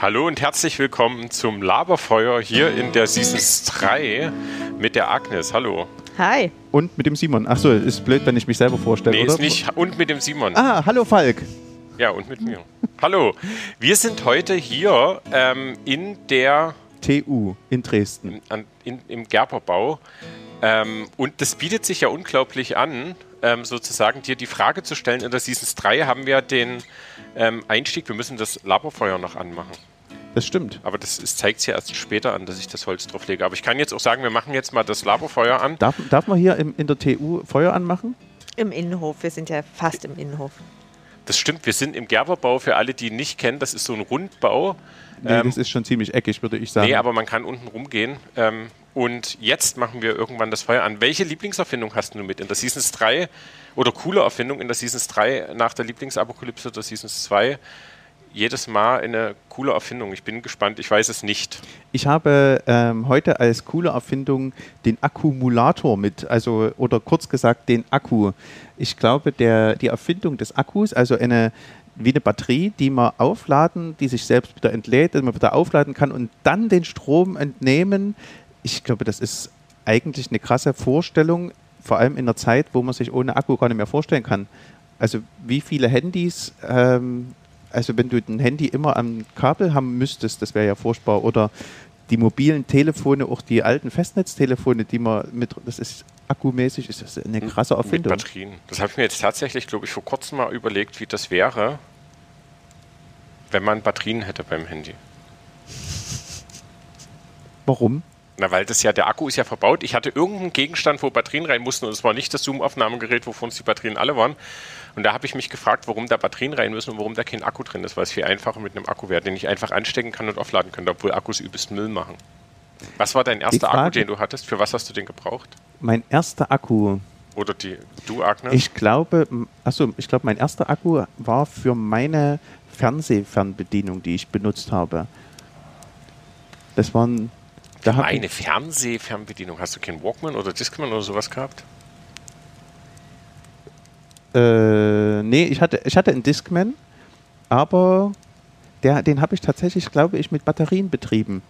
Hallo und herzlich willkommen zum Laberfeuer hier in der Seasons 3 mit der Agnes. Hallo. Hi. Und mit dem Simon. Achso, ist blöd, wenn ich mich selber vorstelle, Nee, oder? ist nicht. Und mit dem Simon. Ah, hallo Falk. Ja, und mit mir. Hallo. Wir sind heute hier ähm, in der, TU in Dresden. an, in, im Gerberbau. Ähm, und das bietet sich ja unglaublich an, ähm, sozusagen dir die Frage zu stellen. In der Seasons 3 haben wir den ähm, Einstieg. Wir müssen das Laberfeuer noch anmachen. Das stimmt. Aber das zeigt sich ja erst später an, dass ich das Holz drauf lege. Aber ich kann jetzt auch sagen, wir machen jetzt mal das Laberfeuer an. Darf, darf man hier im, in der TU Feuer anmachen? Im Innenhof. Wir sind ja fast im Innenhof. Das stimmt, wir sind im Gerberbau. Für alle, die ihn nicht kennen, das ist so ein Rundbau. Nee, Ähm, das ist schon ziemlich eckig, würde ich sagen. Nee, aber man kann unten rumgehen. Ähm, und jetzt machen wir irgendwann das Feuer an. Welche Lieblingserfindung hast du mit in der Seasons 3 oder coole Erfindung in der Seasons 3 nach der Lieblingsapokalypse der Seasons 2? Jedes Mal eine coole Erfindung. Ich bin gespannt, ich weiß es nicht. Ich habe ähm, heute als coole Erfindung den Akkumulator mit, also oder kurz gesagt den Akku. Ich glaube, der, die Erfindung des Akkus, also eine wie eine Batterie, die man aufladen, die sich selbst wieder entlädt, die man wieder aufladen kann und dann den Strom entnehmen. Ich glaube, das ist eigentlich eine krasse Vorstellung, vor allem in einer Zeit, wo man sich ohne Akku gar nicht mehr vorstellen kann. Also wie viele Handys, ähm, also wenn du ein Handy immer am Kabel haben müsstest, das wäre ja furchtbar. Oder die mobilen Telefone, auch die alten Festnetztelefone, die man mit, das ist akkumäßig, ist das eine krasse Mit Erfindung. Batterien. Das habe ich mir jetzt tatsächlich, glaube ich, vor kurzem mal überlegt, wie das wäre, wenn man Batterien hätte beim Handy. Warum? Na, weil das ja, der Akku ist ja verbaut. Ich hatte irgendeinen Gegenstand, wo Batterien rein mussten und es war nicht das Zoom-Aufnahmegerät, wovon uns die Batterien alle waren. Und da habe ich mich gefragt, warum da Batterien rein müssen und warum da kein Akku drin ist, weil es viel einfacher mit einem Akku wäre, den ich einfach anstecken kann und aufladen könnte, obwohl Akkus übelst Müll machen. Was war dein erster Frage- Akku, den du hattest? Für was hast du den gebraucht? Mein erster Akku, Oder die, du, Agnes? ich glaube, achso, ich glaube, mein erster Akku war für meine Fernsehfernbedienung, die ich benutzt habe. Das waren, da Eine Fernsehfernbedienung. Hast du keinen Walkman oder Discman oder sowas gehabt? Äh, nee, ich hatte, ich hatte einen Discman, aber der, den habe ich tatsächlich, glaube ich, mit Batterien betrieben.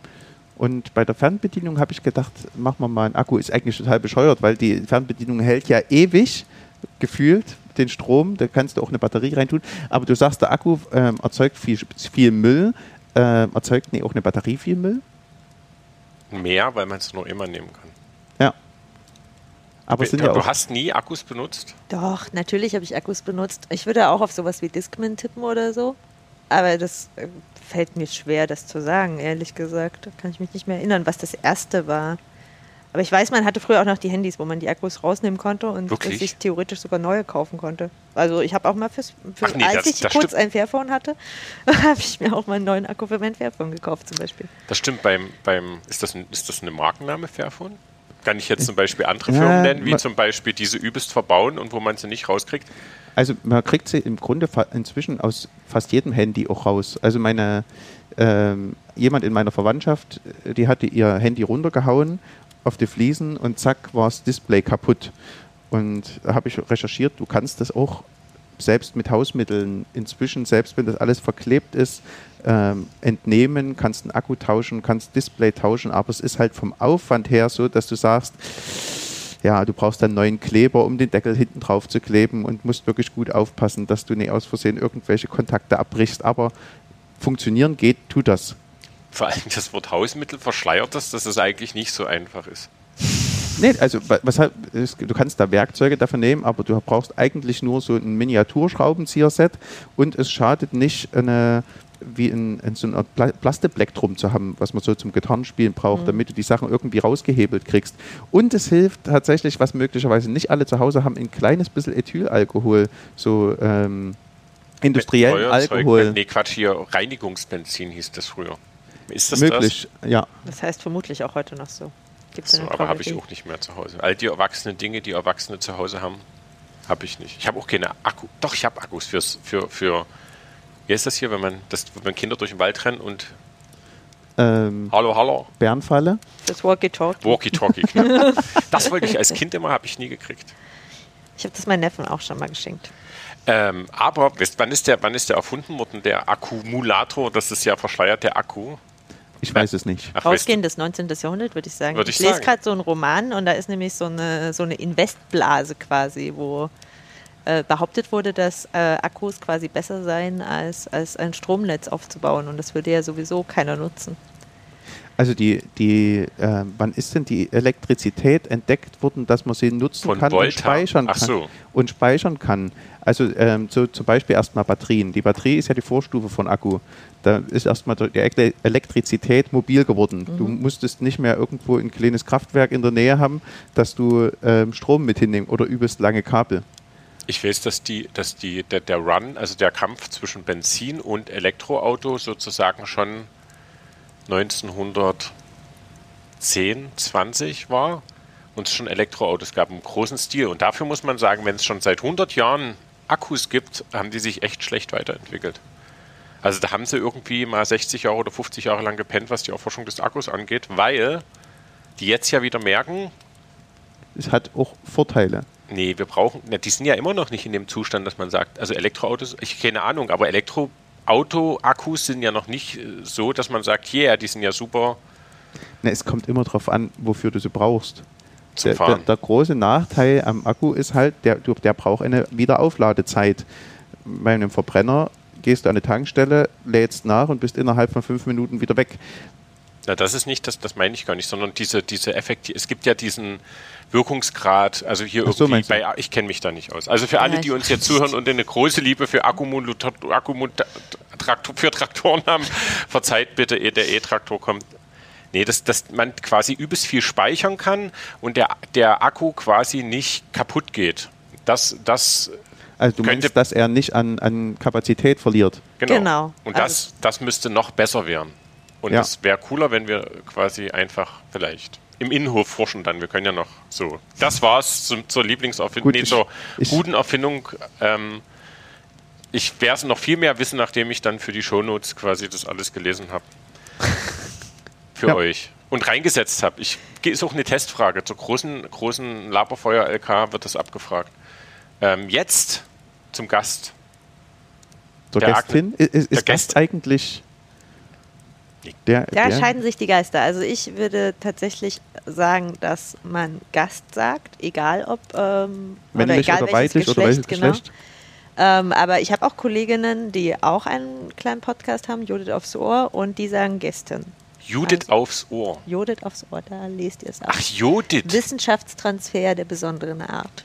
Und bei der Fernbedienung habe ich gedacht, machen wir mal einen Akku. Ist eigentlich total bescheuert, weil die Fernbedienung hält ja ewig gefühlt den Strom. Da kannst du auch eine Batterie reintun. Aber du sagst, der Akku ähm, erzeugt viel, viel Müll. Ähm, erzeugt nee, auch eine Batterie viel Müll? Mehr, weil man es nur immer nehmen kann. Aber sind ja du hast nie Akkus benutzt? Doch, natürlich habe ich Akkus benutzt. Ich würde auch auf sowas wie Discman tippen oder so. Aber das äh, fällt mir schwer, das zu sagen, ehrlich gesagt. Da kann ich mich nicht mehr erinnern, was das erste war. Aber ich weiß, man hatte früher auch noch die Handys, wo man die Akkus rausnehmen konnte und Wirklich? sich theoretisch sogar neue kaufen konnte. Also ich habe auch mal fürs, für, nee, als das- ich das kurz stimmt. ein Fairphone hatte, habe ich mir auch mal einen neuen Akku für mein Fairphone gekauft zum Beispiel. Das stimmt beim, beim ist, das ein, ist das eine Markenname Fairphone? Kann ich jetzt zum Beispiel andere Firmen nennen, wie zum Beispiel diese übelst verbauen und wo man sie nicht rauskriegt? Also man kriegt sie im Grunde inzwischen aus fast jedem Handy auch raus. Also meine ähm, jemand in meiner Verwandtschaft, äh, die hatte ihr Handy runtergehauen auf die Fliesen und zack war das Display kaputt. Und da habe ich recherchiert, du kannst das auch selbst mit Hausmitteln inzwischen, selbst wenn das alles verklebt ist, ähm, entnehmen, kannst einen Akku tauschen, kannst Display tauschen, aber es ist halt vom Aufwand her so, dass du sagst, ja, du brauchst dann neuen Kleber, um den Deckel hinten drauf zu kleben und musst wirklich gut aufpassen, dass du nicht aus Versehen irgendwelche Kontakte abbrichst. Aber funktionieren geht, tut das. Vor allem das Wort Hausmittel verschleiert das, dass es eigentlich nicht so einfach ist. Nee, also wa- was, halt- du kannst da Werkzeuge dafür nehmen, aber du brauchst eigentlich nur so ein Miniaturschraubenzieher-Set und es schadet nicht, eine, wie ein, ein, so ein Art Pla Plastikplektrum zu haben, was man so zum Gitarrenspielen braucht, damit du die Sachen irgendwie rausgehebelt kriegst. Und es hilft tatsächlich, was möglicherweise nicht alle zu Hause haben, ein kleines bisschen Ethylalkohol, so ähm, industriellen Alkohol. Nee, Quatsch, hier Reinigungsbenzin hieß das früher. Ist das möglich, ja. Das heißt vermutlich auch heute noch so. Gibt's das? in So, aber habe ich auch nicht mehr zu Hause. All die erwachsenen Dinge, die Erwachsene zu Hause haben, habe ich nicht. Ich habe auch keine Akku. Doch, ich habe Akkus fürs, für, für, wie ist das hier, wenn man, das, wenn Kinder durch den Wald rennen und Ähm, Hallo, hallo, Bärenfalle. Das Walkie-Talkie. Walkie-Talkie knapp. Das wollte ich als Kind immer, habe ich nie gekriegt. Ich habe das meinen Neffen auch schon mal geschenkt. Ähm, aber wann ist, der, wann ist der erfunden worden, der Akkumulator? Das ist ja verschleiert, der Akku. Ich weiß es nicht. Ach, Ausgehendes 19. Jahrhundert, würde ich sagen. Würde ich lese sagen. gerade so einen Roman und da ist nämlich so eine, so eine Investblase quasi, wo äh, behauptet wurde, dass äh, Akkus quasi besser seien, als, als ein Stromnetz aufzubauen. Und das würde ja sowieso keiner nutzen. Also die, die, äh, wann ist denn die Elektrizität entdeckt worden, dass man sie nutzen Von kann und speichern Ach kann? so. Und speichern kann. Also ähm, so, zum Beispiel erstmal Batterien. Die Batterie ist ja die Vorstufe von Akku. Da ist erstmal die Ele- Elektrizität mobil geworden. Du musstest nicht mehr irgendwo ein kleines Kraftwerk in der Nähe haben, dass du ähm, Strom mit hinnehmen oder übelst lange Kabel. Ich weiß, dass, die, dass die, der, der Run, also der Kampf zwischen Benzin und Elektroauto sozusagen schon 1910, 20 war und es schon Elektroautos gab im großen Stil. Und dafür muss man sagen, wenn es schon seit 100 Jahren Akkus gibt, haben die sich echt schlecht weiterentwickelt. Also da haben sie irgendwie mal 60 Jahre oder 50 Jahre lang gepennt, was die Erforschung des Akkus angeht, weil die jetzt ja wieder merken, Es hat auch Vorteile. Nee, wir brauchen, na, die sind ja immer noch nicht in dem Zustand, dass man sagt, also Elektroautos, ich keine Ahnung, aber Elektroauto-Akkus sind ja noch nicht äh, so, dass man sagt, yeah, die sind ja super Ne, es kommt immer darauf an, wofür du sie brauchst. Der, der, der große Nachteil am Akku ist halt, der, du- der braucht eine Wiederaufladezeit. Bei einem Verbrenner gehst du an eine Tankstelle, lädst nach und bist innerhalb von fünf Minuten wieder weg. Na, das ist nicht, das, das meine ich gar nicht, sondern diese, diese Effekte, es gibt ja diesen Wirkungsgrad, also hier Ach so, irgendwie du? bei, ich kenne mich da nicht aus. Also für alle, die uns jetzt zuhören und eine große Liebe für Akkumulator, Akkumulator, Traktor, für Traktoren haben, verzeiht bitte, ehe der E-Traktor kommt. Nee, dass, dass man quasi übelst viel speichern kann und der, der Akku quasi nicht kaputt geht. Das, das Also du Könnte- meinst, dass er nicht an, an Kapazität verliert. Genau. Genau. Und das, das müsste noch besser werden. Und Ja. es wäre cooler, wenn wir quasi einfach vielleicht im Innenhof forschen dann. Wir können ja noch so. Das war's zum, zur Lieblingserfindung, Gut, nee, zur ich- guten Erfindung. Ähm, ich werde es noch viel mehr wissen, nachdem ich dann für die Shownotes quasi das alles gelesen habe. Für Ja. euch. Und reingesetzt habe. Ich ist auch eine Testfrage. Zur großen, großen Laberfeuer-LK wird das abgefragt. Ähm, jetzt zum Gast. Der, Der Gästin ist, ist der Gast- eigentlich der, Da der scheiden sich die Geister. Also ich würde tatsächlich sagen, dass man Gast sagt, egal ob ähm, männlich egal oder welches weiblich oder welches genau. Geschlecht? Ähm, aber ich habe auch Kolleginnen, die auch einen kleinen Podcast haben, Judith aufs Ohr, und die sagen Gästin. Judith Also- aufs Ohr. Judith aufs Ohr, da lest ihr es auch. Ach, Judith. Wissenschaftstransfer der besonderen Art.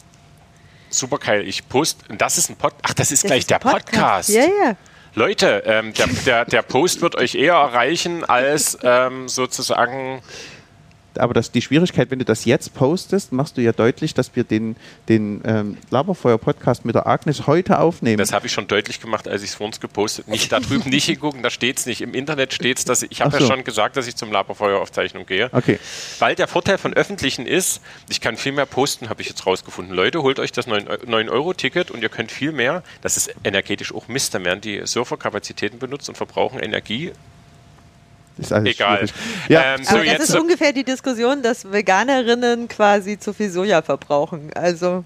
Super geil. Ich post. Das ist ein Pod. Ach, das ist Das gleich ist der ein Podcast. Ja, ja. Leute, ähm, der, der, der Post wird euch eher erreichen als ähm, sozusagen. Aber das, die Schwierigkeit, wenn du das jetzt postest, machst du ja deutlich, dass wir den, den ähm, Laberfeuer-Podcast mit der Agnes heute aufnehmen. Das habe ich schon deutlich gemacht, als ich es vor uns gepostet. Nicht da drüben nicht hingucken, da steht es nicht. Im Internet steht es, dass ich, ich habe Ach ja so. schon gesagt, dass ich zum Laberfeuer-Aufzeichnung gehe. okay. Weil der Vorteil von öffentlichen ist, ich kann viel mehr posten, habe ich jetzt rausgefunden. Leute, holt euch das 9-Euro-Ticket und ihr könnt viel mehr. Das ist energetisch auch Mist. Da werden die Serverkapazitäten benutzt und verbrauchen Energie. Ist alles Egal. schwierig. Ja, Ähm, Aber So, das jetzt ist so- ungefähr die Diskussion, dass Veganerinnen quasi zu viel Soja verbrauchen. Also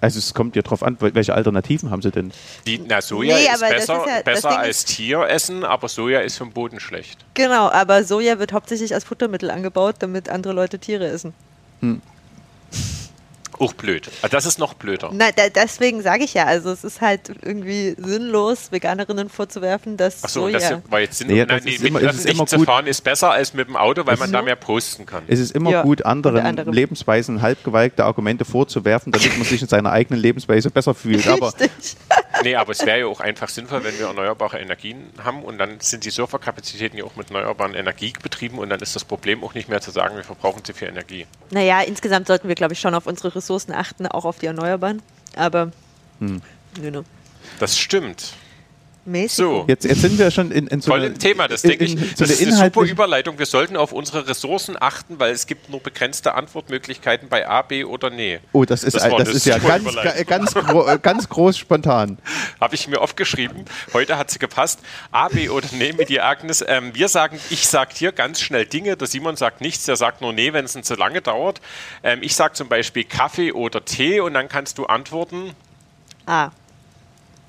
also es kommt ja drauf an, welche Alternativen haben sie denn? Die, na, Soja Nee, ist aber das besser, ist ja- das besser als ist- Tieressen, aber Soja ist den Boden schlecht. genau, aber Soja wird hauptsächlich als Futtermittel angebaut, damit andere Leute Tiere essen. Auch blöd. Ah, Das ist noch blöder. Na, da, deswegen sage ich ja, also es ist halt irgendwie sinnlos, Veganerinnen vorzuwerfen, dass Achso, Soja. das war jetzt Sinn. Nee, Nein, das nee, ist mit immer- öffentlichen immer zu gut. fahren ist besser als mit dem Auto, weil Es man da so. mehr posten kann. Es ist immer Ja, gut, anderen. Lebensweisen halbgeweigte Argumente vorzuwerfen, damit man sich in seiner eigenen Lebensweise besser fühlt. Aber Richtig. Nee, aber es wäre ja auch einfach sinnvoll, wenn wir erneuerbare Energien haben und dann sind die Serverkapazitäten ja auch mit erneuerbaren Energie betrieben und dann ist das Problem auch nicht mehr zu sagen, wir verbrauchen zu viel Energie. Naja, insgesamt sollten wir, glaube ich, schon auf unsere Ressourcen achten, auch auf die Erneuerbaren. Aber Hm. nö. Das stimmt. Mexiko. So. Jetzt, jetzt sind wir schon in, in so Voll einer- im Thema, das in- denke ich. in so das ist eine super Überleitung. Wir sollten auf unsere Ressourcen achten, weil es gibt nur begrenzte Antwortmöglichkeiten bei A, B oder Nee. Oh, das ist, Das das ist ja super ganz, Überleitung. ganz, gro ganz groß spontan. Habe ich mir aufgeschrieben. Heute hat sie gepasst. A, B oder Nee mit dir, Agnes. Ähm, wir sagen, ich sage hier ganz schnell Dinge. Der Simon sagt nichts, der sagt nur Nee, wenn es zu lange dauert. Ähm, ich sage zum Beispiel Kaffee oder Tee und dann kannst du antworten A.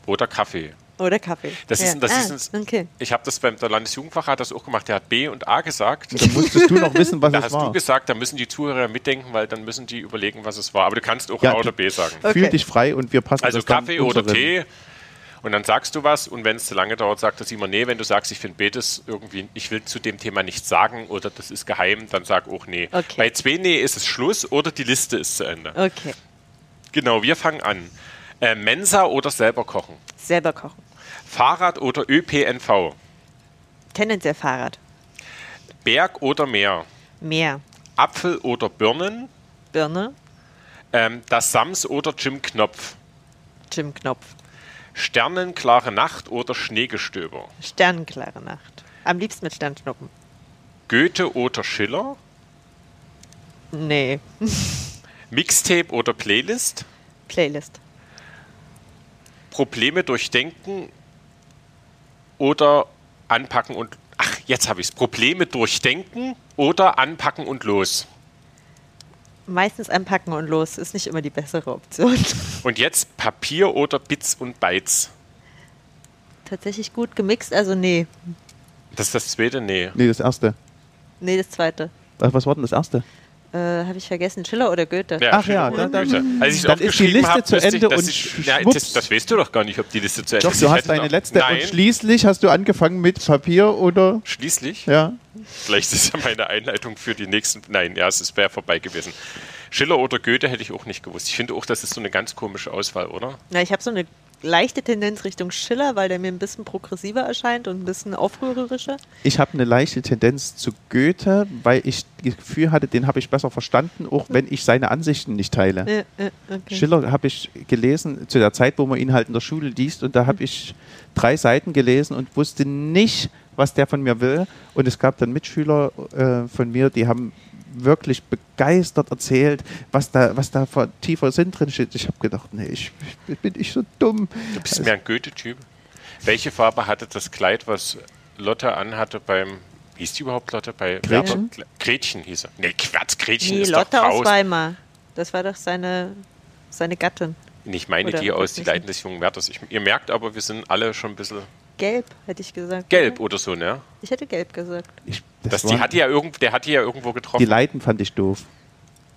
oder Kaffee. Oder Kaffee. Das ist, Ja. das ah, ist ein, okay. Ich habe das beim der Landesjugendfach hat das auch gemacht. Der hat B und A gesagt. Dann musstest du noch wissen, was Da es hast war. du gesagt, da müssen die Zuhörer mitdenken, weil dann müssen die überlegen, was es war. Aber du kannst auch Ja, A oder B sagen. Fühl Okay. dich frei und wir passen Also das dann Kaffee oder Tee. Und dann sagst du was und wenn es zu lange dauert, sagt das immer nee. Wenn du sagst, ich finde Betes irgendwie, ich will zu dem Thema nichts sagen oder das ist geheim, dann sag auch nee. Okay. Bei zwei Nee ist es Schluss oder die Liste ist zu Ende. Okay. Genau, wir fangen an. Äh, Mensa oder selber kochen? Selber kochen. Fahrrad oder ÖPNV? Tendenziell Fahrrad. Berg oder Meer? Meer. Apfel oder Birnen? Birne. Ähm, das Sams oder Jim Knopf? Jim Knopf. Sternenklare Nacht oder Schneegestöber? Sternenklare Nacht. Am liebsten mit Sternschnuppen. Goethe oder Schiller? Nee. Mixtape oder Playlist? Playlist. Probleme durchdenken oder anpacken und. Ach, jetzt habe ich es. Probleme durchdenken oder anpacken und los. Meistens anpacken und los ist nicht immer die bessere Option. Und jetzt Papier oder Bits und Bytes. Tatsächlich gut gemixt, also nee. Das ist das zweite? Nee. Nee, das erste. Nee, das zweite. Was, was war denn das erste? Äh, Habe ich vergessen. Schiller oder Goethe? Ach Schiller ja, dann- Goethe. Als ich dann ist die Liste habe, zu ich, Ende dass und ich, ja, schwupps. das, das weißt du doch gar nicht, ob die Liste zu Ende Doch, ist. du Ich hast deine noch- letzte Nein, und schließlich hast du angefangen mit Papier oder schließlich. ja. Vielleicht ist ja meine Einleitung für die nächsten. Nein, ja, es wäre vorbei gewesen. Schiller oder Goethe hätte ich auch nicht gewusst. Ich finde auch, das ist so eine ganz komische Auswahl, oder? Na, ich habe so eine leichte Tendenz Richtung Schiller, weil der mir ein bisschen progressiver erscheint und ein bisschen aufrührerischer. Ich habe eine leichte Tendenz zu Goethe, weil ich das Gefühl hatte, den habe ich besser verstanden, auch wenn ich seine Ansichten nicht teile. Äh, äh, okay. Schiller habe ich gelesen zu der Zeit, wo man ihn halt in der Schule liest und da habe ich drei Seiten gelesen und wusste nicht, was der von mir will. Und es gab dann Mitschüler äh, von mir, die haben wirklich begeistert erzählt, was da, was da für tiefer Sinn drin steht. Ich habe gedacht, nee, ich, ich bin ich so dumm. Du bist mehr ein Goethe-Typ. Welche Farbe hatte das Kleid, was Lotte anhatte beim. Hieß die überhaupt Lotte? Bei Gretchen? Werber- Gretchen hieß er. Nee, Quatsch, Gretchen Nee, ist Lotte doch aus raus. Weimar. Das war doch seine, seine Gattin. Ich meine Oder die aus Die. Leiden des jungen Werthers. Ich, ihr merkt aber, wir sind alle schon ein bisschen Gelb, hätte ich gesagt. gelb oder so, ne? Ich hätte gelb gesagt. Ich, Das, war- die hat die ja irgend, der hat die ja irgendwo die getroffen. Leiden fand ich doof.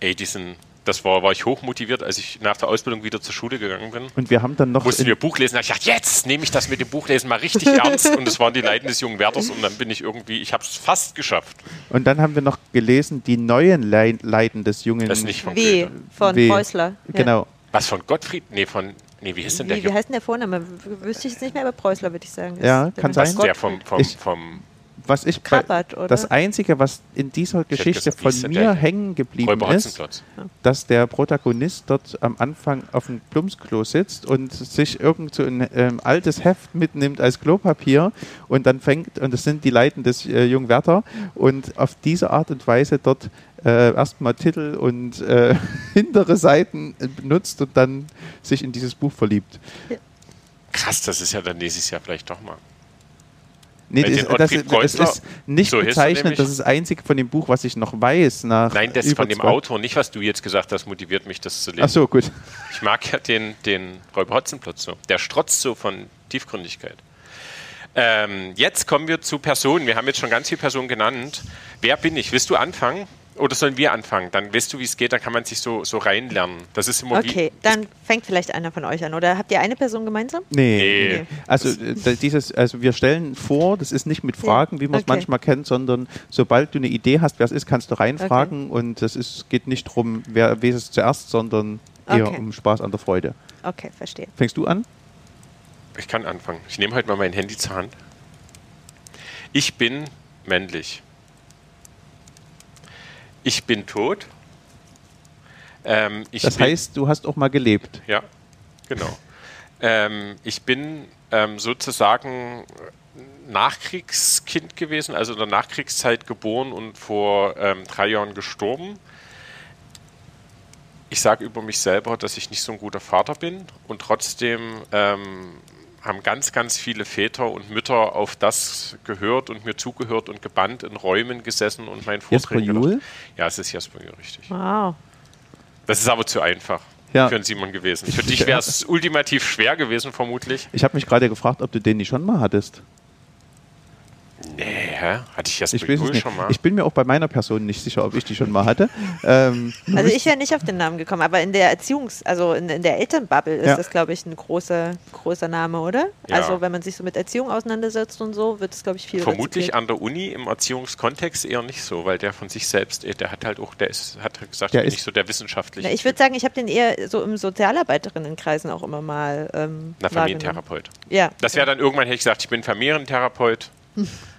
Ey, die sind, das war, war ich hochmotiviert, als ich nach der Ausbildung wieder zur Schule gegangen bin. Und wir haben dann noch Mussten wir Buch lesen. Da ich gedacht, jetzt nehme ich das mit dem Buchlesen mal richtig ernst. Und es waren die Leiden des jungen Werthers. Und dann bin ich irgendwie, ich habe es fast geschafft. Und dann haben wir noch gelesen, die neuen Lei- Leiden des jungen. Das ist nicht von W Goethe. von W. Preußler. Ja. Genau. Was von Gottfried? Nee, von. Nee, wie hieß denn der Wie, wie heißt denn der Vorname? Wüsste ich jetzt nicht mehr, aber Preußler würde ich sagen. Ja, Ist- kann sein. der vom, vom, Ich- vom Was ich bei, Krabbert, oder? das Einzige, was in dieser Geschichte von mir der? hängen geblieben ist, dass der Protagonist dort am Anfang auf dem Plumpsklo sitzt und sich irgend so ein ähm, altes Heft mitnimmt als Klopapier und dann fängt, und das sind die Leiden des äh, jungen Werther, und auf diese Art und Weise dort äh, erstmal Titel und äh, hintere Seiten äh, benutzt und dann sich in dieses Buch verliebt. Krass, das ist ja, dann lese ich es ja vielleicht doch mal. Nee, das, das, das, ist nicht So das ist das einzige von dem Buch, was ich noch weiß. Nach Nein, das über von dem Autor, nicht was du jetzt gesagt hast, motiviert mich, das zu lesen. Ach so, gut. Ich mag ja den, den Räuber Hotzenplotz so. Der strotzt so von Tiefgründigkeit. Ähm, jetzt kommen wir zu Personen. Wir haben jetzt schon ganz viele Personen genannt. Wer bin ich? Willst du anfangen? Oder sollen wir anfangen? Dann weißt du, wie es geht, dann kann man sich so, so reinlernen. Das ist immer Okay, dann fängt vielleicht einer von euch an. Oder habt ihr eine Person gemeinsam? Nee. Nee. Also, äh, dieses, also wir stellen vor, das ist nicht mit Fragen, wie man es okay. manchmal kennt, sondern sobald du eine Idee hast, wer es ist, kannst du reinfragen und es ist, geht nicht darum, wer wer es zuerst, sondern eher Okay. um Spaß an der Freude. Okay, verstehe. Fängst du an? ich kann anfangen. Ich nehme heute mal mein Handy zur Hand. Ich bin männlich. Ich bin tot. Ähm, ich Das heißt, du hast auch mal gelebt. Ja, genau. Ähm, ich bin ähm, sozusagen Nachkriegskind gewesen, also in der Nachkriegszeit geboren und vor ähm, drei Jahren gestorben. Ich sage über mich selber, dass ich nicht so ein guter Vater bin und trotzdem ähm, haben ganz, ganz viele Väter und Mütter auf das gehört und mir zugehört und gebannt in Räumen gesessen und mein Vorträgen Juhl? Ja, es ist Jasper Juhl, richtig. Wow. Das ist aber zu einfach ja. für einen Simon gewesen. Für dich wäre es ultimativ schwer gewesen, vermutlich. Ich habe mich gerade gefragt, ob du den nicht schon mal hattest. Nee, hä? hatte ich Jasper ich schon mal? Ich bin mir auch bei meiner Person nicht sicher, ob ich die schon mal hatte. ähm, also ich wäre nicht auf den Namen gekommen, aber in der Erziehungs-, also in, in der Elternbubble ist ja. das, glaube ich, ein großer, großer Name, oder? Ja. Also wenn man sich so mit Erziehung auseinandersetzt und so, wird es, glaube ich, viel Vermutlich an der Uni im Erziehungskontext eher nicht so, weil der von sich selbst, der hat halt auch, der ist, hat gesagt, der ist nicht so der wissenschaftliche. Na, ich würde sagen, ich habe den eher so im Sozialarbeiterinnen-Kreisen auch immer mal ähm, Na, Familientherapeut. Ja. Das wäre dann irgendwann, hätte ich gesagt, ich bin Familientherapeut.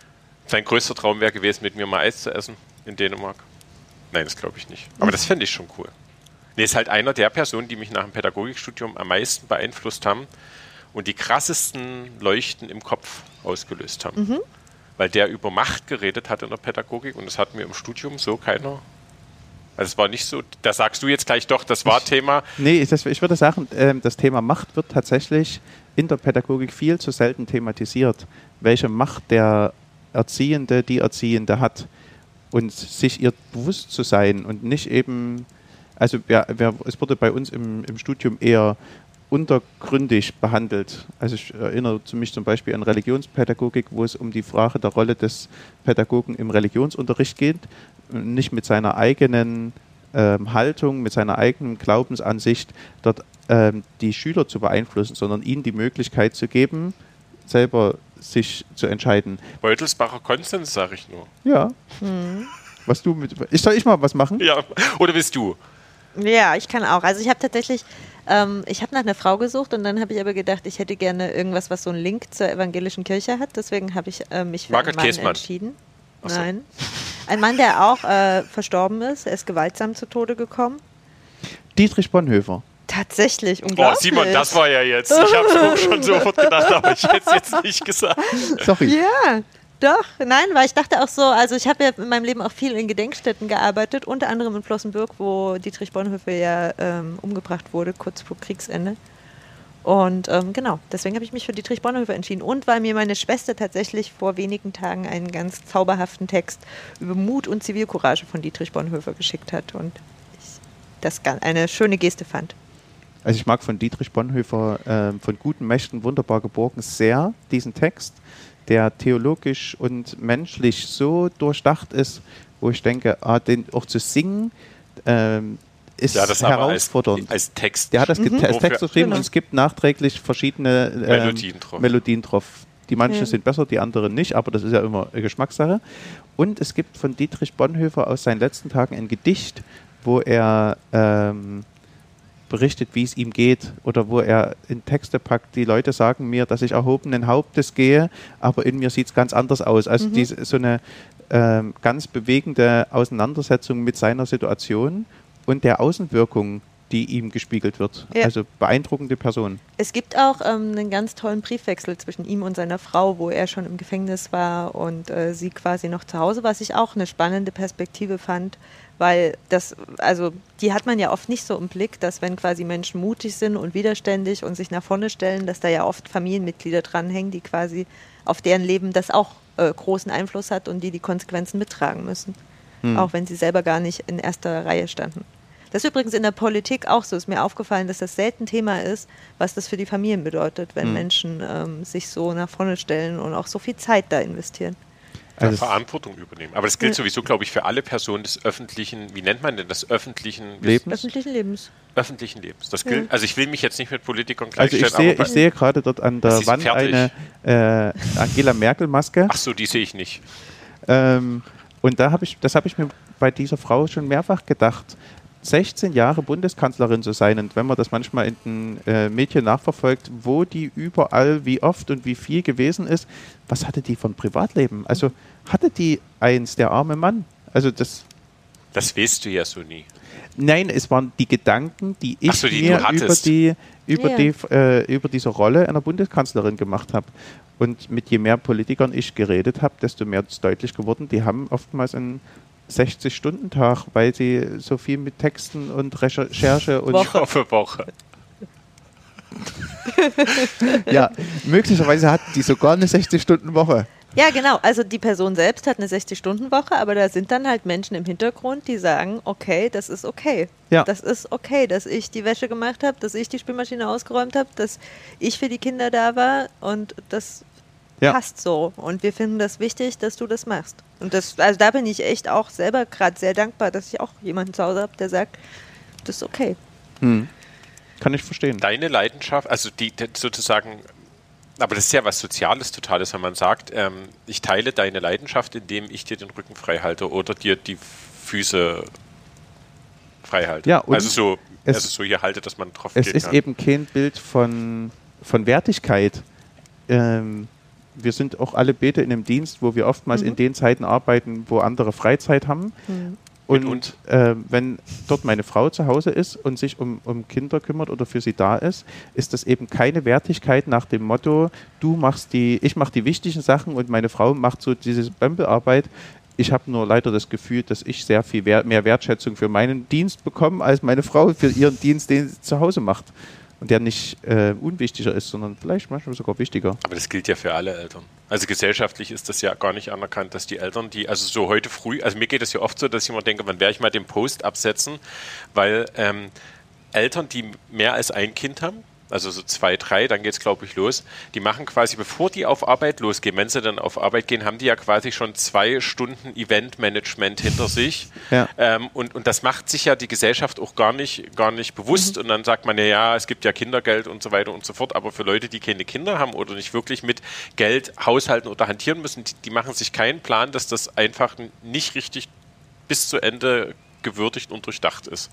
Sein größter Traum wäre gewesen, mit mir mal Eis zu essen in Dänemark. Nein, das glaube ich nicht. Aber das fände ich schon cool. Nee, ist halt einer der Personen, die mich nach dem Pädagogikstudium am meisten beeinflusst haben und die krassesten Leuchten im Kopf ausgelöst haben. Mhm. Weil der über Macht geredet hat in der Pädagogik und das hat mir im Studium so keiner. Also es war nicht so, da sagst du jetzt gleich doch, das war ich, Thema. Nee, das, ich würde sagen, äh, das Thema Macht wird tatsächlich in der Pädagogik viel zu selten thematisiert. Welche Macht der Erziehende, die Erziehende hat und sich ihr bewusst zu sein und nicht eben, also ja, es wurde bei uns im, im Studium eher untergründig behandelt. Also ich erinnere mich zum Beispiel an Religionspädagogik, wo es um die Frage der Rolle des Pädagogen im Religionsunterricht geht, nicht mit seiner eigenen ähm, Haltung, mit seiner eigenen Glaubensansicht dort ähm, die Schüler zu beeinflussen, sondern ihnen die Möglichkeit zu geben, selber sich zu entscheiden. Beutelsbacher Konsens, sage ich nur. Ja. Mhm. Was du mit. Ich soll ich mal was machen? Ja. Oder bist du? Ja, ich kann auch. Also ich habe tatsächlich, ähm, ich habe nach einer Frau gesucht und dann habe ich aber gedacht, ich hätte gerne irgendwas, was so einen Link zur evangelischen Kirche hat. Deswegen habe ich äh, mich für Margaret einen Mann Käsmann. entschieden. So. Nein. Ein Mann, der auch äh, verstorben ist. Er ist gewaltsam zu Tode gekommen. Dietrich Bonhoeffer. Tatsächlich, unglaublich. Oh, Simon, das war ja jetzt. Ich habe es schon sofort gedacht, aber ich hätte es jetzt nicht gesagt. Sorry. Ja, doch. Nein, weil ich dachte auch so, also ich habe ja in meinem Leben auch viel in Gedenkstätten gearbeitet, unter anderem in Flossenbürg, wo Dietrich Bonhoeffer ja ähm, umgebracht wurde, kurz vor Kriegsende. Und ähm, genau, deswegen habe ich mich für Dietrich Bonhoeffer entschieden. Und weil mir meine Schwester tatsächlich vor wenigen Tagen einen ganz zauberhaften Text über Mut und Zivilcourage von Dietrich Bonhoeffer geschickt hat und ich das eine schöne Geste fand. Also ich mag von Dietrich Bonhoeffer, äh, von guten Mächten wunderbar geborgen, sehr diesen Text, der theologisch und menschlich so durchdacht ist, wo ich denke, ah, den auch zu singen, ähm, ist ja, das herausfordernd. Als, als, Text. Der hat das mhm. als Text geschrieben genau. und es gibt nachträglich verschiedene ähm, Melodien, drauf. Melodien drauf. Die manchen ja. sind besser, die anderen nicht, aber das ist ja immer eine Geschmackssache. Und es gibt von Dietrich Bonhoeffer aus seinen letzten Tagen ein Gedicht, wo er ähm, berichtet, wie es ihm geht oder wo er in Texte packt. Die Leute sagen mir, dass ich erhobenen Hauptes gehe, aber in mir sieht es ganz anders aus. Also mhm. diese, so eine ähm, ganz bewegende Auseinandersetzung mit seiner Situation und der Außenwirkung, die ihm gespiegelt wird. Ja. Also beeindruckende Person. Es gibt auch ähm, einen ganz tollen Briefwechsel zwischen ihm und seiner Frau, wo er schon im Gefängnis war und äh, sie quasi noch zu Hause, was ich auch eine spannende Perspektive fand, weil das, also die hat man ja oft nicht so im Blick, dass wenn quasi Menschen mutig sind und widerständig und sich nach vorne stellen, dass da ja oft Familienmitglieder dranhängen, die quasi auf deren Leben das auch äh, großen Einfluss hat und die die Konsequenzen mittragen müssen, hm. auch wenn sie selber gar nicht in erster Reihe standen. Das ist übrigens in der Politik auch so. Ist mir aufgefallen, dass das selten Thema ist, was das für die Familien bedeutet, wenn hm. Menschen ähm, sich so nach vorne stellen und auch so viel Zeit da investieren also Verantwortung übernehmen. Aber das gilt sowieso, glaube ich, für alle Personen des öffentlichen, wie nennt man denn das, öffentlichen Lebens? Öffentlichen Lebens. Öffentlichen Lebens. Das gilt, ja. Also ich will mich jetzt nicht mit Politikern gleichstellen. Also ich sehe, ich sehe gerade dort an der Wand fertig. eine äh, Angela Merkel-Maske. Ach so, die sehe ich nicht. Ähm, und da habe ich, das habe ich mir bei dieser Frau schon mehrfach gedacht. 16 Jahre Bundeskanzlerin zu sein und wenn man das manchmal in den äh, Medien nachverfolgt, wo die überall, wie oft und wie viel gewesen ist, was hatte die von Privatleben? Also hatte die eins, der arme Mann? Also das. Das weißt du ja so nie. Nein, es waren die Gedanken, die ich so, die mir über, die, über, Ja. die, äh, über diese Rolle einer Bundeskanzlerin gemacht habe. Und mit je mehr Politikern ich geredet habe, desto mehr ist deutlich geworden, die haben oftmals einen 60-Stunden-Tag, weil sie so viel mit Texten und Recherche und Woche. Woche, Woche. ja, möglicherweise hatten die sogar eine 60-Stunden-Woche. Ja, genau. Also die Person selbst hat eine 60-Stunden-Woche, aber da sind dann halt Menschen im Hintergrund, die sagen, okay, das ist okay. Ja. Das ist okay, dass ich die Wäsche gemacht habe, dass ich die Spülmaschine ausgeräumt habe, dass ich für die Kinder da war und das Ja. passt so. Und wir finden das wichtig, dass du das machst. Und das, also da bin ich echt auch selber gerade sehr dankbar, dass ich auch jemanden zu Hause habe, der sagt, das ist okay. Hm. Kann ich verstehen. Deine Leidenschaft, also die, die sozusagen, aber das ist ja was Soziales Totales, wenn man sagt, ähm, ich teile deine Leidenschaft, indem ich dir den Rücken frei halte oder dir die Füße frei halte. Ja, und also so, es- also so hier halte, dass man drauf Es gehen ist kann. eben kein Bild von, von Wertigkeit. Ähm, wir sind auch alle Bete in einem Dienst, wo wir oftmals in den Zeiten arbeiten, wo andere Freizeit haben. Und Und? äh, wenn dort meine Frau zu Hause ist und sich um, um Kinder kümmert oder für sie da ist, ist das eben keine Wertigkeit nach dem Motto, du machst die, ich mache die wichtigen Sachen und meine Frau macht so diese Bömpelarbeit. Ich habe nur leider das Gefühl, dass ich sehr viel mehr Wertschätzung für meinen Dienst bekomme, als meine Frau für ihren Dienst, den sie zu Hause macht. Und der nicht äh, unwichtiger ist, sondern vielleicht manchmal sogar wichtiger. Aber das gilt ja für alle Eltern. Also gesellschaftlich ist das ja gar nicht anerkannt, dass die Eltern, die, also so heute früh, also mir geht es ja oft so, dass ich immer denke, wann werde ich mal den Post absetzen, weil ähm, Eltern, die mehr als ein Kind haben, also so zwei, drei, dann geht es, glaube ich, los, die machen quasi, bevor die auf Arbeit losgehen, wenn sie dann auf Arbeit gehen, haben die ja quasi schon zwei Stunden Eventmanagement hinter sich. Ja. Ähm, und, und das macht sich ja die Gesellschaft auch gar nicht, gar nicht bewusst. Und dann sagt man ja, ja, es gibt ja Kindergeld und so weiter und so fort. Aber für Leute, die keine Kinder haben oder nicht wirklich mit Geld haushalten oder hantieren müssen, die, die machen sich keinen Plan, dass das einfach nicht richtig bis zu Ende gewürdigt und durchdacht ist.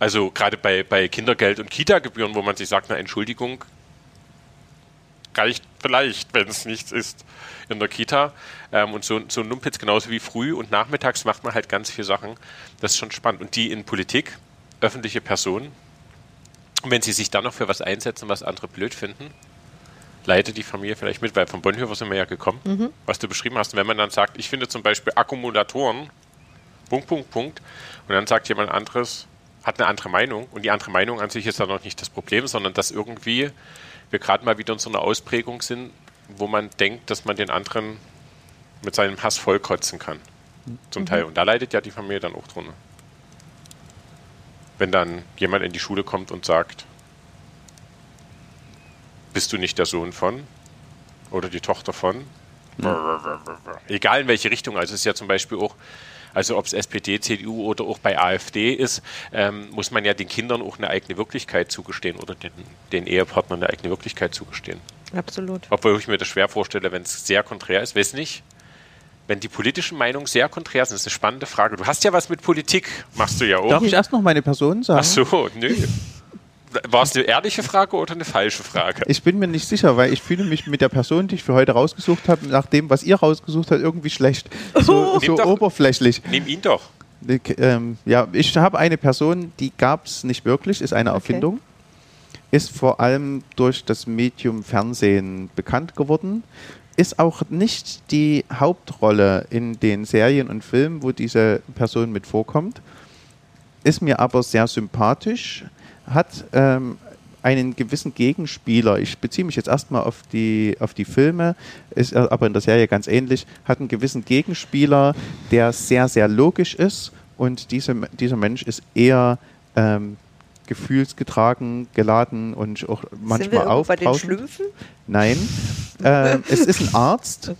Also gerade bei, bei Kindergeld und Kita-Gebühren, wo man sich sagt, na Entschuldigung, reicht vielleicht, wenn es nichts ist in der Kita. Ähm, und so, so ein Numpitz genauso wie früh und nachmittags macht man halt ganz viele Sachen. Das ist schon spannend. Und die in Politik, öffentliche Personen, und wenn sie sich dann noch für was einsetzen, was andere blöd finden, leitet die Familie vielleicht mit, weil von Bonhoeffer sind wir ja gekommen, was du beschrieben hast. Und wenn man dann sagt, ich finde zum Beispiel Akkumulatoren, Punkt, Punkt, Punkt, und dann sagt jemand anderes, hat eine andere Meinung, und die andere Meinung an sich ist dann noch nicht das Problem, sondern dass irgendwie wir gerade mal wieder in so einer Ausprägung sind, wo man denkt, dass man den anderen mit seinem Hass vollkotzen kann. Zum Teil. Und da leidet ja die Familie dann auch drunter. Wenn dann jemand in die Schule kommt und sagt, bist du nicht der Sohn von oder die Tochter von? Egal in welche Richtung. Also es ist ja zum Beispiel auch, also ob es SPD, CDU oder auch bei AfD ist, ähm, muss man ja den Kindern auch eine eigene Wirklichkeit zugestehen oder den, den Ehepartnern eine eigene Wirklichkeit zugestehen. Absolut. Obwohl ich mir das schwer vorstelle, wenn es sehr konträr ist. Weiß nicht. Wenn die politischen Meinungen sehr konträr sind, ist eine spannende Frage. Du hast ja was mit Politik, machst du ja auch. Darf ich erst noch meine Person sagen? Ach so, nö. War es eine ehrliche Frage oder eine falsche Frage? Ich bin mir nicht sicher, weil ich fühle mich mit der Person, die ich für heute rausgesucht habe, nach dem, was ihr rausgesucht habt, irgendwie schlecht. So, Nimm so doch- oberflächlich. Nimm ihn doch. Ich, ähm, ja, ich habe eine Person, die gab es nicht wirklich, ist eine Erfindung. Ist vor allem durch das Medium Fernsehen bekannt geworden. Ist auch nicht die Hauptrolle in den Serien und Filmen, wo diese Person mit vorkommt. Ist mir aber sehr sympathisch. Hat ähm, einen gewissen Gegenspieler. Ich beziehe mich jetzt erstmal auf die, auf die Filme, ist aber in der Serie ganz ähnlich. Hat einen gewissen Gegenspieler, der sehr, sehr logisch ist und diese, dieser Mensch ist eher ähm, gefühlsgetragen, geladen und auch manchmal irgendwo bei den. Schlümpfen? Nein, ähm, es ist ein Arzt.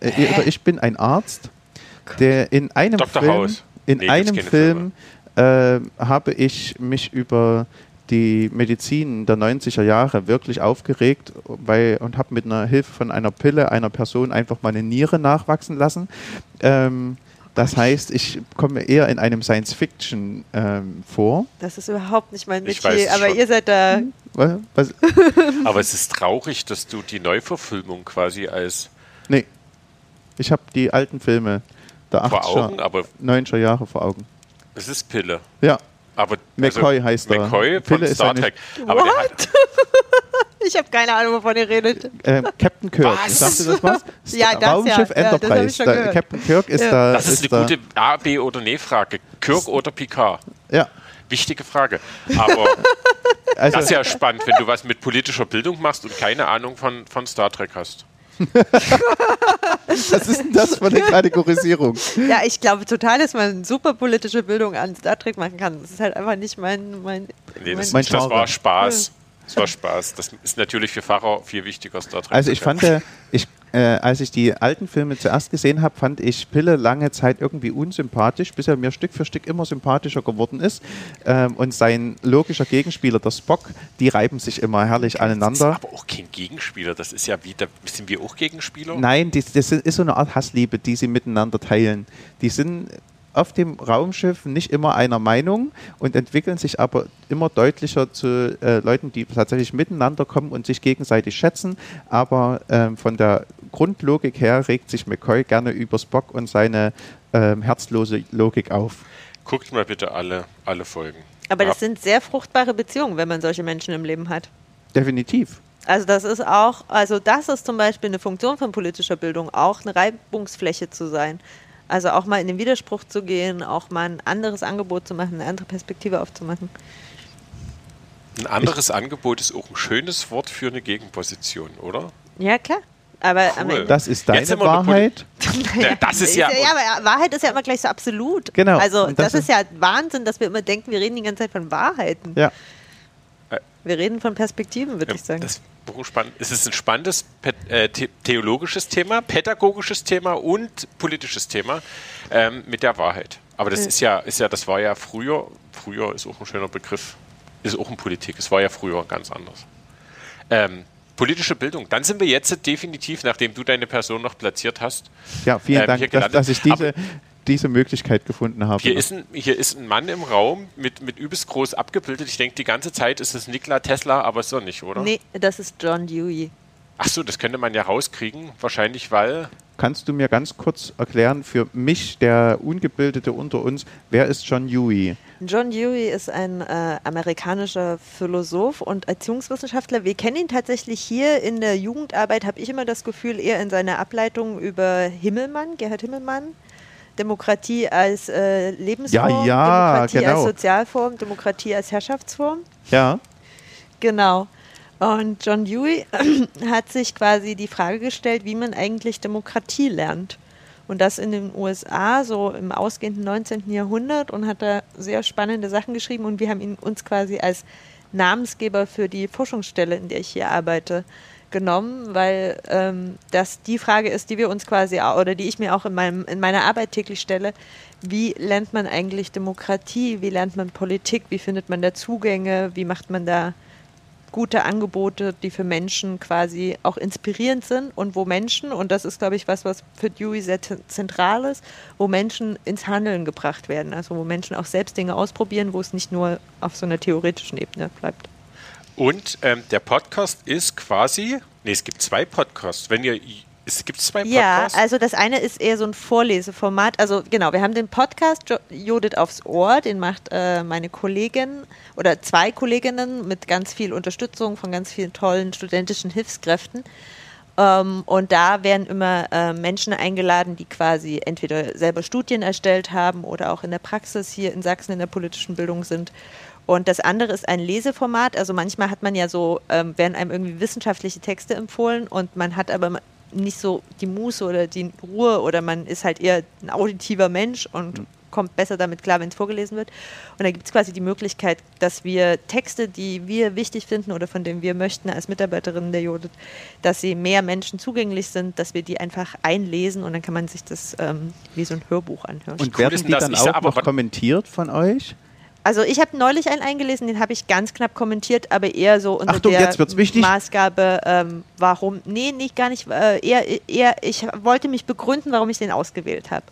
Äh, oder ich bin ein Arzt, der in einem Dr. Film, House. in Nee, einem Film äh, habe ich mich über die Medizin der 90er Jahre wirklich aufgeregt weil, und habe mit einer Hilfe von einer Pille einer Person einfach mal eine Niere nachwachsen lassen. Ähm, das heißt, ich komme eher in einem Science-Fiction ähm, vor. Das ist überhaupt nicht mein Metier, aber schon. ihr seid da. Was? Was? Aber es ist traurig, dass du die Neuverfilmung quasi als Nee. Ich habe die alten Filme der vor Augen, 80er, aber 90er Jahre vor Augen. es ist Pille. Ja, Aber McCoy also, heißt er. McCoy von Pille Star Trek. Aber What? ich habe keine Ahnung, wovon ihr redet. Ähm, Captain Kirk. Was? Sagt ihr das was? ja, das Raumschiff ja. Enterprise. Ja, da, Captain Kirk ist ja. da. Das ist, ist eine gute A, B oder Nee-Frage. Kirk oder Picard? Ja. Wichtige Frage. Aber also, das ist ja spannend, wenn du was mit politischer Bildung machst und keine Ahnung von, von Star Trek hast. Was ist denn das für eine Kategorisierung? Ja, ich glaube total, dass man super politische Bildung an Star Trek machen kann. Das ist halt einfach nicht mein. mein, nee, das, mein das war Spaß. Das war Spaß. Das ist natürlich für Pfarrer viel wichtiger, Star Trek. Also ich fand, äh, ich, äh, als ich die alten Filme zuerst gesehen habe, fand ich Pille lange Zeit irgendwie unsympathisch, bis er mir Stück für Stück immer sympathischer geworden ist. Ähm, und sein logischer Gegenspieler, der Spock, die reiben sich immer herrlich aneinander. Das ist aber auch kein Gegenspieler, das ist ja wieder, sind wir auch Gegenspieler? Nein, die, das ist so eine Art Hassliebe, die sie miteinander teilen. Die sind auf dem Raumschiff nicht immer einer Meinung und entwickeln sich aber immer deutlicher zu äh, Leuten, die tatsächlich miteinander kommen und sich gegenseitig schätzen. Aber ähm, von der Grundlogik her regt sich McCoy gerne über Spock und seine ähm, herzlose Logik auf. Guckt mal bitte alle, alle Folgen. Aber das sind sehr fruchtbare Beziehungen, wenn man solche Menschen im Leben hat. Definitiv. Also das ist auch, also das ist zum Beispiel eine Funktion von politischer Bildung, auch eine Reibungsfläche zu sein. Also auch mal in den Widerspruch zu gehen, auch mal ein anderes Angebot zu machen, eine andere Perspektive aufzumachen. Ein anderes ich Angebot ist auch ein schönes Wort für eine Gegenposition, oder? Ja, klar. Aber cool. das ist deine Wahrheit. ja, das ist ja. ja, aber Wahrheit ist ja immer gleich so absolut. Genau. Also das, das, ist ja Wahnsinn, dass wir immer denken, wir reden die ganze Zeit von Wahrheiten. Ja. Wir reden von Perspektiven, würde ja, ich sagen. Das spannend. Es ist ein spannendes äh, theologisches Thema, pädagogisches Thema und politisches Thema ähm, mit der Wahrheit. Aber das ist ja, ist ja, das war ja früher, früher ist auch ein schöner Begriff, ist auch in Politik. Es war ja früher ganz anders. Ähm, politische Bildung. Dann sind wir jetzt definitiv, nachdem du deine Person noch platziert hast. Ja, vielen ähm, Dank, dass, dass, ich diese, Aber diese Möglichkeit gefunden habe. Hier ist ein, hier ist ein Mann im Raum mit, mit übelst groß abgebildet. Ich denke, die ganze Zeit ist es Nikola Tesla, aber ist er nicht, oder? Nee, das ist John Dewey. Ach so, das könnte man ja rauskriegen, wahrscheinlich, weil. Kannst du mir ganz kurz erklären, für mich, der Ungebildete unter uns, wer ist John Dewey? John Dewey ist ein äh, amerikanischer Philosoph und Erziehungswissenschaftler. Wir kennen ihn tatsächlich hier in der Jugendarbeit, habe ich immer das Gefühl, eher in seiner Ableitung über Himmelmann, Gerhard Himmelmann. Demokratie als äh, Lebensform, ja, ja, Demokratie genau. als Sozialform, Demokratie als Herrschaftsform. Ja. Genau. Und John Dewey hat sich quasi die Frage gestellt, wie man eigentlich Demokratie lernt. Und das in den USA, so im ausgehenden 19. Jahrhundert, und hat da sehr spannende Sachen geschrieben. Und wir haben ihn uns quasi als Namensgeber für die Forschungsstelle, in der ich hier arbeite, genommen, weil ähm, das die Frage ist, die wir uns quasi oder die ich mir auch in, meinem, in meiner Arbeit täglich stelle. Wie lernt man eigentlich Demokratie? Wie lernt man Politik? Wie findet man da Zugänge? Wie macht man da gute Angebote, die für Menschen quasi auch inspirierend sind und wo Menschen, und das ist, glaube ich, was, was für Dewey sehr zentral ist, wo Menschen ins Handeln gebracht werden. Also wo Menschen auch selbst Dinge ausprobieren, wo es nicht nur auf so einer theoretischen Ebene bleibt. Und ähm, der Podcast ist quasi, nee, es gibt zwei Podcasts. Wenn ihr, es gibt zwei Podcasts? Ja, also das eine ist eher so ein Vorleseformat. Also genau, wir haben den Podcast Judith aufs Ohr, den macht äh, meine Kollegin oder zwei Kolleginnen mit ganz viel Unterstützung von ganz vielen tollen studentischen Hilfskräften. Ähm, und da werden immer äh, Menschen eingeladen, die quasi entweder selber Studien erstellt haben oder auch in der Praxis hier in Sachsen in der politischen Bildung sind und das andere ist ein Leseformat. Also manchmal hat man ja so, ähm, werden einem irgendwie wissenschaftliche Texte empfohlen und man hat aber nicht so die Muße oder die Ruhe oder man ist halt eher ein auditiver Mensch und mhm. kommt besser damit klar, wenn es vorgelesen wird. Und da gibt es quasi die Möglichkeit, dass wir Texte, die wir wichtig finden oder von denen wir möchten als Mitarbeiterinnen der Judith, dass sie mehr Menschen zugänglich sind, dass wir die einfach einlesen und dann kann man sich das ähm, wie so ein Hörbuch anhören. Und werden die dann auch noch kommentiert von euch? Also ich habe neulich einen eingelesen, den habe ich ganz knapp kommentiert, aber eher so unter Achtung, der Maßgabe, ähm, warum, nee, nicht gar nicht, äh, eher, eher, ich wollte mich begründen, warum ich den ausgewählt habe.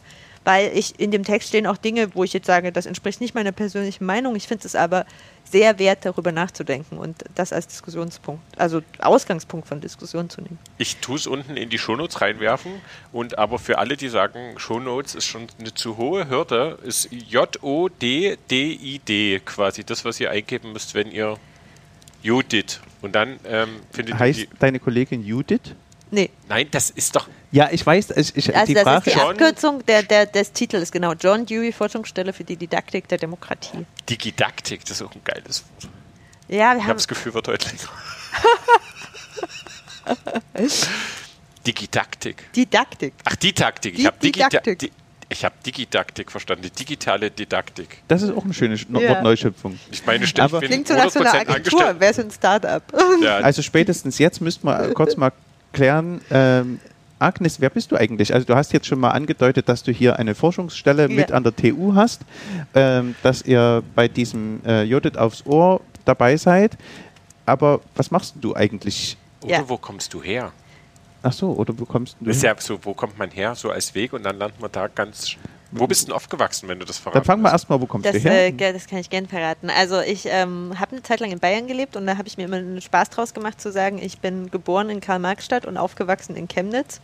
weil ich in dem Text stehen auch Dinge, wo ich jetzt sage, das entspricht nicht meiner persönlichen Meinung. Ich finde es aber sehr wert, darüber nachzudenken und das als Diskussionspunkt, also Ausgangspunkt von Diskussion zu nehmen. Ich tue es unten in die Shownotes reinwerfen und aber für alle, die sagen, Shownotes ist schon eine zu hohe Hürde, ist J-O-D-D-I-D quasi das, was ihr eingeben müsst, wenn ihr Judith und dann ähm, findet Heißt ihr die. deine Kollegin Judith? Nee, Nein, das ist doch. Ja, ich weiß, ich, ich, also die das Frage ist die John- Abkürzung der, der, des Titels, genau. John Dewey, Forschungsstelle für die Didaktik der Demokratie. Digidaktik, das ist auch ein geiles Wort. Ja, wir Ich habe haben das Gefühl, wird heute länger. Digidaktik. Didaktik. Ach, die Taktik. Ich Die habe Didaktik. di ich habe Digidaktik verstanden. Die digitale Didaktik. Das ist auch eine schöne Sch- Ja. Wortneuschöpfung. Ich meine, stimmt, Aber- ich bin Klingt so nach so einer 100% Agentur. Wer ist ein Startup? Ja, Also spätestens jetzt müssten wir kurz mal klären, ähm, Agnes, wer bist du eigentlich? Also du hast jetzt schon mal angedeutet, dass du hier eine Forschungsstelle Ja. mit an der TU hast, ähm, dass ihr bei diesem äh, Judith aufs Ohr dabei seid. Aber was machst du eigentlich? Oder Ja. wo kommst du her? Ach so, oder wo kommst du Das ist ja so, wo kommt man her, so als Weg und dann landet man da ganz. Wo bist du denn aufgewachsen, wenn du das verraten Dann fangen wir erstmal, wo kommst Das, du her? äh, das kann ich gerne verraten. Also ich ähm, habe eine Zeit lang in Bayern gelebt und da habe ich mir immer einen Spaß draus gemacht zu sagen, ich bin geboren in Karl-Marx-Stadt und aufgewachsen in Chemnitz,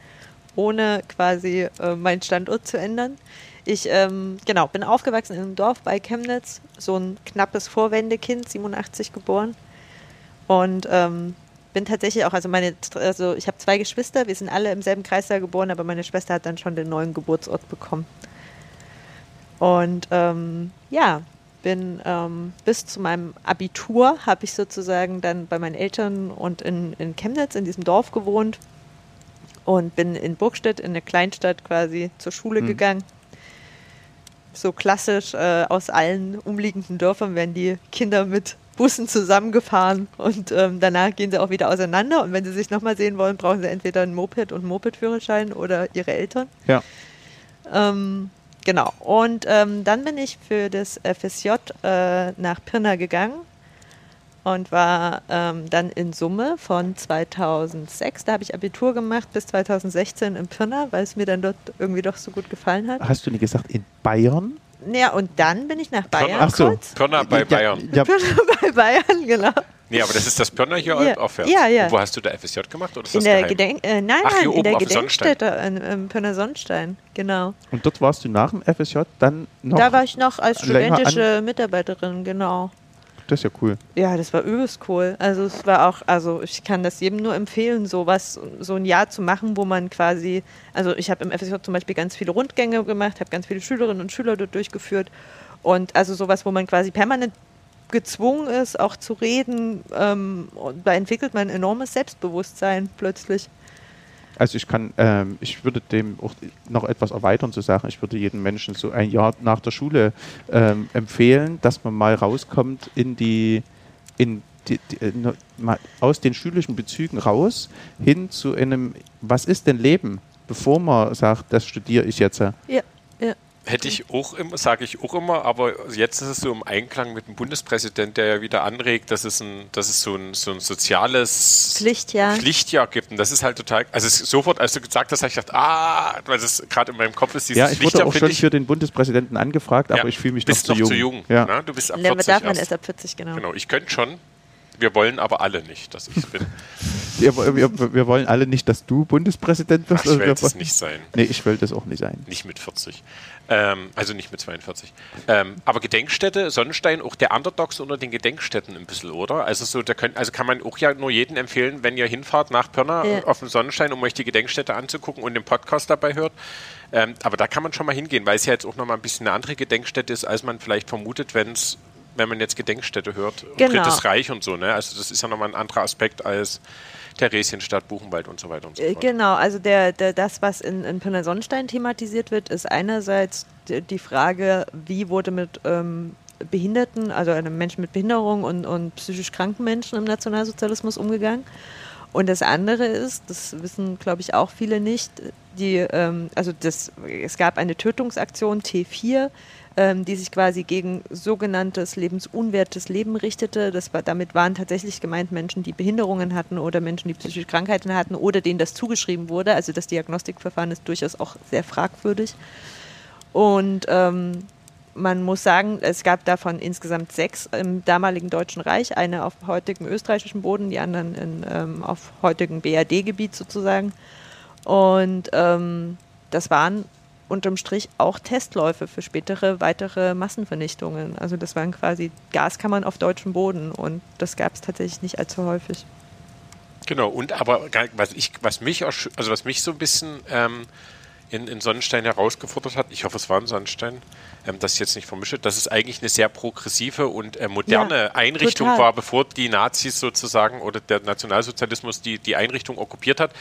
ohne quasi äh, meinen Standort zu ändern. Ich ähm, genau, bin aufgewachsen in einem Dorf bei Chemnitz, so ein knappes Vorwendekind, 87 geboren. Und ähm, bin tatsächlich auch, also meine, also ich habe zwei Geschwister, wir sind alle im selben Kreissaal geboren, aber meine Schwester hat dann schon den neuen Geburtsort bekommen. Und ähm, ja, bin ähm, bis zu meinem Abitur habe ich sozusagen dann bei meinen Eltern und in, in Chemnitz in diesem Dorf gewohnt und bin in Burgstedt in eine Kleinstadt quasi zur Schule Mhm. gegangen. So klassisch äh, aus allen umliegenden Dörfern werden die Kinder mit Bussen zusammengefahren und ähm, danach gehen sie auch wieder auseinander und wenn sie sich nochmal sehen wollen, brauchen sie entweder ein Moped und Mopedführerschein oder ihre Eltern. ja. Ähm, genau. Und ähm, dann bin ich für das FSJ äh, nach Pirna gegangen und war ähm, dann in Summe von 2006, da habe ich Abitur gemacht, bis 2016 in Pirna, weil es mir dann dort irgendwie doch so gut gefallen hat. Hast du nicht gesagt, in Bayern? Ja, und dann bin ich nach Bayern Ach so. Pirna bei ja, Bayern. Ja, bei Bayern, genau. Nee, aber das ist das Pirna hier Ja, aufwärts. ja, ja. Und wo hast du da FSJ gemacht? Oder ist In das der geheim? Gedenk äh, nein, Ach, nein, oben in der auf. Gedenkstätte in, in Pirna Sonnenstein, genau. und dort warst du nach dem FSJ dann noch. da war ich noch als studentische Mitarbeiterin, genau. das ist ja cool. Ja, das war übelst cool. Also es war auch, also ich kann das jedem nur empfehlen, sowas, so ein Jahr zu machen, wo man quasi, also ich habe im FSJ zum Beispiel ganz viele Rundgänge gemacht, habe ganz viele Schülerinnen und Schüler dort durchgeführt und also sowas, wo man quasi permanent gezwungen ist, auch zu reden ähm, da entwickelt man ein enormes Selbstbewusstsein plötzlich. Also ich kann, ähm, ich würde dem auch noch etwas erweitern zu sagen. Ich würde jedem Menschen so ein Jahr nach der Schule ähm, empfehlen, dass man mal rauskommt in die, in die, die, äh, no- mal aus den schulischen Bezügen raus hin zu einem, was ist denn Leben, bevor man sagt, das studiere ich jetzt. Ja, ja. Hätte ich auch immer, sage ich auch immer, aber jetzt ist es so im Einklang mit dem Bundespräsident, der ja wieder anregt, dass es, ein, dass es so, ein, so ein soziales Pflichtjahr. Pflichtjahr gibt. Und das ist halt total, also es sofort, als du gesagt hast, habe ich gedacht, ah, weil das gerade in meinem Kopf ist, dieses Ja, ich wurde Pflichtjahr, auch schon ich, für den Bundespräsidenten angefragt, aber ja, ich fühle mich noch bist zu jung. jung. Ja. ne? Du bist ab Ja, 40 darf man erst. ab 40, genau. Genau, ich könnte schon. Wir wollen aber alle nicht, dass ich bin. Wir, wir, wir wollen alle nicht, dass du Bundespräsident wirst. Ach, ich also will das nicht sein. Nee, ich will das auch nicht sein. Nicht mit 40. Ähm, also nicht mit 42. Ähm, aber Gedenkstätte, Sonnenstein, auch der Underdogs unter den Gedenkstätten ein bisschen, oder? Also so, da könnt, also kann man auch ja nur jedem empfehlen, wenn ihr hinfahrt nach Pirna Ja. auf den Sonnenstein, um euch die Gedenkstätte anzugucken und den Podcast dabei hört. Ähm, aber da kann man schon mal hingehen, weil es ja jetzt auch nochmal ein bisschen eine andere Gedenkstätte ist, als man vielleicht vermutet, wenn es wenn man jetzt Gedenkstätte hört, Genau. Drittes Reich und so, ne? Also das ist ja nochmal ein anderer Aspekt als Theresienstadt, Buchenwald und so weiter und so Äh, fort. Genau, also der, der, das, was in, in Pirna Sonnenstein thematisiert wird, ist einerseits die, die Frage, wie wurde mit ähm, Behinderten, also einem Menschen mit Behinderung und, und psychisch kranken Menschen im Nationalsozialismus umgegangen. Und das andere ist, das wissen, glaube ich, auch viele nicht, die, ähm, also das, es gab eine Tötungsaktion T4, ähm, die sich quasi gegen sogenanntes lebensunwertes Leben richtete. Das war, damit waren tatsächlich gemeint Menschen, die Behinderungen hatten oder Menschen, die psychische Krankheiten hatten oder denen das zugeschrieben wurde. Also das Diagnostikverfahren ist durchaus auch sehr fragwürdig. Und ähm, man muss sagen, es gab davon insgesamt sechs im damaligen Deutschen Reich, eine auf heutigem österreichischen Boden, die anderen in, ähm, auf heutigem BRD-Gebiet sozusagen. Und ähm, das waren unterm Strich auch Testläufe für spätere weitere Massenvernichtungen. Also das waren quasi Gaskammern auf deutschem Boden und das gab es tatsächlich nicht allzu häufig. Genau, und aber was ich, was mich also was mich so ein bisschen ähm, in, in Sonnenstein herausgefordert hat, ich hoffe, es war ein Sonnenstein, ähm, das jetzt nicht vermische, dass es eigentlich eine sehr progressive und äh, moderne ja, Einrichtung total. war, bevor die Nazis sozusagen oder der Nationalsozialismus die, die Einrichtung okkupiert hat.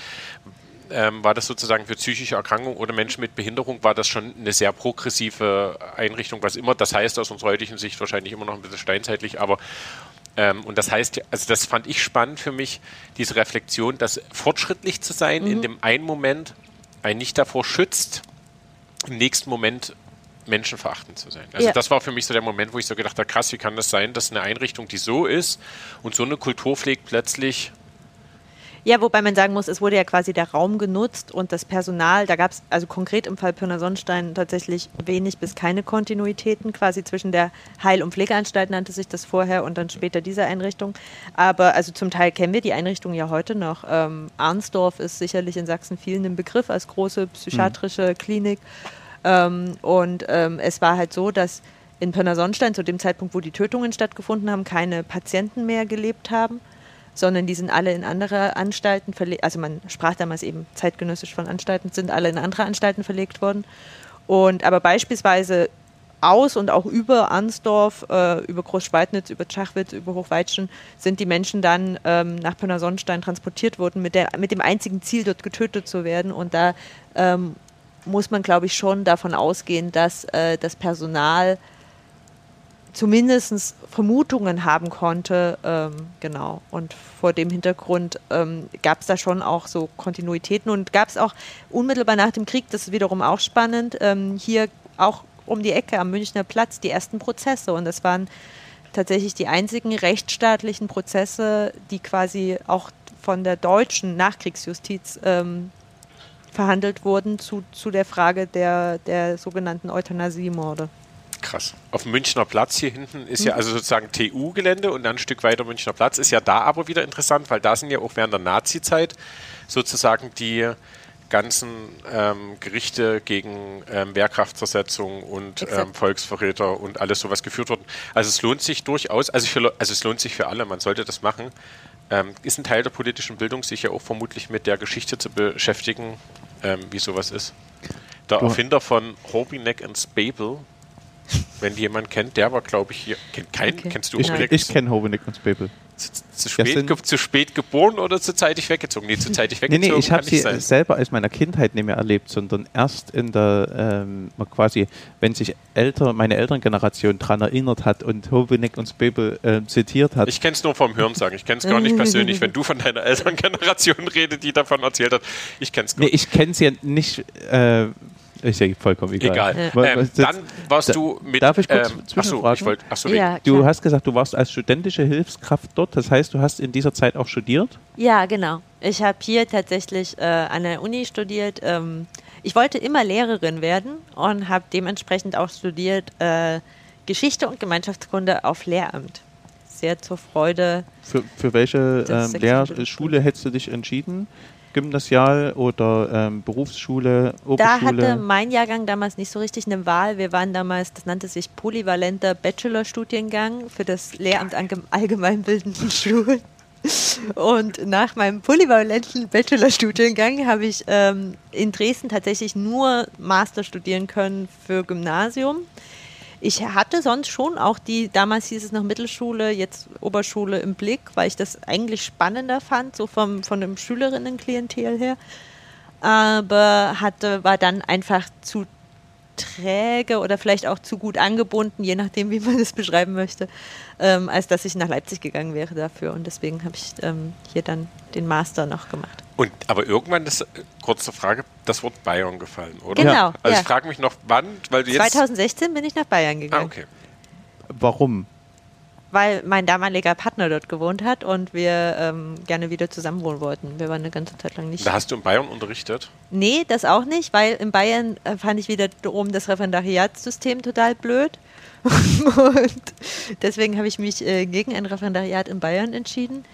Ähm, war das sozusagen für psychische Erkrankungen oder Menschen mit Behinderung, war das schon eine sehr progressive Einrichtung, was immer, das heißt aus unserer heutigen Sicht wahrscheinlich immer noch ein bisschen steinzeitlich, aber ähm, und das heißt, also das fand ich spannend für mich, diese Reflexion, dass fortschrittlich zu sein, mhm. in dem einen Moment einen nicht davor schützt, im nächsten Moment menschenverachtend zu sein. Also ja. das war für mich so der Moment, wo ich so gedacht habe, krass, wie kann das sein, dass eine Einrichtung, die so ist und so eine Kultur pflegt, plötzlich ja, wobei man sagen muss, es wurde ja quasi der Raum genutzt und das Personal, da gab es also konkret im Fall Pirna Sonnenstein tatsächlich wenig bis keine Kontinuitäten, quasi zwischen der Heil- und Pflegeanstalt nannte sich das vorher und dann später diese Einrichtung. Aber also zum Teil kennen wir die Einrichtung ja heute noch. Ähm, Arnsdorf ist sicherlich in Sachsen vielen ein Begriff als große psychiatrische mhm. Klinik. Ähm, und ähm, es war halt so, dass in Pirna Sonnenstein zu dem Zeitpunkt, wo die Tötungen stattgefunden haben, keine Patienten mehr gelebt haben sondern die sind alle in andere Anstalten verlegt, also man sprach damals eben zeitgenössisch von Anstalten, sind alle in andere Anstalten verlegt worden. Und aber beispielsweise aus und auch über Ansdorf, äh, über Großschweidnitz, über Schachwitz, über Hochweitschen sind die Menschen dann ähm, nach Pönner-Sonnenstein transportiert worden, mit, der, mit dem einzigen Ziel, dort getötet zu werden. Und da ähm, muss man, glaube ich, schon davon ausgehen, dass äh, das Personal zumindest Vermutungen haben konnte. Ähm, genau. Und vor dem Hintergrund ähm, gab es da schon auch so Kontinuitäten und gab es auch unmittelbar nach dem Krieg, das ist wiederum auch spannend, ähm, hier auch um die Ecke am Münchner Platz die ersten Prozesse. Und das waren tatsächlich die einzigen rechtsstaatlichen Prozesse, die quasi auch von der deutschen Nachkriegsjustiz ähm, verhandelt wurden zu, zu der Frage der, der sogenannten Euthanasiemorde krass. Auf dem Münchner Platz hier hinten ist mhm. ja also sozusagen TU-Gelände und dann ein Stück weiter Münchner Platz. Ist ja da aber wieder interessant, weil da sind ja auch während der Nazi-Zeit sozusagen die ganzen ähm, Gerichte gegen ähm, Wehrkraftzersetzung und ähm, Volksverräter und alles sowas geführt worden. Also es lohnt sich durchaus, also, für, also es lohnt sich für alle, man sollte das machen. Ähm, ist ein Teil der politischen Bildung, sich ja auch vermutlich mit der Geschichte zu beschäftigen, ähm, wie sowas ist. Der Erfinder von Horbineck and Spabel, wenn jemand kennt, der war, glaube ich, hier. Kennt keinen? Okay. Kennst du Ich, ich kenne Hovenik und Spepel. Zu, zu, spät, zu, spät, geboren oder zu zeitig weggezogen? Nee, zu zeitig weggezogen. Nee, nee, ich habe sie sein. selber aus meiner Kindheit nicht mehr erlebt, sondern erst in der, ähm, quasi, wenn sich älter, meine Elterngeneration daran erinnert hat und Hovenik und Spepel äh, zitiert hat. Ich kenne es nur vom Hörensagen. Ich kenne es gar nicht persönlich. Wenn du von deiner Elterngeneration redest, die davon erzählt hat, ich kenne es gar nicht. Nee, ich kenne sie ja nicht. Äh, ist ja vollkommen egal. egal. Ähm, dann warst du mit. Darf ich kurz ähm, achso, ich wollt, achso, ja, Du hast gesagt, du warst als studentische Hilfskraft dort. Das heißt, du hast in dieser Zeit auch studiert? Ja, genau. Ich habe hier tatsächlich äh, an der Uni studiert. Ähm, ich wollte immer Lehrerin werden und habe dementsprechend auch studiert äh, Geschichte und Gemeinschaftskunde auf Lehramt. Sehr zur Freude. Für, für welche ähm, Lehrschule hättest du dich entschieden? Gymnasial oder ähm, Berufsschule, Oberschule? Da hatte mein Jahrgang damals nicht so richtig eine Wahl. Wir waren damals, das nannte sich polyvalenter Bachelorstudiengang für das Lehramt an allgemeinbildenden Schulen. Und nach meinem polyvalenten Bachelorstudiengang habe ich ähm, in Dresden tatsächlich nur Master studieren können für Gymnasium. Ich hatte sonst schon auch die, damals hieß es noch Mittelschule, jetzt Oberschule im Blick, weil ich das eigentlich spannender fand, so vom, von dem Schülerinnenklientel her. Aber hatte, war dann einfach zu träge oder vielleicht auch zu gut angebunden, je nachdem, wie man das beschreiben möchte, ähm, als dass ich nach Leipzig gegangen wäre dafür. Und deswegen habe ich ähm, hier dann den Master noch gemacht. Und aber irgendwann ist, kurze Frage, das Wort Bayern gefallen, oder? Genau. Also ja. ich frage mich noch, wann, weil du jetzt. 2016 bin ich nach Bayern gegangen. Ah, okay. Warum? Weil mein damaliger Partner dort gewohnt hat und wir ähm, gerne wieder zusammen wohnen wollten. Wir waren eine ganze Zeit lang nicht. Da hast du in Bayern unterrichtet? Nee, das auch nicht, weil in Bayern äh, fand ich wiederum das Referendariatssystem total blöd. und deswegen habe ich mich äh, gegen ein Referendariat in Bayern entschieden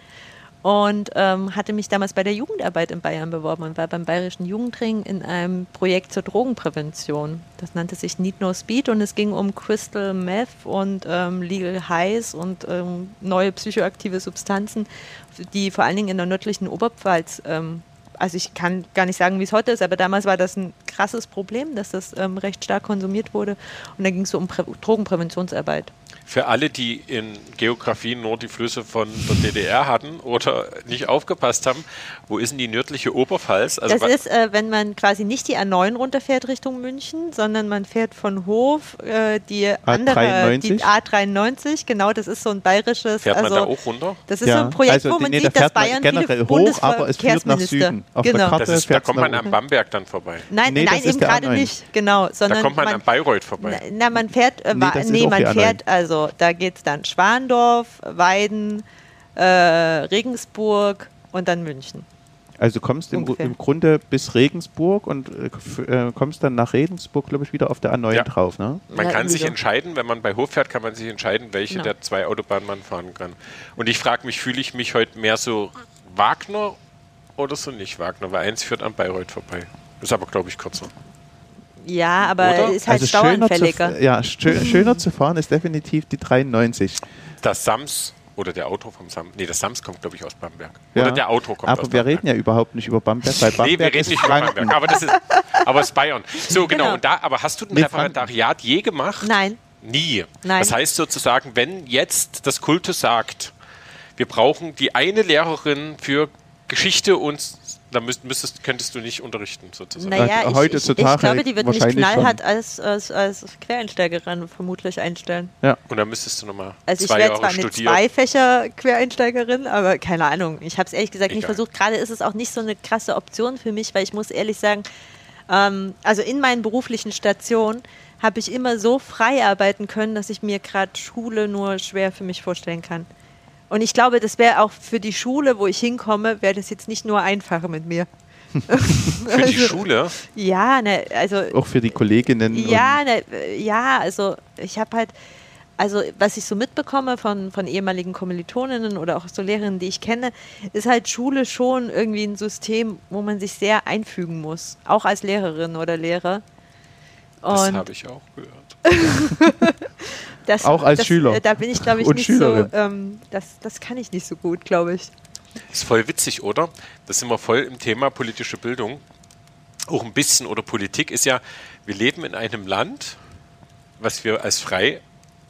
und ähm, hatte mich damals bei der Jugendarbeit in Bayern beworben und war beim Bayerischen Jugendring in einem Projekt zur Drogenprävention. Das nannte sich Need No Speed und es ging um Crystal Meth und ähm, Legal Highs und ähm, neue psychoaktive Substanzen, die vor allen Dingen in der nördlichen Oberpfalz ähm, also ich kann gar nicht sagen, wie es heute ist, aber damals war das ein krasses Problem, dass das ähm, recht stark konsumiert wurde. Und da ging es so um Prä Drogenpräventionsarbeit für alle, die in Geografie nur die Flüsse von der DDR hatten oder nicht aufgepasst haben, wo ist denn die nördliche Oberpfalz? Also das ist, äh, wenn man quasi nicht die A9 runterfährt Richtung München, sondern man fährt von Hof äh, die andere, A93? die A93, genau, das ist so ein bayerisches. Fährt also, man da auch runter? Das ist ja. so ein Projekt, also, wo man nee, sieht, dass Bayern generell hoch, aber es führt nach Süden. Auf genau. Karte ist, da kommt man am Bamberg dann vorbei. Nein, nee, nein, eben gerade nicht, genau. Sondern da kommt man, man am Bayreuth vorbei. Na, man fährt, äh, nee, nee man fährt also da geht es dann Schwandorf, Weiden, äh, Regensburg und dann München. Also kommst im, im, Grunde bis Regensburg und äh, äh, kommst dann nach Regensburg, glaube ich, wieder auf der A9 ja. drauf. Ne? Man ja, kann sich so. entscheiden, wenn man bei Hof fährt, kann man sich entscheiden, welche genau. der zwei Autobahnen man fahren kann. Und ich frage mich, fühle ich mich heute mehr so Wagner oder so nicht Wagner? Weil eins führt an Bayreuth vorbei. Ist aber, glaube ich, kürzer. Ja, aber Oder? ist halt also stauanfälliger. Zu, ja, schöner zu fahren ist definitiv die 93. Das Sams oder der Auto vom Sams. Nee, das Sams kommt, glaube ich, aus Bamberg. Ja, oder der Auto kommt aber aus wir reden ja überhaupt nicht über Bamberg, weil Bamberg Nee, wir reden nicht über Bamberg, aber das ist, aber es ist Bayern. So, genau. genau. Und da, aber hast du ein nee, Referendariat je gemacht? Nein. Nie. Nein. Das heißt sozusagen, wenn jetzt das Kultus sagt, wir brauchen die eine Lehrerin für Geschichte und da müsst, müsstest, könntest du nicht unterrichten, sozusagen. Naja, ich, ich, ich glaube, die wird mich knallhart als, als, als Quereinsteigerin vermutlich einstellen. Ja. Und dann müsstest du nochmal Also ich wäre zwar eine Zwei-Fächer-Quereinsteigerin, aber keine Ahnung. Ich habe es ehrlich gesagt Egal. nicht versucht. Gerade ist es auch nicht so eine krasse Option für mich, weil ich muss ehrlich sagen, ähm, also in meinen beruflichen Stationen habe ich immer so frei arbeiten können, dass ich mir gerade Schule nur schwer für mich vorstellen kann. Und ich glaube, das wäre auch für die Schule, wo ich hinkomme, wäre das jetzt nicht nur einfacher mit mir. für die also, Schule? Ja, ne, also. Auch für die Kolleginnen. Ja, ne, ja, also ich habe halt, also was ich so mitbekomme von, von ehemaligen Kommilitoninnen oder auch so Lehrerinnen, die ich kenne, ist halt Schule schon irgendwie ein System, wo man sich sehr einfügen muss, auch als Lehrerin oder Lehrer. Und das habe ich auch gehört. Das, auch als das, Schüler. Äh, da bin ich, glaube ich, nicht Schülerin. so. Ähm, das, das kann ich nicht so gut, glaube ich. Ist voll witzig, oder? Das sind wir voll im Thema politische Bildung. Auch ein bisschen oder Politik ist ja, wir leben in einem Land, was wir als frei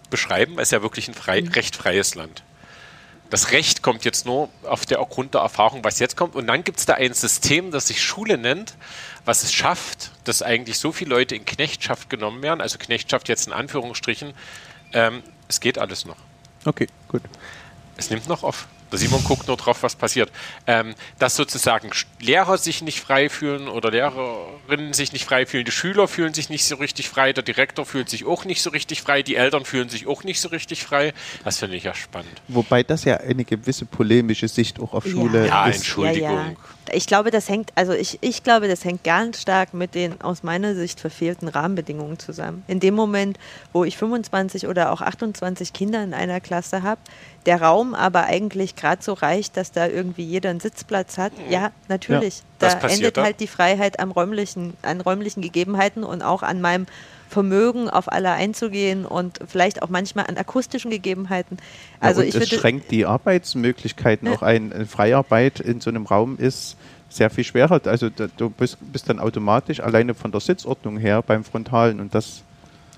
beschreiben, ist ja wirklich ein frei, mhm. recht freies Land. Das Recht kommt jetzt nur auf der Grund der Erfahrung, was jetzt kommt. Und dann gibt es da ein System, das sich Schule nennt, was es schafft, dass eigentlich so viele Leute in Knechtschaft genommen werden, also Knechtschaft jetzt in Anführungsstrichen, ähm, es geht alles noch. Okay, gut. Es nimmt noch auf. Der Simon guckt nur drauf, was passiert. Ähm, dass sozusagen Lehrer sich nicht frei fühlen oder Lehrerinnen sich nicht frei fühlen, die Schüler fühlen sich nicht so richtig frei, der Direktor fühlt sich auch nicht so richtig frei, die Eltern fühlen sich auch nicht so richtig frei. Das finde ich ja spannend. Wobei das ja eine gewisse polemische Sicht auch auf Schule ja. ist. Ja, Entschuldigung. Ja, ja ich glaube, das hängt, also ich, ich glaube, das hängt ganz stark mit den aus meiner Sicht verfehlten Rahmenbedingungen zusammen. In dem Moment, wo ich 25 oder auch 28 Kinder in einer Klasse habe, der Raum aber eigentlich gerade so reicht, dass da irgendwie jeder einen Sitzplatz hat, ja, natürlich. Ja. Da endet da? halt die Freiheit am räumlichen, an räumlichen Gegebenheiten und auch an meinem Vermögen, auf alle einzugehen und vielleicht auch manchmal an akustischen Gegebenheiten. Also ja, ich es schränkt die Arbeitsmöglichkeiten ja. auch ein. Freiarbeit in so einem Raum ist sehr viel schwerer. Also du bist, bist dann automatisch alleine von der Sitzordnung her beim Frontalen und das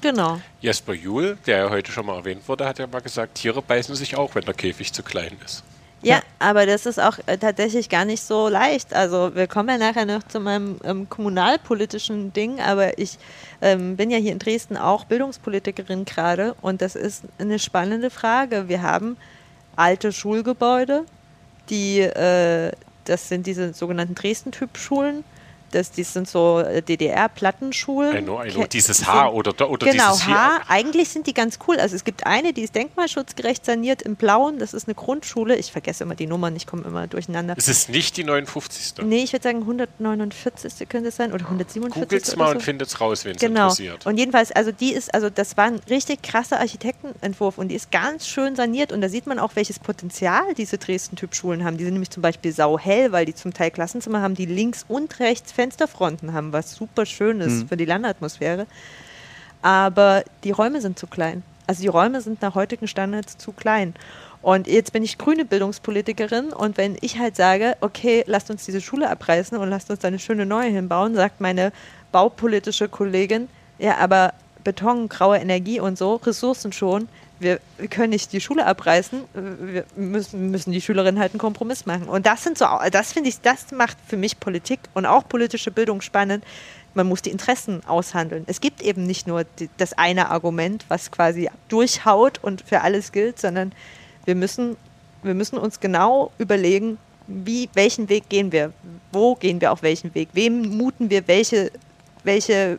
Genau. Jesper Juhl, der ja heute schon mal erwähnt wurde, hat ja mal gesagt, Tiere beißen sich auch, wenn der Käfig zu klein ist. Ja, ja, aber das ist auch äh, tatsächlich gar nicht so leicht. Also wir kommen ja nachher noch zu meinem ähm, kommunalpolitischen Ding, aber ich ähm, bin ja hier in Dresden auch Bildungspolitikerin gerade und das ist eine spannende Frage. Wir haben alte Schulgebäude, die, äh, das sind diese sogenannten Dresden-Typ-Schulen, Das, die sind so äh, DDR-Plattenschulen. I know, I know. Dieses H oder, oder genau, dieses hier. H. Eigentlich sind die ganz cool. Also es gibt eine, die ist denkmalschutzgerecht saniert im Blauen. Das ist eine Grundschule. Ich vergesse immer die Nummern, ich komme immer durcheinander. Es ist nicht die 59. Nee, ich würde sagen 149. könnte es sein oder 147. Googles oder mal so. und findet es raus, wenn es Genau. interessiert. Und jedenfalls, also die ist, also das war ein richtig krasser Architektenentwurf und die ist ganz schön saniert und da sieht man auch, welches Potenzial diese Dresden-Typ-Schulen haben. Die sind nämlich zum Beispiel sauhell, weil die zum Teil Klassenzimmer haben, die links und rechts Fensterfronten haben, was super schön ist für die Landatmosphäre. Aber die Räume sind zu klein. Also die Räume sind nach heutigen Standards zu klein. Und jetzt bin ich grüne Bildungspolitikerin und wenn ich halt sage, okay, lasst uns diese Schule abreißen und lasst uns da eine schöne neue hinbauen, sagt meine baupolitische Kollegin, ja, aber Beton, graue Energie und so, Ressourcen schon, wir, können nicht die Schule abreißen, wir müssen, müssen die Schülerinnen halt einen Kompromiss machen. Und das sind so, das finde ich, das macht für mich Politik und auch politische Bildung spannend. Man muss die Interessen aushandeln. Es gibt eben nicht nur die, das eine Argument, was quasi durchhaut und für alles gilt, sondern wir müssen, wir müssen uns genau überlegen, wie, welchen Weg gehen wir, wo gehen wir auf welchen Weg, wem muten wir welche, welche,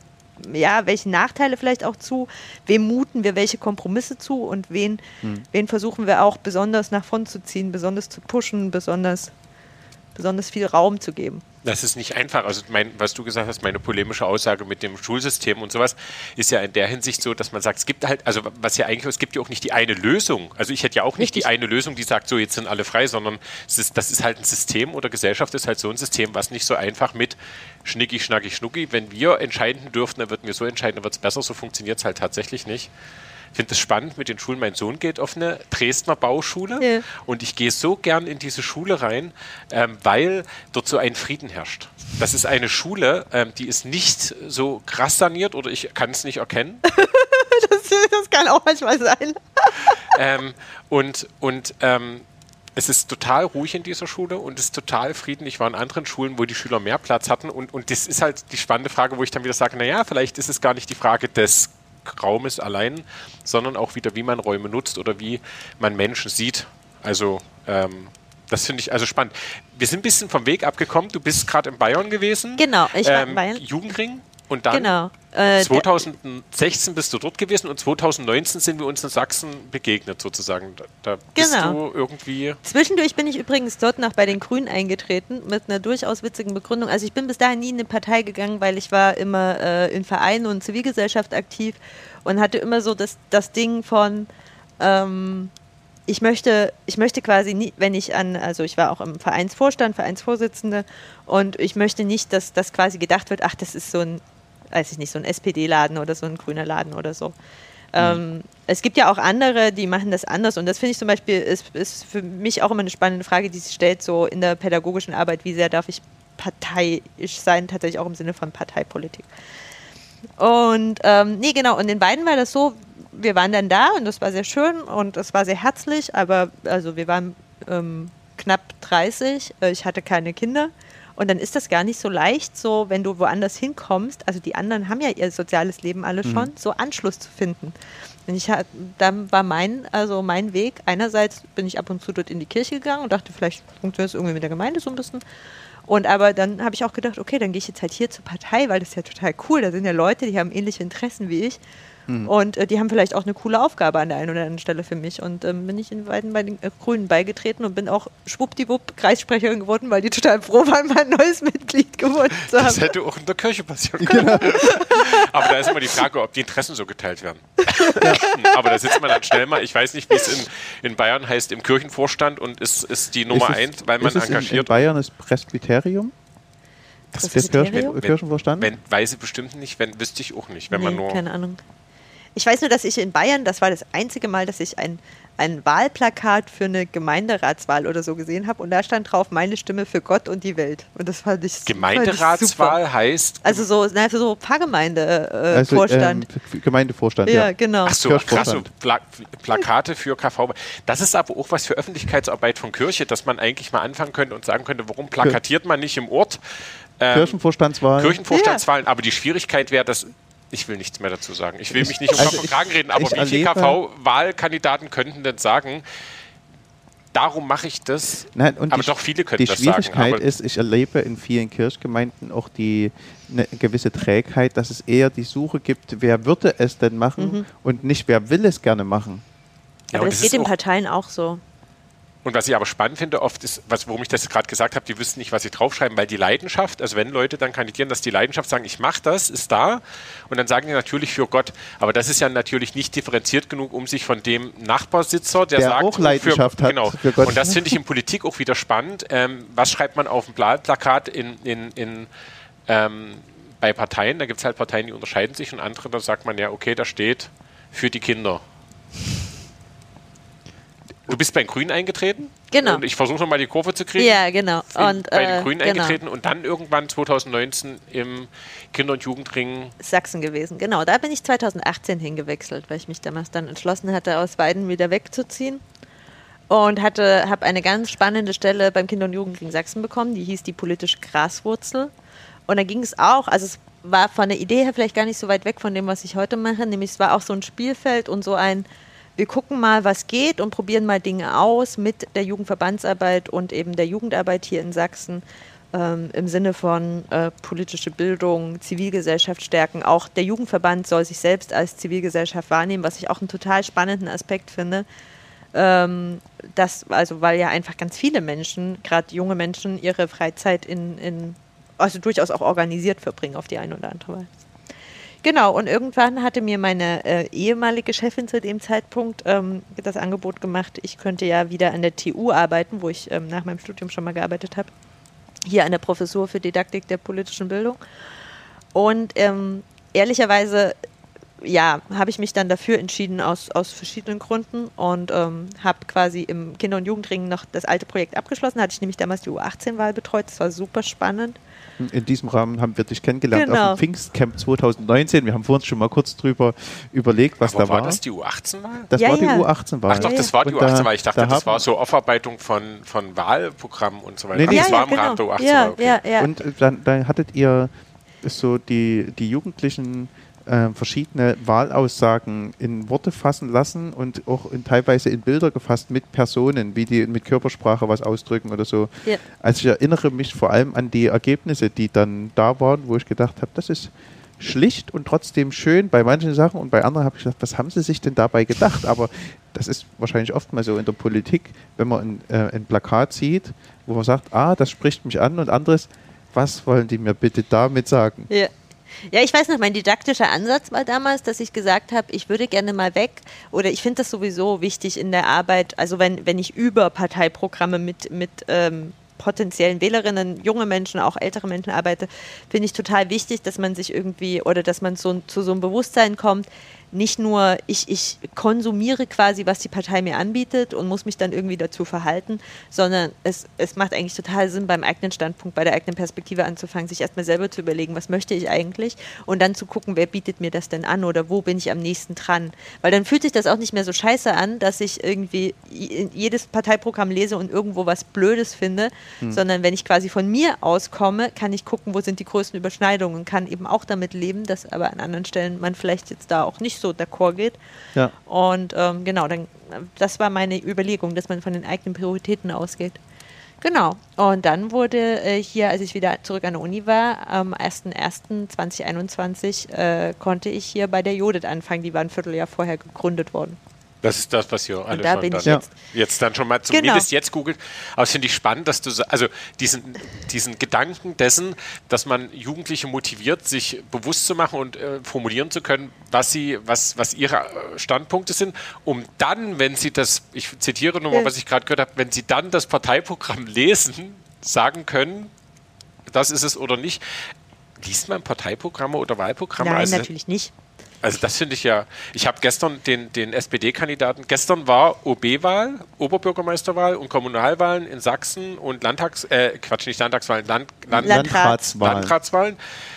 ja, welche Nachteile vielleicht auch zu, wem muten wir welche Kompromisse zu und wen, wen versuchen wir auch besonders nach vorn zu ziehen, besonders zu pushen, besonders, besonders viel Raum zu geben. Das ist nicht einfach. Also mein, was du gesagt hast, meine polemische Aussage mit dem Schulsystem und sowas, ist ja in der Hinsicht so, dass man sagt, es gibt halt, also was ja eigentlich, es gibt ja auch nicht die eine Lösung. Also ich hätte ja auch nicht Richtig. die eine Lösung, die sagt, so jetzt sind alle frei, sondern ist, das ist halt ein System oder Gesellschaft ist halt so ein System, was nicht so einfach mit schnicki, schnacki, schnucki, wenn wir entscheiden dürften, dann würden wir so entscheiden, dann wird es besser, so funktioniert es halt tatsächlich nicht. Ich finde es spannend mit den Schulen. Mein Sohn geht auf eine Dresdner Bauschule Ja. und ich gehe so gern in diese Schule rein, ähm, weil dort so ein Frieden herrscht. Das ist eine Schule, ähm, die ist nicht so krass saniert oder ich kann es nicht erkennen. Das, das kann auch manchmal sein. ähm, und und ähm, es ist total ruhig in dieser Schule und es ist total Frieden. Ich war in anderen Schulen, wo die Schüler mehr Platz hatten und, und das ist halt die spannende Frage, wo ich dann wieder sage, naja, vielleicht ist es gar nicht die Frage des Raumes allein, sondern auch wieder, wie man Räume nutzt oder wie man Menschen sieht. Also ähm, das finde ich also spannend. Wir sind ein bisschen vom Weg abgekommen. Du bist gerade in Bayern gewesen. Genau, ich war in ähm, Bayern. Jugendring und dann Genau. Äh, 2016 bist du dort gewesen und 2019 sind wir uns in Sachsen begegnet sozusagen. Da, bist Genau. du irgendwie. Zwischendurch bin ich übrigens dort noch bei den Grünen eingetreten mit einer durchaus witzigen Begründung. Also ich bin bis dahin nie in eine Partei gegangen, weil ich war immer äh, in Vereinen und Zivilgesellschaft aktiv und hatte immer so das, das Ding von ähm, ich möchte, ich möchte quasi nie, wenn ich an, also ich war auch im Vereinsvorstand, Vereinsvorsitzende und ich möchte nicht, dass das quasi gedacht wird, ach, das ist so ein, weiß ich nicht, so ein SPD-Laden oder so ein grüner Laden oder so. Ähm, es gibt ja auch andere, die machen das anders und das finde ich zum Beispiel, ist, ist für mich auch immer eine spannende Frage, die sich stellt, so in der pädagogischen Arbeit, wie sehr darf ich parteiisch sein, tatsächlich auch im Sinne von Parteipolitik. Und ähm, nee, genau, und in beiden war das so, wir waren dann da und das war sehr schön und es war sehr herzlich, aber also wir waren ähm, knapp 30, äh, ich hatte keine Kinder und dann ist das gar nicht so leicht, so wenn du woanders hinkommst, also die anderen haben ja ihr soziales Leben alle schon, so Anschluss zu finden. Und ich dann war mein, also mein Weg, einerseits bin ich ab und zu dort in die Kirche gegangen und dachte, vielleicht funktioniert es irgendwie mit der Gemeinde so ein bisschen. Und aber dann habe ich auch gedacht, okay, dann gehe ich jetzt halt hier zur Partei, weil das ist ja total cool. Da sind ja Leute, die haben ähnliche Interessen wie ich. Und äh, die haben vielleicht auch eine coole Aufgabe an der einen oder anderen Stelle für mich. Und ähm, bin ich in beiden bei den äh, Grünen beigetreten und bin auch schwuppdiwupp Kreissprecherin geworden, weil die total froh waren, mein neues Mitglied geworden zu Das haben. hätte auch in der Kirche passieren können. Aber da ist immer die Frage, ob die Interessen so geteilt werden. Aber da sitzt man dann schnell mal, ich weiß nicht, wie es in, in Bayern heißt, im Kirchenvorstand und ist, ist die Nummer Ist es- eins, weil man ist es in, in engagiert. Bayern das Presbyterium? Das Das Presbyterium? Kirchen, Kirchenvorstand? Wenn, weiß ich bestimmt nicht, wenn, wüsste ich auch nicht. Wenn man Nee, nur. keine Ahnung. Ich weiß nur, dass ich in Bayern, das war das einzige Mal, dass ich ein, ein Wahlplakat für eine Gemeinderatswahl oder so gesehen habe und da stand drauf meine Stimme für Gott und die Welt. Und das fand ich fand ich super. Gemeinderatswahl heißt. Also so, na, so Pfarrgemeindevorstand. Äh, also, Vorstand. ähm, Gemeindevorstand, ja, ja. genau. Ach so, krass, so. Pla Plakate für KV. Das ist aber auch was für Öffentlichkeitsarbeit von Kirche, dass man eigentlich mal anfangen könnte und sagen könnte, warum plakatiert man nicht im Ort ähm, Kirchenvorstandswahl. Kirchenvorstandswahlen? Aber die Schwierigkeit wäre, dass ich will nichts mehr dazu sagen. Ich will mich nicht um Also Kopf und Kragen reden, aber wie viele KV-Wahlkandidaten könnten denn sagen, darum mache ich das. Nein, und aber die, doch viele können die das Schwierigkeit sagen. aber- ist, ich erlebe in vielen Kirchgemeinden auch die eine gewisse Trägheit, dass es eher die Suche gibt, wer würde es denn machen und nicht wer will es gerne machen. Ja, aber das das geht auch- Parteien auch so. Und was ich aber spannend finde, oft ist, was, warum ich das gerade gesagt habe, die wüssten nicht, was sie draufschreiben, weil die Leidenschaft, also wenn Leute dann kandidieren, dass die Leidenschaft sagen, ich mache das, ist da, und dann sagen die natürlich für Gott, aber das ist ja natürlich nicht differenziert genug, um sich von dem Nachbarsitzer, der, Der sagt, auch Leidenschaft für, hat genau. für Gott. Und das finde ich in Politik auch wieder spannend. Ähm, was schreibt man auf dem Pla- Plakat in, in, in ähm, bei Parteien? Da gibt es halt Parteien, die unterscheiden sich und andere, da sagt man ja, okay, da steht für die Kinder. Du bist bei den Grünen eingetreten? Genau. Und ich versuche nochmal die Kurve zu kriegen. Ja, genau. Und, bei äh, den Grünen genau. eingetreten und dann irgendwann 2019 im Kinder- und Jugendring. Sachsen gewesen. Genau, da bin ich 2018 hingewechselt, weil ich mich damals dann entschlossen hatte, aus Weiden wieder wegzuziehen. Und hatte, habe eine ganz spannende Stelle beim Kinder- und Jugendring Sachsen bekommen, die hieß die politische Graswurzel. Und da ging es auch, also es war von der Idee her vielleicht gar nicht so weit weg von dem, was ich heute mache, nämlich es war auch so ein Spielfeld und so ein, wir gucken mal, was geht und probieren mal Dinge aus mit der Jugendverbandsarbeit und eben der Jugendarbeit hier in Sachsen ähm, im Sinne von äh, politische Bildung, Zivilgesellschaft stärken. Auch der Jugendverband soll sich selbst als Zivilgesellschaft wahrnehmen, was ich auch einen total spannenden Aspekt finde. Ähm, das, also weil ja einfach ganz viele Menschen, gerade junge Menschen, ihre Freizeit in, in, also durchaus auch organisiert verbringen auf die eine oder andere Weise. Genau, und irgendwann hatte mir meine äh, ehemalige Chefin zu dem Zeitpunkt ähm, das Angebot gemacht, ich könnte ja wieder an der TU arbeiten, wo ich ähm, nach meinem Studium schon mal gearbeitet habe. Hier an der Professur für Didaktik der politischen Bildung. Und ähm, ehrlicherweise, ja, habe ich mich dann dafür entschieden aus, aus verschiedenen Gründen und ähm, habe quasi im Kinder- und Jugendring noch das alte Projekt abgeschlossen. Hatte ich nämlich damals die U18-Wahl betreut. Das war super spannend. In diesem Rahmen haben wir dich kennengelernt Genau. auf dem Pfingstcamp 2019. Wir haben vorhin schon mal kurz drüber überlegt, was Aber da war war. das die U18-Wahl? Das Ja, war die ja. U18-Wahl. Ach doch, das war die Und da- U18-Wahl. Ich dachte, da das war so Aufarbeitung von, von Wahlprogrammen und so weiter. Nee, nee. Ach, das Ja, war im Rahmen der U18-Wahl. Ja, okay. ja, ja. Und äh, dann, dann hattet ihr so die, die Jugendlichen äh, verschiedene Wahlaussagen in Worte fassen lassen und auch in, teilweise in Bilder gefasst mit Personen, wie die mit Körpersprache was ausdrücken oder so. Ja. Also ich erinnere mich vor allem an die Ergebnisse, die dann da waren, wo ich gedacht habe, das ist schlicht und trotzdem schön bei manchen Sachen und bei anderen habe ich gedacht, was haben sie sich denn dabei gedacht? Aber das ist wahrscheinlich oft mal so in der Politik, wenn man ein, äh, ein Plakat sieht, wo man sagt, ah, das spricht mich an und anderes, was wollen die mir bitte damit sagen? Ja. Ja, ich weiß noch, mein didaktischer Ansatz war damals, dass ich gesagt habe, ich würde gerne mal weg. Oder ich finde das sowieso wichtig in der Arbeit, also wenn, wenn ich über Parteiprogramme mit, mit ähm, potenziellen Wählerinnen, junge Menschen, auch ältere Menschen arbeite, finde ich total wichtig, dass man sich irgendwie oder dass man so, zu so einem Bewusstsein kommt, nicht nur ich, ich konsumiere quasi, was die Partei mir anbietet und muss mich dann irgendwie dazu verhalten, sondern es, es macht eigentlich total Sinn, beim eigenen Standpunkt, bei der eigenen Perspektive anzufangen, sich erstmal selber zu überlegen, was möchte ich eigentlich und dann zu gucken, wer bietet mir das denn an oder wo bin ich am nächsten dran. Weil dann fühlt sich das auch nicht mehr so scheiße an, dass ich irgendwie jedes Parteiprogramm lese und irgendwo was Blödes finde, sondern wenn ich quasi von mir auskomme, kann ich gucken, wo sind die größten Überschneidungen und kann eben auch damit leben, dass aber an anderen Stellen man vielleicht jetzt da auch nicht so d'accord geht. Ja. Und ähm, genau, dann, das war meine Überlegung, dass man von den eigenen Prioritäten ausgeht. Genau. Und dann wurde äh, hier, als ich wieder zurück an der Uni war, am 01.01.2021 äh, konnte ich hier bei der Judith anfangen. Die war ein Vierteljahr vorher gegründet worden. Das ist das, was ihr alle da schon bin dann ich jetzt. jetzt dann schon mal Genau. zumindest jetzt googelt. Aber es finde ich spannend, dass du so, also diesen, diesen Gedanken dessen, dass man Jugendliche motiviert, sich bewusst zu machen und äh, formulieren zu können, was sie, was, was ihre äh, Standpunkte sind, um dann, wenn sie das, ich zitiere nochmal, Ja. was ich gerade gehört habe, wenn sie dann das Parteiprogramm lesen, sagen können, das ist es oder nicht. Liest man Parteiprogramme oder Wahlprogramme? Nein, also, natürlich nicht. Also das finde ich ja. Ich habe gestern den, den SPD-Kandidaten. Gestern war OB-Wahl, Oberbürgermeisterwahl und Kommunalwahlen in Sachsen und Landtags, äh, Quatsch, nicht Landtagswahlen, Land, Land, Land- Landratswahlen. Landratswahlen.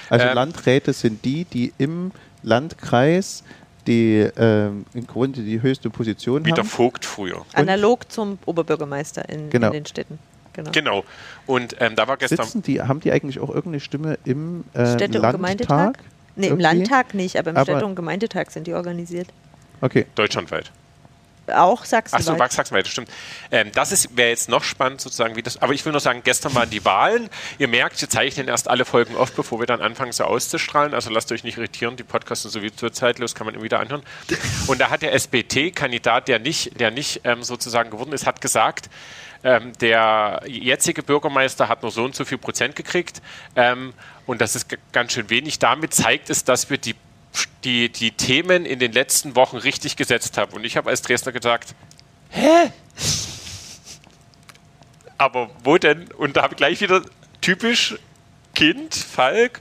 Also Ähm, Landräte sind die, die im Landkreis die ähm, im Grunde die höchste Position Wie der haben. Vogt früher. Analog zum Oberbürgermeister in, Genau. in den Städten. Genau. Genau. Und ähm, da war gestern. Sitzen die, haben die eigentlich auch irgendeine Stimme im äh, Städte- und Landtag? Gemeindetag? Nee, im? Landtag nicht, aber im Aber- Städte- und Gemeindetag sind die organisiert. Okay. Deutschlandweit. auch Sachsenwald. Ach so, Sachsenwald, stimmt. Ähm, das wäre jetzt noch spannend sozusagen, wie das. Aber ich will nur sagen, gestern waren die Wahlen. Ihr merkt, wir zeichnen erst alle Folgen auf, bevor wir dann anfangen, sie auszustrahlen. Also lasst euch nicht irritieren. Die Podcasts sind sowieso zeitlos, kann man immer wieder anhören. Und da hat der SBT-Kandidat, der nicht, der nicht ähm, sozusagen geworden ist, hat gesagt, ähm, der jetzige Bürgermeister hat nur so und so viel Prozent gekriegt. Ähm, und das ist ganz schön wenig. Damit zeigt es, dass wir die die, die Themen in den letzten Wochen richtig gesetzt haben. Und ich habe als Dresdner gesagt, hä? Aber wo denn? Und da habe ich gleich wieder typisch Kind, Falk.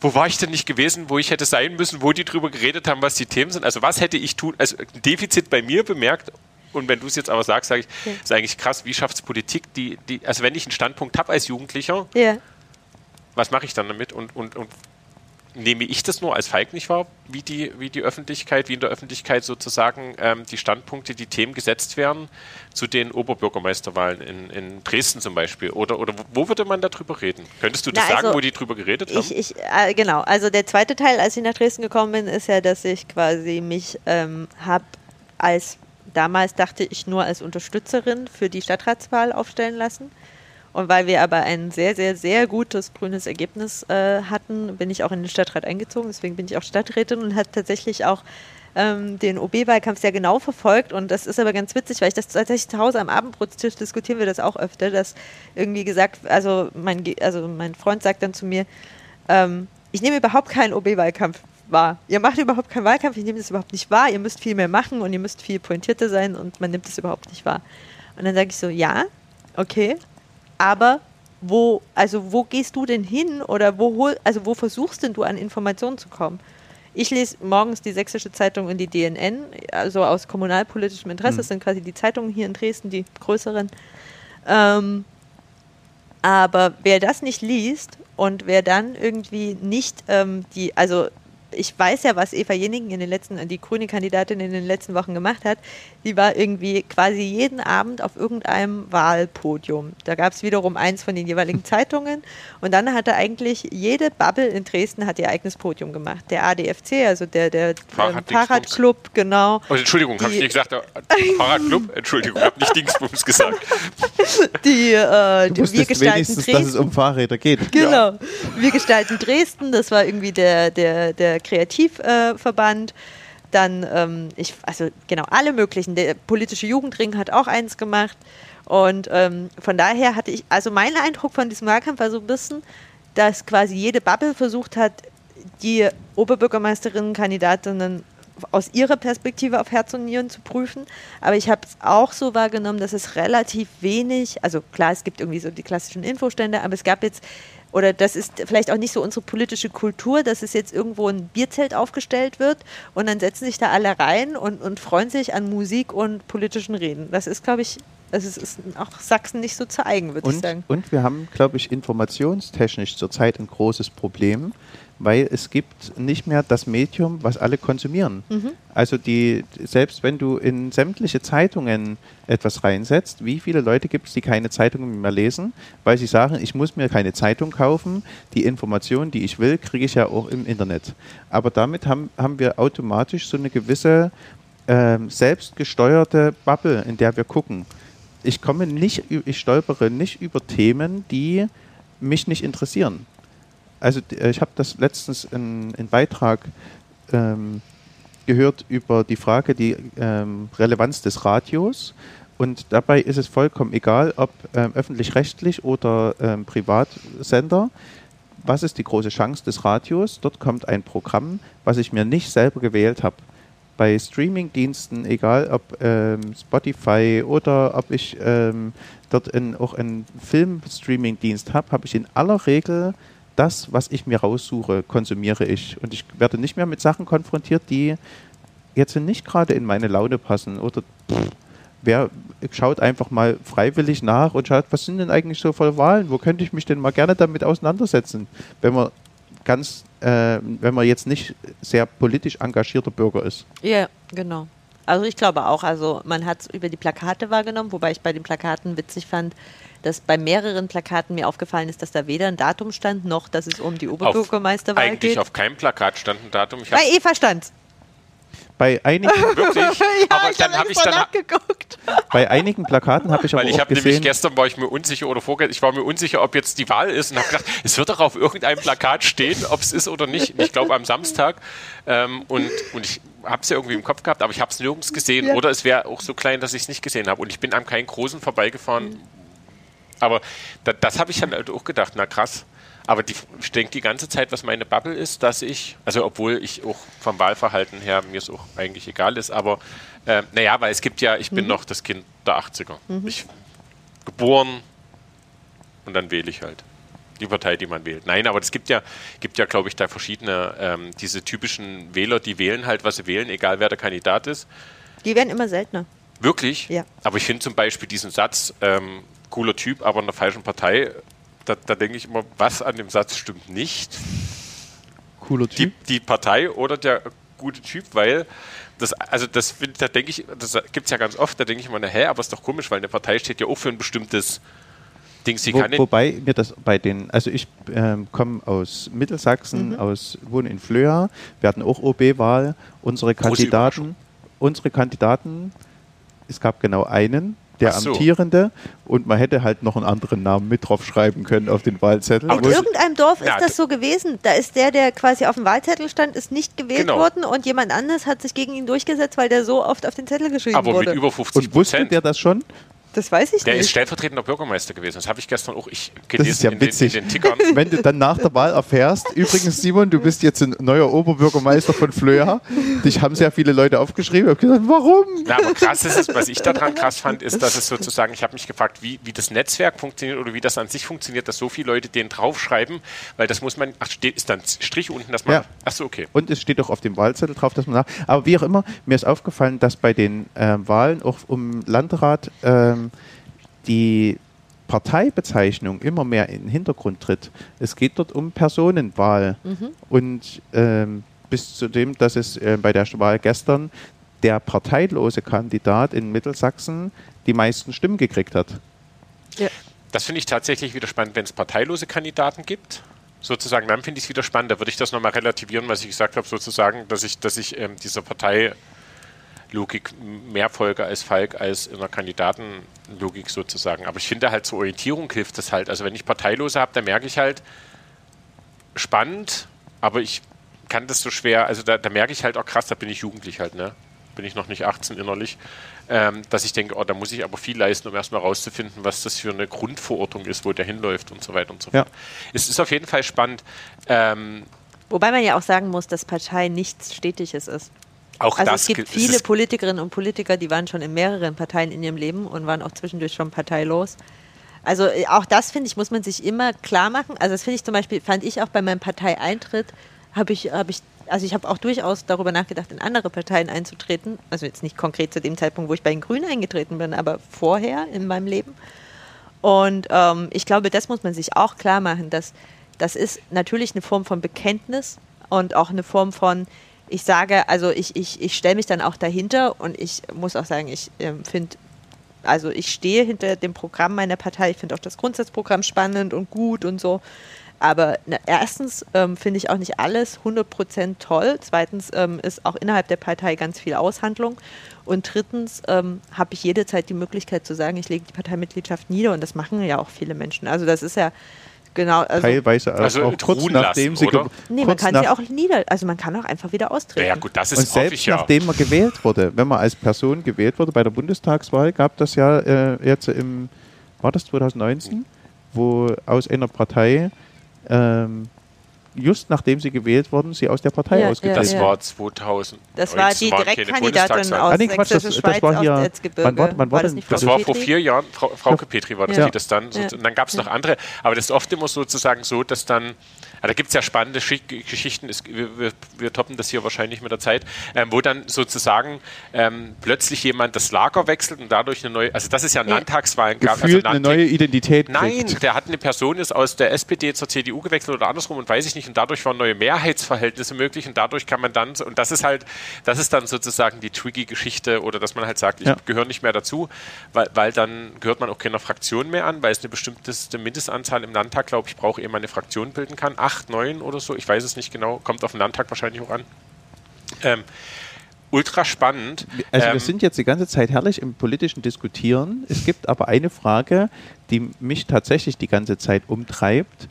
Wo war ich denn nicht gewesen, wo ich hätte sein müssen, wo die drüber geredet haben, was die Themen sind? Also was hätte ich tun? Also ein Defizit bei mir bemerkt. Und wenn du es jetzt aber sagst, sage ich, ja. ist eigentlich krass, wie schafft es Politik, die, die, also wenn ich einen Standpunkt habe als Jugendlicher, ja. Was mache ich dann damit und, und, und nehme ich das nur als Falk nicht wahr, wie die, wie die Öffentlichkeit, wie in der Öffentlichkeit sozusagen ähm, die Standpunkte, die Themen gesetzt werden zu den Oberbürgermeisterwahlen in, in Dresden zum Beispiel? Oder, oder wo würde man darüber reden? Könntest du das Na, also sagen, wo die drüber geredet haben? Ich, ich, äh, genau, also der zweite Teil, als ich nach Dresden gekommen bin, ist ja, dass ich quasi mich ähm, habe als, damals dachte ich nur als Unterstützerin für die Stadtratswahl aufstellen lassen und weil wir aber ein sehr, sehr, sehr gutes grünes Ergebnis äh, hatten, bin ich auch in den Stadtrat eingezogen. Deswegen bin ich auch Stadträtin und habe tatsächlich auch ähm, den OB-Wahlkampf sehr genau verfolgt. Und das ist aber ganz witzig, weil ich das tatsächlich zu Hause am Abendbrotstisch diskutieren wir das auch öfter, dass irgendwie gesagt, also mein, also mein Freund sagt dann zu mir, ähm, ich nehme überhaupt keinen OB-Wahlkampf wahr. Ihr macht überhaupt keinen Wahlkampf, ich nehme das überhaupt nicht wahr. Ihr müsst viel mehr machen und ihr müsst viel pointierter sein und man nimmt es überhaupt nicht wahr. Und dann sage ich so, ja, okay, aber wo, also wo gehst du denn hin oder wo hol, also wo versuchst denn du an Informationen zu kommen? Ich lese morgens die Sächsische Zeitung und die DNN, also aus kommunalpolitischem Interesse, mhm. das sind quasi die Zeitungen hier in Dresden, die größeren. Ähm, aber wer das nicht liest und wer dann irgendwie nicht ähm, die, also ich weiß ja, was Eva Jenigen in den letzten, die grüne Kandidatin in den letzten Wochen gemacht hat. Die war irgendwie quasi jeden Abend auf irgendeinem Wahlpodium. Da gab es wiederum eins von den jeweiligen Zeitungen. Und dann hatte eigentlich jede Bubble in Dresden hat ihr eigenes Podium gemacht. Der ADFC, also der, der Fahrrad ähm, Fahrradclub, genau. Oh, Entschuldigung, habe ich nicht gesagt. Fahrradclub? Entschuldigung, habe nicht Dingsbums gesagt. Die, äh, du wir gestalten Dresden. dass es um Fahrräder geht. Genau. Ja. Wir gestalten Dresden, das war irgendwie der, der, der Kreativverband. Dann, ähm, ich, also genau, alle möglichen. Der politische Jugendring hat auch eins gemacht. Und ähm, von daher hatte ich, also mein Eindruck von diesem Wahlkampf war so ein bisschen, dass quasi jede Bubble versucht hat, die Oberbürgermeisterinnen-Kandidatinnen aus ihrer Perspektive auf Herz und Nieren zu prüfen. Aber ich habe es auch so wahrgenommen, dass es relativ wenig, also klar, es gibt irgendwie so die klassischen Infostände, aber es gab jetzt oder das ist vielleicht auch nicht so unsere politische Kultur, dass es jetzt irgendwo ein Bierzelt aufgestellt wird und dann setzen sich da alle rein und, und freuen sich an Musik und politischen Reden. Das ist, glaube ich, das ist, ist auch Sachsen nicht so zu eigen, würde ich sagen. Und wir haben, glaube ich, informationstechnisch zurzeit ein großes Problem, weil es gibt nicht mehr das Medium, was alle konsumieren. Mhm. Also die, selbst wenn du in sämtliche Zeitungen etwas reinsetzt, wie viele Leute gibt es, die keine Zeitungen mehr lesen, weil sie sagen, ich muss mir keine Zeitung kaufen, die Informationen, die ich will, kriege ich ja auch im Internet. Aber damit haben, haben wir automatisch so eine gewisse äh, selbstgesteuerte Bubble, in der wir gucken. Ich komme nicht, ich stolpere nicht über Themen, die mich nicht interessieren. Also äh, ich habe das letztens in, in Beitrag ähm, gehört über die Frage, die ähm, Relevanz des Radios. Und dabei ist es vollkommen egal, ob ähm, öffentlich-rechtlich oder ähm, Privatsender. Was ist die große Chance des Radios? Dort kommt ein Programm, was ich mir nicht selber gewählt habe. Bei Streamingdiensten, egal ob ähm, Spotify oder ob ich ähm, dort in, auch einen Film-Streaming-Dienst habe, habe ich in aller Regel das, was ich mir raussuche, konsumiere ich. Und ich werde nicht mehr mit Sachen konfrontiert, die jetzt nicht gerade in meine Laune passen. Oder pff, wer schaut einfach mal freiwillig nach und schaut, was sind denn eigentlich so voll Wahlen? Wo könnte ich mich denn mal gerne damit auseinandersetzen, wenn man ganz, äh, wenn man jetzt nicht sehr politisch engagierter Bürger ist. Ja, genau. Also ich glaube auch, also man hat es über die Plakate wahrgenommen, wobei ich bei den Plakaten witzig fand, dass bei mehreren Plakaten mir aufgefallen ist, dass da weder ein Datum stand, noch dass es um die Oberbürgermeisterwahl geht. Eigentlich auf keinem Plakat stand ein Datum. Ich bei Eva stand bei einigen, Wirklich? ja, aber ich dann habe ich dann nachgeguckt. bei einigen Plakaten habe ich aber Weil ich auch habe nämlich gestern war ich mir unsicher oder vorgestern, ich war mir unsicher, ob jetzt die Wahl ist und habe gedacht, es wird doch auf irgendeinem Plakat stehen, ob es ist oder nicht. Und ich glaube am Samstag. Ähm, und, und ich habe es ja irgendwie im Kopf gehabt, aber ich habe es nirgends gesehen. Ja. Oder es wäre auch so klein, dass ich es nicht gesehen habe. Und ich bin an keinen großen vorbeigefahren. Aber da, das habe ich dann halt auch gedacht, na krass. Aber die, ich denke die ganze Zeit, was meine Bubble ist, dass ich, also obwohl ich auch vom Wahlverhalten her mir es auch eigentlich egal ist, aber äh, naja, weil es gibt ja, ich bin noch das Kind der 80er. Ich geboren und dann wähle ich halt die Partei, die man wählt. Nein, aber es gibt ja, gibt ja, glaube ich, da verschiedene, ähm, diese typischen Wähler, die wählen halt, was sie wählen, egal wer der Kandidat ist. Die werden immer seltener. Wirklich? Ja. Aber ich finde zum Beispiel diesen Satz, ähm, cooler Typ, aber in der falschen Partei, da, da denke ich immer, was an dem Satz stimmt nicht? cooler Die, Typ. die Partei oder der gute Typ, weil das, also das, da denke ich, das gibt es ja ganz oft, da denke ich immer, na, hä, aber ist doch komisch, weil eine Partei steht ja auch für ein bestimmtes Ding. Sie Wo, kann wobei mir das bei den, also ich ähm, komme aus Mittelsachsen, aus wohne in Flöa, wir hatten auch OB-Wahl, unsere Kandidaten, unsere Kandidaten, es gab genau einen, der so. amtierende und man hätte halt noch einen anderen Namen mit drauf schreiben können auf den Wahlzettel. Aber In irgendeinem Dorf Ja, ist das so gewesen. Da ist der, der quasi auf dem Wahlzettel stand, ist nicht gewählt Genau. worden und jemand anderes hat sich gegen ihn durchgesetzt, weil der so oft auf den Zettel geschrieben aber wurde. mit über 50 und wusste Prozent. der das schon? Das weiß ich Der ist nicht. stellvertretender Bürgermeister gewesen. Das habe ich gestern auch ich Das gelesen ist ja in, den, in witzig. den Tickern. Wenn du dann nach der Wahl erfährst, übrigens Simon, du bist jetzt ein neuer Oberbürgermeister von Flöa. Dich haben sehr viele Leute aufgeschrieben. Ich habe gesagt, warum? Na, aber krass ist es, was ich daran krass fand, ist, dass es sozusagen, ich habe mich gefragt, wie, wie das Netzwerk funktioniert oder wie das an sich funktioniert, dass so viele Leute den draufschreiben, weil das muss man, ach, steht, ist dann Strich unten, dass man, Ja. ach so, okay. Und es steht auch auf dem Wahlzettel drauf, dass man nach. Aber wie auch immer, mir ist aufgefallen, dass bei den ähm, Wahlen auch um Landrat ähm, die Parteibezeichnung immer mehr in den Hintergrund tritt. Es geht dort um Personenwahl. Und ähm, bis zu dem, dass es äh, bei der Wahl gestern der parteilose Kandidat in Mittelsachsen die meisten Stimmen gekriegt hat. Das finde ich tatsächlich wieder spannend, wenn es parteilose Kandidaten gibt. Sozusagen, dann finde ich es wieder spannend. Da würde ich das nochmal relativieren, was ich gesagt habe, sozusagen, dass ich, dass ich ähm, dieser Parteilogik mehr folge als Falk als in der Kandidatenlogik sozusagen. Aber ich finde halt zur Orientierung hilft das halt. Also wenn ich Parteilose habe, dann merke ich halt, spannend, aber ich kann das so schwer, also da, da merke ich halt auch krass, da bin ich jugendlich halt, ne? Bin ich noch nicht 18 innerlich, ähm, dass ich denke, oh, da muss ich aber viel leisten, um erstmal rauszufinden, was das für eine Grundverortung ist, wo der hinläuft und so weiter und so Ja. fort. Es ist auf jeden Fall spannend. Ähm, Wobei man ja auch sagen muss, dass Partei nichts Stetiges ist. Auch Also das es gibt viele ist- Politikerinnen und Politiker, die waren schon in mehreren Parteien in ihrem Leben und waren auch zwischendurch schon parteilos. Also äh, auch das, finde ich, muss man sich immer klar machen. Also das finde ich zum Beispiel, fand ich auch bei meinem Parteieintritt, habe ich, habe ich, also ich habe auch durchaus darüber nachgedacht, in andere Parteien einzutreten. Also jetzt nicht konkret zu dem Zeitpunkt, wo ich bei den Grünen eingetreten bin, aber vorher in meinem Leben. Und ähm, ich glaube, das muss man sich auch klar machen, dass das ist natürlich eine Form von Bekenntnis und auch eine Form von, ich sage, also ich, ich, ich stelle mich dann auch dahinter und ich muss auch sagen, ich ähm, finde, also ich stehe hinter dem Programm meiner Partei. Ich finde auch das Grundsatzprogramm spannend und gut und so. Aber na, erstens ähm, finde ich auch nicht alles 100% toll. Zweitens ähm, ist auch innerhalb der Partei ganz viel Aushandlung. Und drittens ähm, habe ich jederzeit die Möglichkeit zu sagen, ich lege die Parteimitgliedschaft nieder. Und das machen ja auch viele Menschen. Also das ist ja genau. Also, Teilweise auch, Also auch kurz nachdem lassen, sie oder? nee, man kann nach, sie auch nieder. Also man kann auch einfach wieder austreten. ja, gut, das Und ist hoffe selbst ich ja. nachdem man gewählt wurde, wenn man als Person gewählt wurde, bei der Bundestagswahl gab das ja äh, jetzt im, war das 2019, wo aus einer Partei, ähm, just nachdem sie gewählt wurden, sie aus der Partei Ja, ausgetreten Das ja. war 2000. Das war die Direktkandidatin aus Ah, nee, Quatsch, das- Sächsische das Schweiz, war hier- wann war- wann war das Das Frau war vor vier Jahren, Frau, Frauke Petri war das, Ja. die das dann, so, Ja. und dann gab es noch andere, aber das ist oft immer sozusagen so, dass dann, ja, da gibt es ja spannende Schick- Geschichten, es, wir, wir, toppen das hier wahrscheinlich mit der Zeit, ähm, wo dann sozusagen ähm, plötzlich jemand das Lager wechselt und dadurch eine neue, also das ist ja. Landtagswahlen gab, also gefühlt eine Landtag- neue Identität Nein, kriegt. der hat eine Person ist aus der SPD zur CDU gewechselt oder andersrum und weiß ich nicht und dadurch waren neue Mehrheitsverhältnisse möglich und dadurch kann man dann und das ist halt das ist dann sozusagen die tricky Geschichte oder dass man halt sagt, ich Ja. gehöre nicht mehr dazu, weil, weil dann gehört man auch keiner Fraktion mehr an, weil es eine bestimmte Mindestanzahl im Landtag, glaube ich, braucht, ehe man eine Fraktion bilden kann, acht, neun oder so, ich weiß es nicht genau, kommt auf den Landtag wahrscheinlich auch an. Ähm, ultra spannend. Also Ähm, wir sind jetzt die ganze Zeit herrlich im politischen Diskutieren. Es gibt aber eine Frage, die mich tatsächlich die ganze Zeit umtreibt.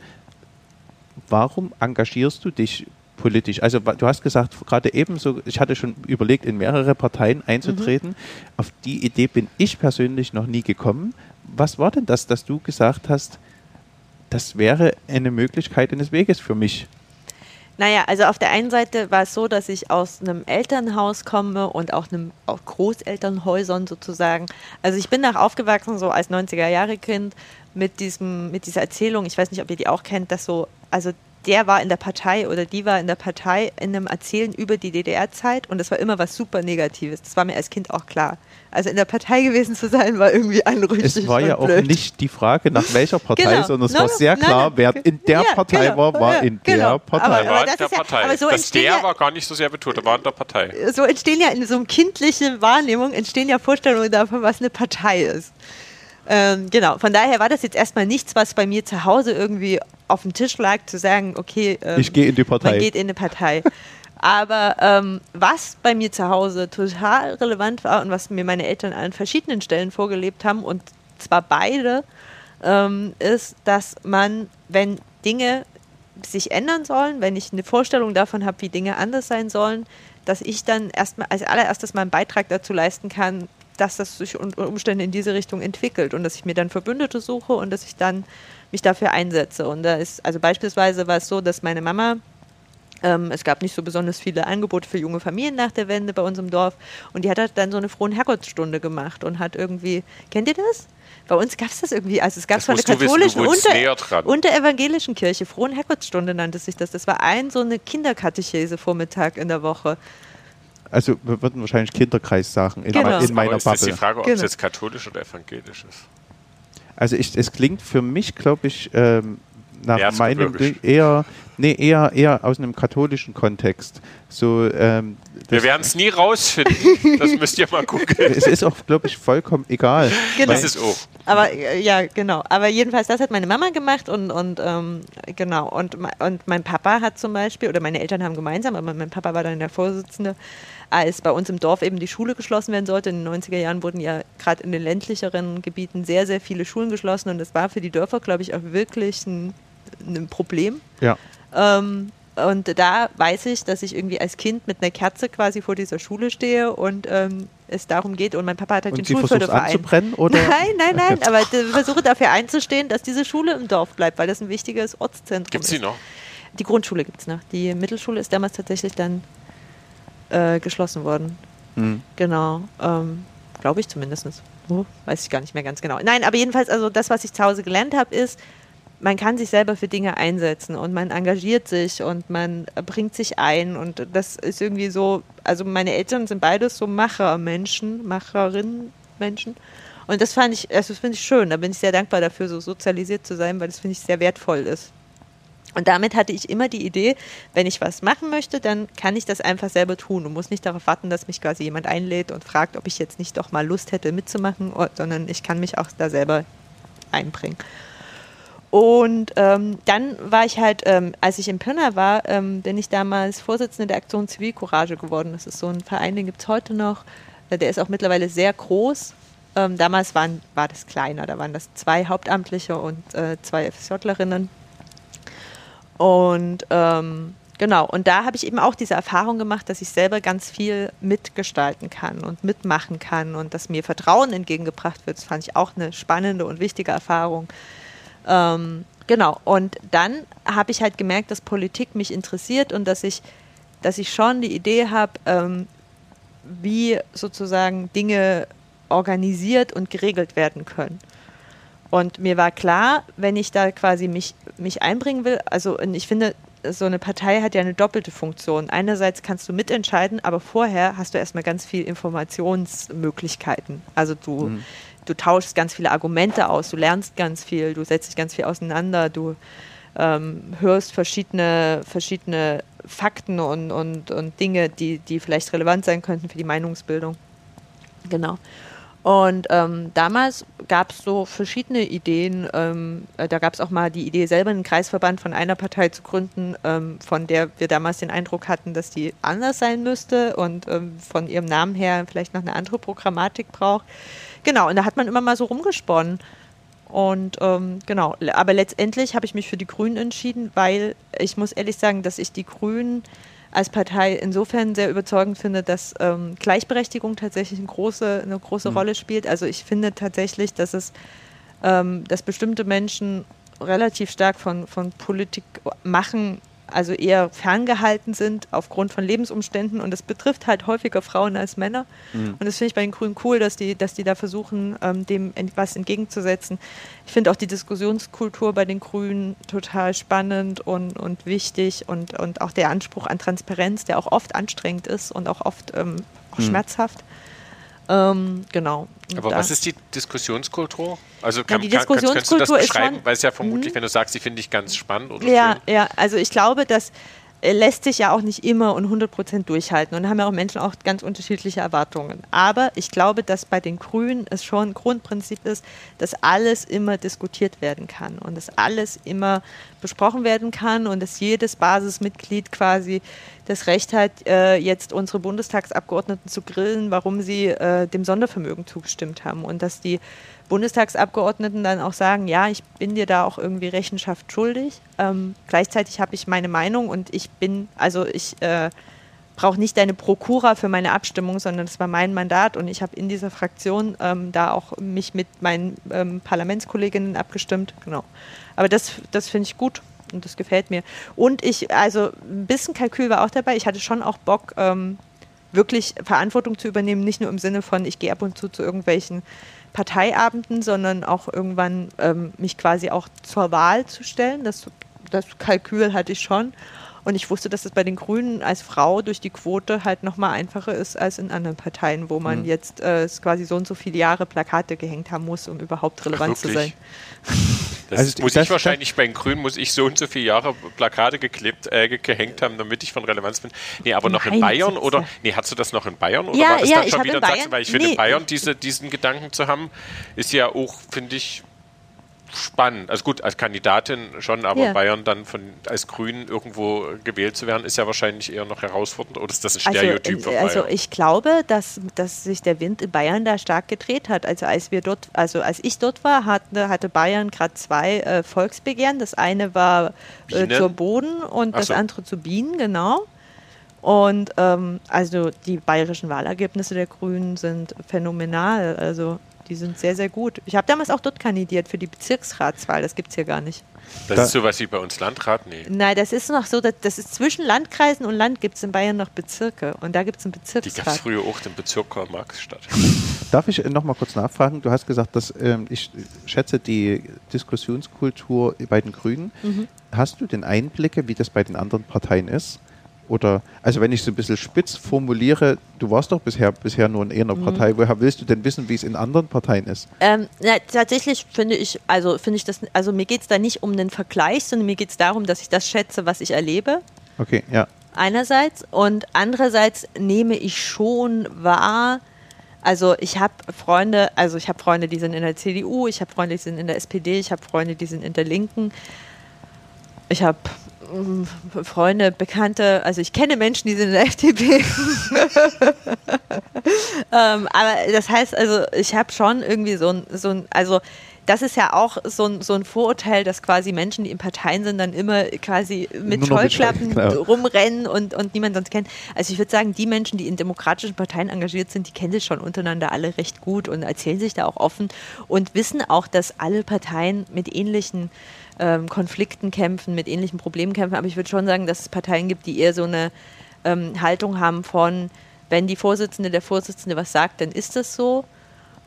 Warum engagierst du dich politisch? Also du hast gesagt, gerade ebenso, ich hatte schon überlegt, in mehrere Parteien einzutreten. Auf die Idee bin ich persönlich noch nie gekommen. Was war denn das, dass du gesagt hast, das wäre eine Möglichkeit eines Weges für mich? Naja, also auf der einen Seite war es so, dass ich aus einem Elternhaus komme und auch einem auch Großelternhäusern sozusagen. Also ich bin nach aufgewachsen, so als 90er-Jahre-Kind mit diesem, mit dieser Erzählung, ich weiß nicht, ob ihr die auch kennt, dass so, also der war in der Partei oder die war in der Partei in einem Erzählen über die DDR-Zeit und das war immer was super Negatives. Das war mir als Kind auch klar. Also in der Partei gewesen zu sein, war irgendwie anrüchig Es war ja auch blöd. nicht die Frage, nach welcher Partei, Genau. sondern es No, war no, sehr nein, klar, nein. wer in der Ja, Partei genau. war, war Ja, in genau. der Partei. Aber- war in das der ist ja- Partei. aber so das entstehen der ja- war gar nicht so sehr betont, er war in der Partei. so entstehen ja in so einer kindlichen Wahrnehmung entstehen ja Vorstellungen davon, was eine Partei ist. Ähm, genau, von daher war das jetzt erstmal nichts, was bei mir zu Hause irgendwie auf dem Tisch lag, zu sagen, okay, ähm, Ich gehe in die Partei. man geht in eine Partei. Aber ähm, was bei mir zu Hause total relevant war und was mir meine Eltern an verschiedenen Stellen vorgelebt haben, und zwar beide, ähm, ist, dass man, wenn Dinge sich ändern sollen, wenn ich eine Vorstellung davon habe, wie Dinge anders sein sollen, dass ich dann erstmal als allererstes mal einen Beitrag dazu leisten kann, dass das sich unter Umständen in diese Richtung entwickelt und dass ich mir dann Verbündete suche und dass ich dann mich dafür einsetze. Und da ist, also beispielsweise war es so, dass meine Mama ähm, es gab nicht so besonders viele Angebote für junge Familien nach der Wende bei uns im Dorf. Und die hat halt dann so eine frohen Herrgottstunde gemacht und hat irgendwie, kennt ihr das? Bei uns gab es das irgendwie, also es gab es von der wissen, katholischen wohnst und der, evangelischen Kirche. Frohen Herrgottstunde nannte sich das. Das war ein so eine Kinderkatechese Vormittag in der Woche. Also wir würden wahrscheinlich Kinderkreis sagen in, Genau. in meiner Aber ist jetzt die Bubble. Frage, ob Genau. es jetzt katholisch oder evangelisch ist. Also ich, es klingt für mich, glaube ich, ähm, nach meinem eher, nee, eher, eher aus einem katholischen Kontext. So, ähm, Wir werden es nie rausfinden. Das müsst ihr mal googeln. es ist auch, glaube ich, vollkommen egal. Genau. Das ist auch. Aber äh, ja, genau. Aber jedenfalls, das hat meine Mama gemacht und, und ähm, genau. Und, und mein Papa hat zum Beispiel, oder meine Eltern haben gemeinsam, aber mein Papa war dann der Vorsitzende, als bei uns im Dorf eben die Schule geschlossen werden sollte. In den 90er Jahren wurden ja gerade in den ländlicheren Gebieten sehr, sehr viele Schulen geschlossen und das war für die Dörfer, glaube ich, auch wirklich ein, ein Problem. Ja. Ähm, und da weiß ich, dass ich irgendwie als Kind mit einer Kerze quasi vor dieser Schule stehe und ähm, es darum geht. Und mein Papa hat halt Und den Schulförderverein. anzubrennen, oder? Nein, nein, nein. Aber ich versuche dafür einzustehen, dass diese Schule im Dorf bleibt, weil das ein wichtiges Ortszentrum Gibt es ist. die noch? Die Grundschule gibt es noch. Die Mittelschule ist damals tatsächlich dann äh, geschlossen worden. Hm. Genau. Ähm, Glaube ich zumindest. Oh, weiß ich gar nicht mehr ganz genau. Nein, aber jedenfalls, also das, was ich zu Hause gelernt habe, ist, man kann sich selber für Dinge einsetzen und man engagiert sich und man bringt sich ein und das ist irgendwie so, also meine Eltern sind beides so Machermenschen, Macherinnen-Menschen und das fand ich, also das finde ich schön, da bin ich sehr dankbar dafür, so sozialisiert zu sein, weil das finde ich sehr wertvoll ist. Und damit hatte ich immer die Idee, wenn ich was machen möchte, dann kann ich das einfach selber tun und muss nicht darauf warten, dass mich quasi jemand einlädt und fragt, ob ich jetzt nicht doch mal Lust hätte mitzumachen, o- sondern ich kann mich auch da selber einbringen. Und ähm, dann war ich halt, ähm, als ich in Pirna war, ähm, bin ich damals Vorsitzende der Aktion Zivilcourage geworden. Das ist so ein Verein, den gibt es heute noch. Äh, Der ist auch mittlerweile sehr groß. Ähm, damals waren, war das kleiner, da waren das zwei Hauptamtliche und äh, zwei FSJlerinnen. Und ähm, genau, und da habe ich eben auch diese Erfahrung gemacht, dass ich selber ganz viel mitgestalten kann und mitmachen kann und dass mir Vertrauen entgegengebracht wird. Das fand ich auch eine spannende und wichtige Erfahrung. Ähm, genau, und dann habe ich halt gemerkt, dass Politik mich interessiert und dass ich, dass ich schon die Idee habe, ähm, wie sozusagen Dinge organisiert und geregelt werden können. Und mir war klar, wenn ich da quasi mich, mich einbringen will, also ich finde, so eine Partei hat ja eine doppelte Funktion. Einerseits kannst du mitentscheiden, aber vorher hast du erstmal ganz viel Informationsmöglichkeiten. Also du, Mhm. du tauschst ganz viele Argumente aus, du lernst ganz viel, du setzt dich ganz viel auseinander, du ähm, hörst verschiedene, verschiedene Fakten und, und, und Dinge, die, die vielleicht relevant sein könnten für die Meinungsbildung. Genau. Und ähm, damals gab es so verschiedene Ideen. Ähm, äh, da gab es auch mal die Idee, selber einen Kreisverband von einer Partei zu gründen, ähm, von der wir damals den Eindruck hatten, dass die anders sein müsste und ähm, von ihrem Namen her vielleicht noch eine andere Programmatik braucht. Genau, und da hat man immer mal so rumgesponnen. Und ähm, genau, aber letztendlich habe ich mich für die Grünen entschieden, weil ich muss ehrlich sagen, dass ich die Grünen als Partei insofern sehr überzeugend finde, dass ähm, Gleichberechtigung tatsächlich eine große, eine große mhm. Rolle spielt. Also ich finde tatsächlich, dass es, ähm, dass bestimmte Menschen relativ stark von, von Politik machen also eher ferngehalten sind aufgrund von Lebensumständen und das betrifft halt häufiger Frauen als Männer. Mhm. Und das finde ich bei den Grünen cool, dass die, dass die da versuchen, ähm, dem was entgegenzusetzen. Ich finde auch die Diskussionskultur bei den Grünen total spannend und, und wichtig und, und auch der Anspruch an Transparenz, der auch oft anstrengend ist und auch oft ähm, auch mhm. schmerzhaft. Ähm, genau. Aber was ist die Diskussionskultur? Also kann, ja, die Diskussionskultur kann, kannst du das beschreiben? Weil es ja vermutlich, mhm. wenn du sagst, die finde ich ganz spannend oder Ja, schön. ja, also ich glaube, dass lässt sich ja auch nicht immer und 100 Prozent durchhalten. Und haben ja auch Menschen auch ganz unterschiedliche Erwartungen. Aber ich glaube, dass bei den Grünen es schon ein Grundprinzip ist, dass alles immer diskutiert werden kann und dass alles immer besprochen werden kann und dass jedes Basismitglied quasi das Recht hat, äh, jetzt unsere Bundestagsabgeordneten zu grillen, warum sie äh, dem Sondervermögen zugestimmt haben und dass die Bundestagsabgeordneten dann auch sagen, ja, ich bin dir da auch irgendwie Rechenschaft schuldig. Ähm, gleichzeitig habe ich meine Meinung und ich bin, also ich äh, brauche nicht deine Prokura für meine Abstimmung, sondern das war mein Mandat und ich habe in dieser Fraktion ähm, da auch mich mit meinen ähm, Parlamentskolleginnen abgestimmt. Genau. Aber das, das finde ich gut und das gefällt mir. Und ich, also ein bisschen Kalkül war auch dabei. Ich hatte schon auch Bock, ähm, wirklich Verantwortung zu übernehmen, nicht nur im Sinne von, ich gehe ab und zu zu irgendwelchen Parteiabenden, sondern auch irgendwann ähm, mich quasi auch zur Wahl zu stellen. Das, das Kalkül hatte ich schon. Und ich wusste, dass es bei den Grünen als Frau durch die Quote halt nochmal einfacher ist als in anderen Parteien, wo man mhm. jetzt äh, quasi so und so viele Jahre Plakate gehängt haben muss, um überhaupt relevant Ach, zu sein. Das also muss ich wahrscheinlich bei den Grünen muss ich so und so viele Jahre Plakate geklebt, äh, gehängt haben, damit ich von Relevanz bin. Nee, aber noch Nein, in Bayern oder nee, hast du das noch in Bayern oder ja, war das ja, dann schon wieder Bayern, Weil ich finde, nee. in Bayern diese, diesen Gedanken zu haben, ist ja auch, finde ich, spannend. Also gut, als Kandidatin schon, aber ja. Bayern dann von, als Grünen irgendwo gewählt zu werden, ist ja wahrscheinlich eher noch herausfordernd. Oder ist das ein also, Stereotyp also, Also ich glaube, dass, dass sich der Wind in Bayern da stark gedreht hat. Also als wir dort, also als ich dort war, hatte, hatte Bayern gerade zwei äh, Volksbegehren. Das eine war äh, zur Boden und Ach das so. andere zu Bienen, genau. Und ähm, also die bayerischen Wahlergebnisse der Grünen sind phänomenal. Also die sind sehr, sehr gut. Ich habe damals auch dort kandidiert für die Bezirksratswahl. Das gibt es hier gar nicht. Das da ist sowas wie bei uns Landrat? Nee. Nein, das ist noch so, das ist zwischen Landkreisen und Land gibt es in Bayern noch Bezirke. Und da gibt es einen Bezirksrat. Die gab es früher auch, den Bezirk Karl-Marx-Stadt. Darf ich noch mal kurz nachfragen? Du hast gesagt, dass ähm, ich schätze die Diskussionskultur bei den Grünen. Mhm. Hast du den Einblicke, wie das bei den anderen Parteien ist? Oder, also wenn ich es ein bisschen spitz formuliere, du warst doch bisher, bisher nur in einer mhm. Partei, woher willst du denn wissen, wie es in anderen Parteien ist? Ähm, na, tatsächlich finde ich, also finde ich das, also mir geht es da nicht um den Vergleich, sondern mir geht es darum, dass ich das schätze, was ich erlebe. Okay, ja. Einerseits und andererseits nehme ich schon wahr, also ich habe Freunde, also ich habe Freunde, die sind in der CDU, ich habe Freunde, die sind in der SPD, ich habe Freunde, die sind in der Linken. Ich habe Freunde, Bekannte, also ich kenne Menschen, die sind in der FDP. ähm, aber das heißt, also ich habe schon irgendwie so ein, so ein, also das ist ja auch so ein, so ein Vorurteil, dass quasi Menschen, die in Parteien sind, dann immer quasi mit Scheuklappen rumrennen und, und niemand sonst kennt. Also ich würde sagen, die Menschen, die in demokratischen Parteien engagiert sind, die kennen sich schon untereinander alle recht gut und erzählen sich da auch offen und wissen auch, dass alle Parteien mit ähnlichen ähm, Konflikten kämpfen, mit ähnlichen Problemen kämpfen. Aber ich würde schon sagen, dass es Parteien gibt, die eher so eine ähm, Haltung haben von, wenn die Vorsitzende, der Vorsitzende was sagt, dann ist das so.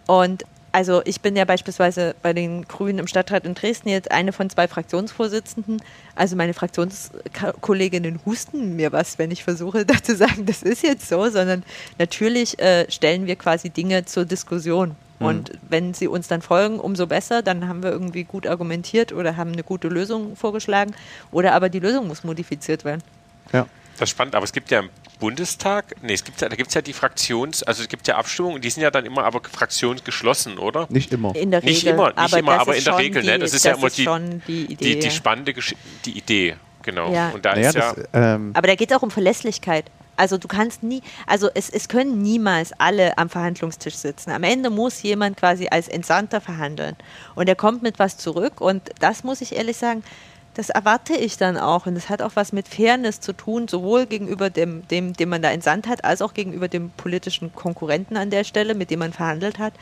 Und also ich bin ja beispielsweise bei den Grünen im Stadtrat in Dresden jetzt eine von zwei Fraktionsvorsitzenden. Also meine Fraktionskolleginnen husten mir was, wenn ich versuche, da zu sagen, das ist jetzt so, sondern natürlich äh, stellen wir quasi Dinge zur Diskussion. Mhm. Und wenn sie uns dann folgen, umso besser, dann haben wir irgendwie gut argumentiert oder haben eine gute Lösung vorgeschlagen. Oder aber die Lösung muss modifiziert werden. Ja. Das ist spannend, aber es gibt ja im Bundestag, nee, es gibt ja, da gibt es ja die Fraktions, also es gibt ja Abstimmungen, die sind ja dann immer aber fraktionsgeschlossen, oder? Nicht immer. In der Regel. Nicht immer, nicht aber immer, das aber ist in der Regel, die, ne? Das ist ja immer die, schon die Idee. die, die ja. spannende Gesch die Idee, genau. Ja. Und da Naja, ist ja, das, ähm, Aber da geht es auch um Verlässlichkeit. Also du kannst nie, also es, es können niemals alle am Verhandlungstisch sitzen. Am Ende muss jemand quasi als Entsandter verhandeln. Und er kommt mit was zurück und das muss ich ehrlich sagen, das erwarte ich dann auch. Und das hat auch was mit Fairness zu tun, sowohl gegenüber dem, dem, dem man da entsandt hat, als auch gegenüber dem politischen Konkurrenten an der Stelle, mit dem man verhandelt hat,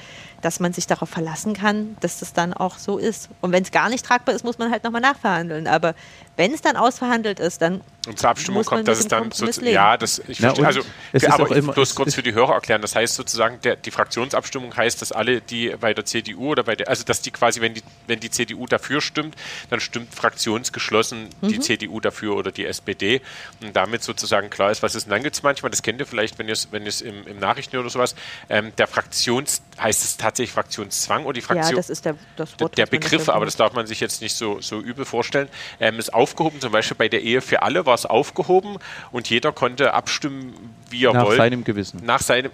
dass man sich darauf verlassen kann, dass das dann auch so ist. Und wenn es gar nicht tragbar ist, muss man halt nochmal nachverhandeln. Aber wenn es dann ausverhandelt ist, dann und zur Abstimmung muss man kommt, dass es dann Kompromiss so, leben. ja, das ich Na, verstehe, also es aber auch immer- bloß kurz für die Hörer erklären, das heißt sozusagen, der, die Fraktionsabstimmung heißt, dass alle, die bei der CDU oder bei der, also dass die quasi, wenn die, wenn die CDU dafür stimmt, dann stimmt fraktionsgeschlossen die Mhm. CDU dafür oder die SPD und damit sozusagen klar ist, was ist. Und dann gibt es manchmal, das kennt ihr vielleicht, wenn ihr es wenn im, im Nachrichten oder sowas, ähm, der Fraktions, heißt es tatsächlich Fraktionszwang oder die ja, Fraktion, das ist der, das Wort. der Begriff, aber das darf man sich jetzt nicht so, so übel vorstellen, ähm, ist aufgehoben. Zum Beispiel bei der Ehe für alle war es aufgehoben und jeder konnte abstimmen, wie er nach wollte. seinem Gewissen. Nach seinem.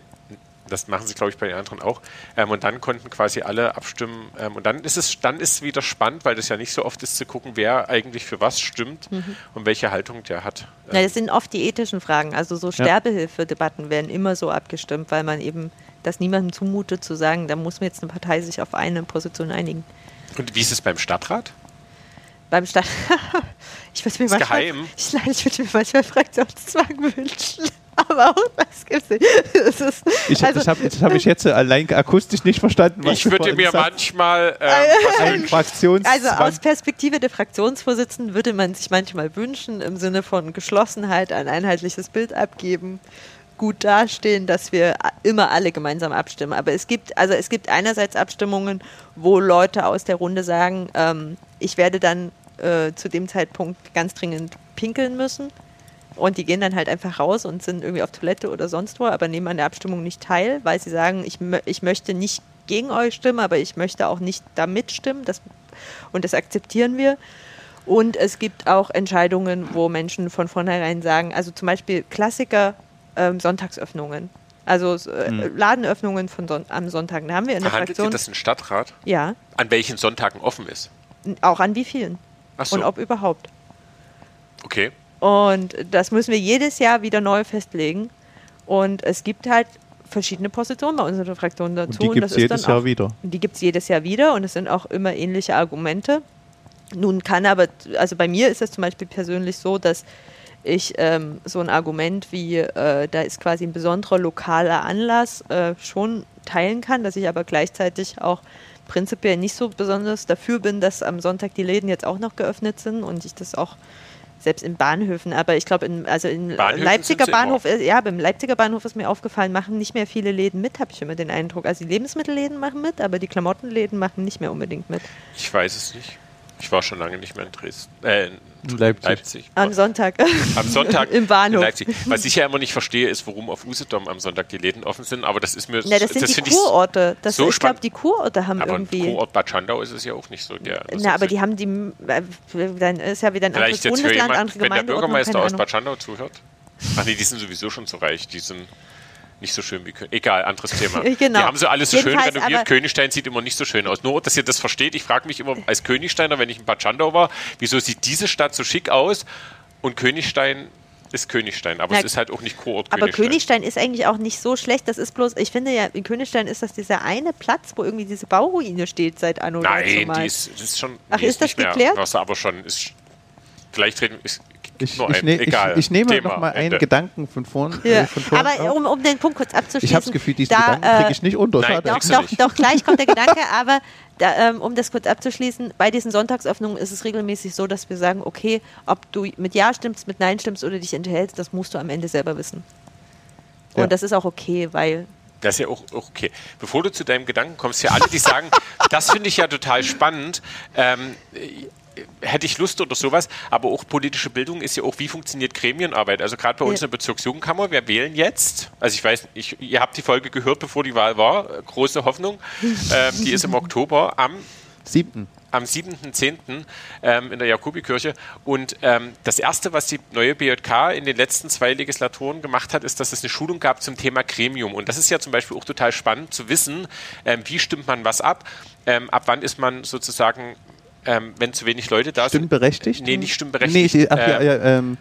Das machen sie, glaube ich, bei den anderen auch. Ähm, und dann konnten quasi alle abstimmen. Ähm, und dann ist es dann ist es wieder spannend, weil das ja nicht so oft ist zu gucken, wer eigentlich für was stimmt und welche Haltung der hat. Ja, das sind oft die ethischen Fragen. Also so Sterbehilfe-Debatten werden immer so abgestimmt, weil man eben das niemandem zumutet zu sagen, da muss mir jetzt eine Partei sich auf eine Position einigen. Und wie ist es beim Stadtrat? Beim Stadt. ich würde mir manchmal, geheim. Ich, ich würde mir manchmal Fraktionszwang wünschen. Aber auch das gibt's nicht. Das ist, Ich, also, das habe hab ich jetzt allein akustisch nicht verstanden. was Ich würde mir sagst. manchmal ähm, Ein wünschen. Fraktionszwang. also aus Perspektive der Fraktionsvorsitzenden würde man sich manchmal wünschen, im Sinne von Geschlossenheit ein einheitliches Bild abgeben, gut dastehen, dass wir immer alle gemeinsam abstimmen. Aber es gibt, also es gibt einerseits Abstimmungen, wo Leute aus der Runde sagen, ähm, ich werde dann äh, zu dem Zeitpunkt ganz dringend pinkeln müssen. Und die gehen dann halt einfach raus und sind irgendwie auf Toilette oder sonst wo, aber nehmen an der Abstimmung nicht teil, weil sie sagen, ich, ich möchte nicht gegen euch stimmen, aber ich möchte auch nicht da mitstimmen. Das, und das akzeptieren wir. Und es gibt auch Entscheidungen, wo Menschen von vornherein sagen, also zum Beispiel Klassiker, ähm, Sonntagsöffnungen. Also äh, Ladenöffnungen von Son am Sonntag. Da haben wir in der Verhandelt ihr Fraktion. das im Stadtrat? Ja, An welchen Sonntagen offen ist? auch an wie vielen Ach so, und ob überhaupt. okay. Und das müssen wir jedes Jahr wieder neu festlegen. Und es gibt halt verschiedene Positionen bei unserer Fraktion dazu. Und die gibt es jedes dann Jahr auch, wieder. Die gibt es jedes Jahr wieder und es sind auch immer ähnliche Argumente. Nun kann aber, also bei mir ist es zum Beispiel persönlich so, dass ich ähm, so ein Argument wie, äh, da ist quasi ein besonderer lokaler Anlass, äh, schon teilen kann, dass ich aber gleichzeitig auch prinzipiell nicht so besonders dafür bin, dass am Sonntag die Läden jetzt auch noch geöffnet sind und ich das auch selbst in Bahnhöfen, aber ich glaube, also Bahnhöfen Leipziger Bahnhof, äh, ja, beim Leipziger Bahnhof ist mir aufgefallen, machen nicht mehr viele Läden mit, habe ich immer den Eindruck. Also die Lebensmittelläden machen mit, aber die Klamottenläden machen nicht mehr unbedingt mit. Ich weiß es nicht. Ich war schon lange nicht mehr in Dresden. Äh, in Leipzig. Leipzig. Am Sonntag. Am Sonntag Im Bahnhof. in Leipzig. Was ich ja immer nicht verstehe, ist, warum auf Usedom am Sonntag die Läden offen sind. Aber das ist mir. Na, das sind die finde ich- Kurorte. Das, so ich glaube, die Kurorte haben Aber im irgendwie. Kurort Bad Schandau ist es ja auch nicht so. Der, das Na, aber die haben die, äh, dann ist ja wieder ein anderes Vielleicht jetzt für Bundesland, jemand, andere wenn der Bürgermeister aus. Bad Schandau zuhört. Ach nee, die sind sowieso schon so reich. Die sind nicht so schön wie Köln. Egal, anderes Thema. Genau. Die haben so alles so schön renoviert. Königstein sieht immer nicht so schön aus. Nur, dass ihr das versteht. Ich frage mich immer als Königsteiner, wenn ich in Bad Schandau war, wieso sieht diese Stadt so schick aus und Königstein ist Königstein. Aber Na, es ist halt auch nicht Kurort Aber Königstein. Königstein ist eigentlich auch nicht so schlecht. Das ist bloß, ich finde ja, in Königstein ist das dieser eine Platz, wo irgendwie diese Bauruine steht seit Anno Nein, die ist, das ist schon. Ach, nee, ist das nicht mehr. geklärt? Das aber schon. Ist, vielleicht reden. Ist, Ich, nur ich, ein. ne, Egal. ich, ich nehme Thema, noch mal einen Ende. Gedanken von vorn. Ja. Äh, von vorn Aber um, um den Punkt kurz abzuschließen. ich habe das Gefühl, diesen da, Gedanken kriege äh, ich nicht unter. nein. Doch, doch, doch, gleich kommt der Gedanke, aber da, ähm, um das kurz abzuschließen, bei diesen Sonntagsöffnungen ist es regelmäßig so, dass wir sagen, okay, ob du mit Ja stimmst, mit Nein stimmst oder dich enthältst, das musst du am Ende selber wissen. Und Ja. das ist auch okay, weil Das ist ja auch, okay. Bevor du zu deinem Gedanken kommst, ja alle, die sagen, das finde ich ja total spannend, ähm, äh, hätte ich Lust oder sowas, aber auch politische Bildung ist ja auch, wie funktioniert Gremienarbeit? Also gerade bei uns Ja. in der Bezirksjugendkammer, wir wählen jetzt, also ich weiß, ich, ihr habt die Folge gehört, bevor die Wahl war, große Hoffnung, ähm, die ist im Oktober am Siebten. am 7.10. Ähm, in der Jakobikirche. Und ähm, das Erste, was die neue BJK in den letzten zwei Legislaturen gemacht hat, ist, dass es eine Schulung gab zum Thema Gremium. Und das ist ja zum Beispiel auch total spannend zu wissen, ähm, wie stimmt man was ab, ähm, ab wann ist man sozusagen ähm, wenn zu wenig Leute da sind. Stimmberechtigt? Nee, nicht stimmberechtigt. Nee, ich, ach, ja, ja, ähm,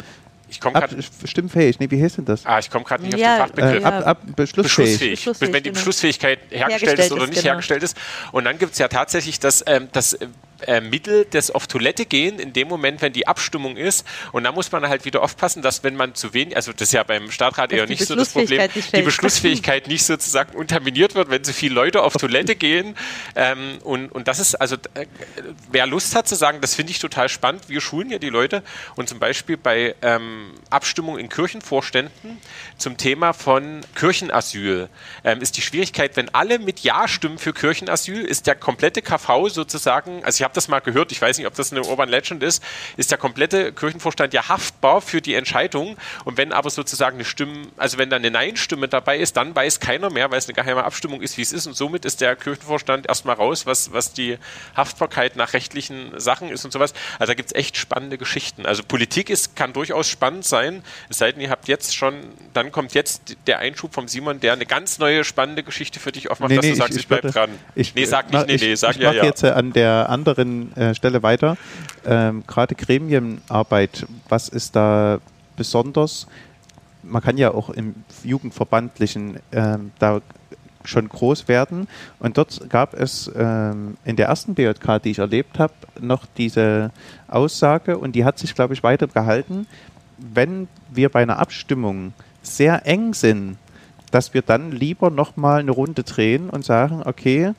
ich komme gerade. Stimmfähig, nee, wie heißt denn das? Ah, ich komme gerade nicht ja, auf den Fachbegriff. Äh, ab, ab, beschlussfähig. beschlussfähig. beschlussfähig. Wenn die genau. Beschlussfähigkeit hergestellt, ist oder nicht genau. hergestellt ist. Und dann gibt es ja tatsächlich das, ähm, das äh, Mittel des auf Toilette gehen in dem Moment, wenn die Abstimmung ist. Und da muss man halt wieder aufpassen, dass wenn man zu wenig, also das ist ja beim Stadtrat eher nicht so das Problem, die Beschlussfähigkeit nicht sozusagen unterminiert wird, wenn zu viele Leute auf Toilette gehen. Ähm, und, und das ist, also äh, wer Lust hat zu sagen, das finde ich total spannend, wir schulen ja die Leute und zum Beispiel bei ähm, Abstimmungen in Kirchenvorständen zum Thema von Kirchenasyl ähm, ist die Schwierigkeit, wenn alle mit Ja stimmen für Kirchenasyl, ist der komplette KV sozusagen, also ich habe das mal gehört, ich weiß nicht, ob das eine Urban Legend ist, ist der komplette Kirchenvorstand ja haftbar für die Entscheidung. Und wenn aber sozusagen eine Stimme, also wenn da eine Nein-Stimme dabei ist, dann weiß keiner mehr, weil es eine geheime Abstimmung ist, wie es ist. Und somit ist der Kirchenvorstand erstmal raus, was, was die Haftbarkeit nach rechtlichen Sachen ist und sowas. Also da gibt es echt spannende Geschichten. Also Politik ist, kann durchaus spannend sein, es sei denn, ihr habt jetzt schon, dann kommt jetzt der Einschub vom Simon, der eine ganz neue spannende Geschichte für dich aufmacht, nee, dass nee, du sagst, ich, ich bleib dran. Ich, nee, sag nicht, nee, nee, sag ich, ja, ja. jetzt an der anderen anderen äh, Stelle weiter. Ähm, Gerade Gremienarbeit, was ist da besonders? Man kann ja auch im Jugendverbandlichen ähm, da schon groß werden. Und dort gab es ähm, in der ersten BJK, die ich erlebt habe, noch diese Aussage und die hat sich, glaube ich, weiter gehalten. Wenn wir bei einer Abstimmung sehr eng sind, dass wir dann lieber nochmal eine Runde drehen und sagen, okay,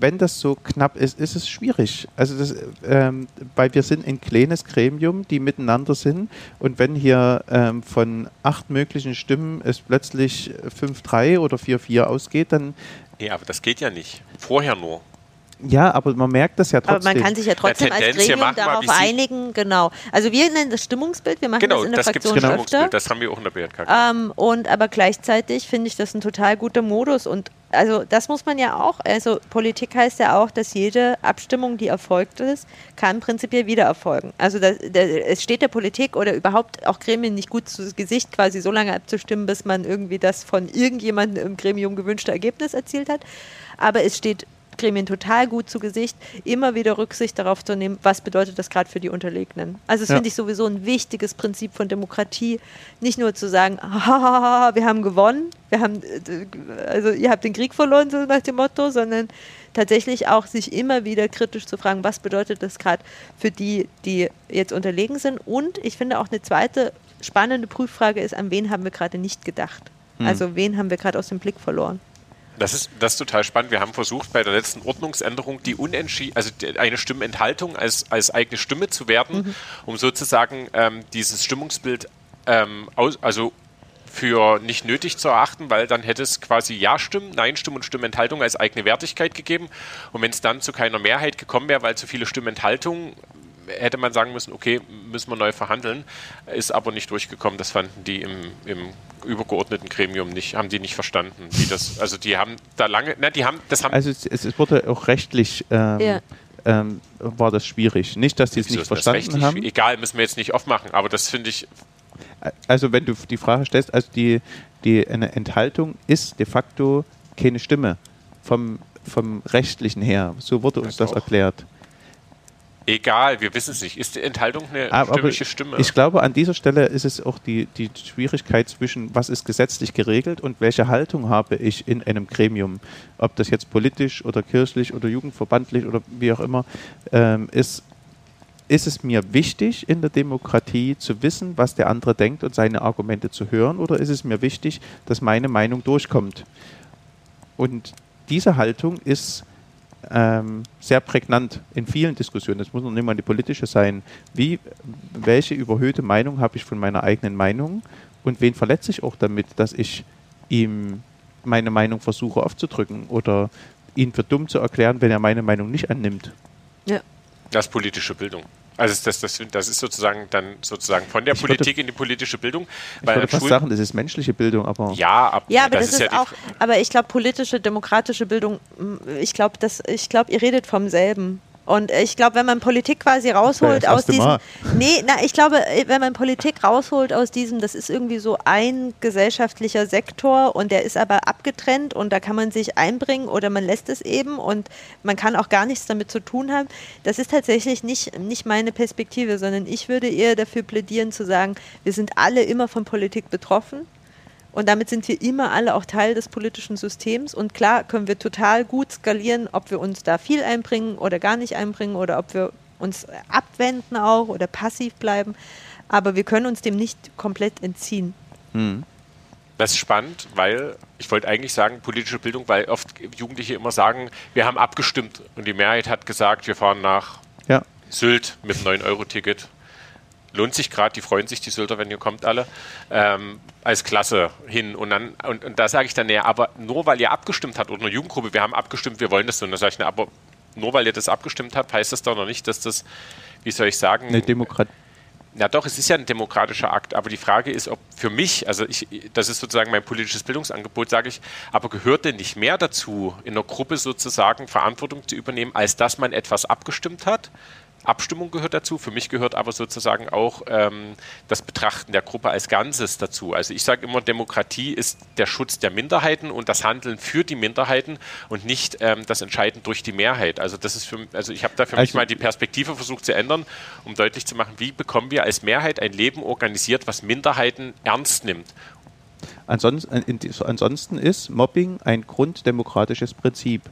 wenn das so knapp ist, ist es schwierig. Also das, ähm, weil wir sind ein kleines Gremium, die miteinander sind und wenn hier ähm, von acht möglichen Stimmen es plötzlich 5-3 oder 4-4 ausgeht, dann... Nee, aber das geht ja nicht. Vorher nur. Ja, aber man merkt das ja trotzdem. Aber man kann sich ja trotzdem als Gremium darauf einigen, genau. Also wir nennen das Stimmungsbild, wir machen genau, das in der das Fraktion genau. öfter. Das haben wir auch in der BRK. Ähm, und aber gleichzeitig finde ich das ein total guter Modus und also das muss man ja auch, also Politik heißt ja auch, dass jede Abstimmung, die erfolgt ist, kann prinzipiell wieder erfolgen. Also das, das, es steht der Politik oder überhaupt auch Gremien nicht gut zu Gesicht, quasi so lange abzustimmen, bis man irgendwie das von irgendjemandem im Gremium gewünschte Ergebnis erzielt hat. Aber es steht Gremien total gut zu Gesicht, immer wieder Rücksicht darauf zu nehmen, was bedeutet das gerade für die Unterlegenen. Also das ja. finde ich sowieso ein wichtiges Prinzip von Demokratie, nicht nur zu sagen, wir haben gewonnen, wir haben, also ihr habt den Krieg verloren, so nach dem Motto, sondern tatsächlich auch sich immer wieder kritisch zu fragen, was bedeutet das gerade für die, die jetzt unterlegen sind. Und ich finde auch eine zweite spannende Prüffrage ist, an wen haben wir gerade nicht gedacht? Hm. Also wen haben wir gerade aus dem Blick verloren? Das ist, das ist total spannend. Wir haben versucht, bei der letzten Ordnungsänderung die unentschieden, also eine Stimmenthaltung als, als eigene Stimme zu werten, mhm. um sozusagen ähm, dieses Stimmungsbild ähm, aus, also für nicht nötig zu erachten, weil dann hätte es quasi Ja-Stimmen, Nein-Stimmen und Stimmenthaltung als eigene Wertigkeit gegeben. Und wenn es dann zu keiner Mehrheit gekommen wäre, weil zu viele Stimmenthaltungen hätte man sagen müssen, okay, müssen wir neu verhandeln, ist aber nicht durchgekommen. Das fanden die im, im übergeordneten Gremium nicht, haben die nicht verstanden, wie das, also die haben da lange, na, die haben, das haben. Also es, es wurde auch rechtlich ähm, ja. ähm, war das schwierig. Nicht, dass die es nicht verstanden haben. Egal, müssen wir jetzt nicht aufmachen, aber das finde ich. Also wenn du die Frage stellst, also die, die eine Enthaltung ist de facto keine Stimme vom, vom rechtlichen her. So wurde uns das, das erklärt. Egal, wir wissen es nicht. Ist die Enthaltung eine aber, stimmliche Stimme? Ich glaube, an dieser Stelle ist es auch die, die Schwierigkeit zwischen, was ist gesetzlich geregelt und welche Haltung habe ich in einem Gremium. Ob das jetzt politisch oder kirchlich oder jugendverbandlich oder wie auch immer ähm, ist. Ist es mir wichtig, in der Demokratie zu wissen, was der andere denkt und seine Argumente zu hören, oder ist es mir wichtig, dass meine Meinung durchkommt? Und diese Haltung ist ähm, sehr prägnant in vielen Diskussionen. Das muss noch nicht mal die politische sein. Wie, welche überhöhte Meinung habe ich von meiner eigenen Meinung und wen verletze ich auch damit, dass ich ihm meine Meinung versuche aufzudrücken oder ihn für dumm zu erklären, wenn er meine Meinung nicht annimmt. Ja. Das ist politische Bildung. Also das, das, das ist sozusagen dann sozusagen von der ich Politik würde, in die politische Bildung. Ich würde fast sagen, das ist menschliche Bildung, aber ja, ab, ja, aber das, das ist, ist ja auch. Aber ich glaube, politische, demokratische Bildung. Ich glaube, dass ich glaube, ihr redet vom selben. Und ich glaube, wenn man Politik quasi rausholt aus diesem. Mal. Nee, na, ich glaube, wenn man Politik rausholt aus diesem, das ist irgendwie so ein gesellschaftlicher Sektor und der ist aber abgetrennt und da kann man sich einbringen oder man lässt es eben und man kann auch gar nichts damit zu tun haben. Das ist tatsächlich nicht, nicht meine Perspektive, sondern ich würde eher dafür plädieren zu sagen, wir sind alle immer von Politik betroffen. Und damit sind wir immer alle auch Teil des politischen Systems. Und klar können wir total gut skalieren, ob wir uns da viel einbringen oder gar nicht einbringen oder ob wir uns abwenden auch oder passiv bleiben. Aber wir können uns dem nicht komplett entziehen. Hm. Das ist spannend, weil ich wollte eigentlich sagen politische Bildung, weil oft Jugendliche immer sagen, wir haben abgestimmt und die Mehrheit hat gesagt, wir fahren nach ja. Sylt mit einem 9-Euro-Ticket lohnt sich gerade, die freuen sich, die Sylter, wenn ihr kommt alle, ähm, als Klasse hin. Und dann, und, und da sage ich dann, naja, aber nur weil ihr abgestimmt habt oder eine Jugendgruppe, wir haben abgestimmt, wir wollen das so. Und dann sage ich, na, aber nur weil ihr das abgestimmt habt, heißt das doch noch nicht, dass das, wie soll ich sagen, eine Demokratie. Ja, doch, es ist ja ein demokratischer Akt, aber die Frage ist, ob für mich, also ich, das ist sozusagen mein politisches Bildungsangebot, sage ich, aber gehört denn nicht mehr dazu, in einer Gruppe sozusagen Verantwortung zu übernehmen, als dass man etwas abgestimmt hat? Abstimmung gehört dazu. Für mich gehört aber sozusagen auch ähm, das Betrachten der Gruppe als Ganzes dazu. Also ich sage immer, Demokratie ist der Schutz der Minderheiten und das Handeln für die Minderheiten und nicht ähm, das Entscheiden durch die Mehrheit. Also das ist für, also ich habe da für also mich mal die Perspektive versucht zu ändern, um deutlich zu machen, wie bekommen wir als Mehrheit ein Leben organisiert, was Minderheiten ernst nimmt. Ansonsten, ansonsten ist Mobbing ein grunddemokratisches Prinzip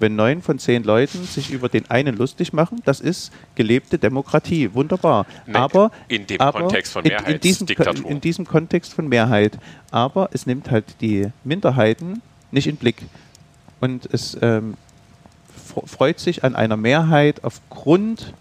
wenn neun von zehn Leuten sich über den einen lustig machen, das ist gelebte Demokratie. Wunderbar. Nee, aber in dem aber Kontext von Mehrheit. In, diesem, in diesem Kontext von Mehrheit. Aber es nimmt halt die Minderheiten nicht in Blick. Und es ähm, freut sich an einer Mehrheit aufgrund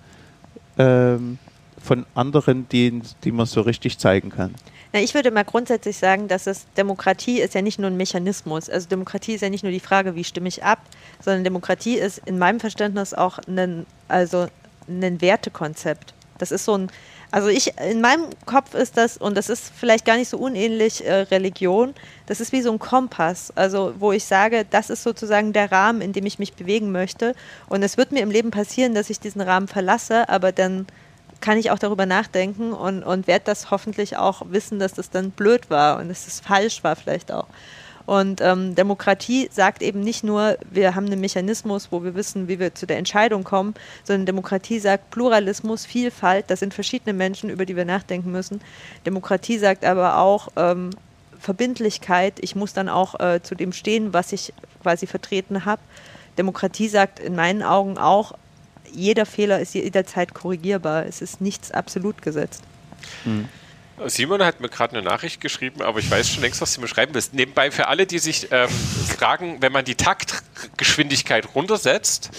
ähm, von anderen, die, die man so richtig zeigen kann. Na, ich würde mal grundsätzlich sagen, dass es Demokratie ist ja nicht nur ein Mechanismus. Also Demokratie ist ja nicht nur die Frage, wie stimme ich ab, sondern Demokratie ist in meinem Verständnis auch ein, also ein Wertekonzept. Das ist so ein, also ich, in meinem Kopf ist das, und das ist vielleicht gar nicht so unähnlich äh, Religion, das ist wie so ein Kompass, also wo ich sage, das ist sozusagen der Rahmen, in dem ich mich bewegen möchte. Und es wird mir im Leben passieren, dass ich diesen Rahmen verlasse, aber dann kann ich auch darüber nachdenken und, und werde das hoffentlich auch wissen, dass das dann blöd war und dass das falsch war vielleicht auch. Und ähm, Demokratie sagt eben nicht nur, wir haben einen Mechanismus, wo wir wissen, wie wir zu der Entscheidung kommen, sondern Demokratie sagt Pluralismus, Vielfalt, das sind verschiedene Menschen, über die wir nachdenken müssen. Demokratie sagt aber auch ähm, Verbindlichkeit, ich muss dann auch äh, zu dem stehen, was ich quasi vertreten habe. Demokratie sagt in meinen Augen auch, jeder Fehler ist jederzeit korrigierbar. Es ist nichts absolut gesetzt. Mhm. Simon hat mir gerade eine Nachricht geschrieben, aber ich weiß schon längst, was sie mir schreiben willst. Nebenbei für alle, die sich ähm, fragen, wenn man die Taktgeschwindigkeit runtersetzt,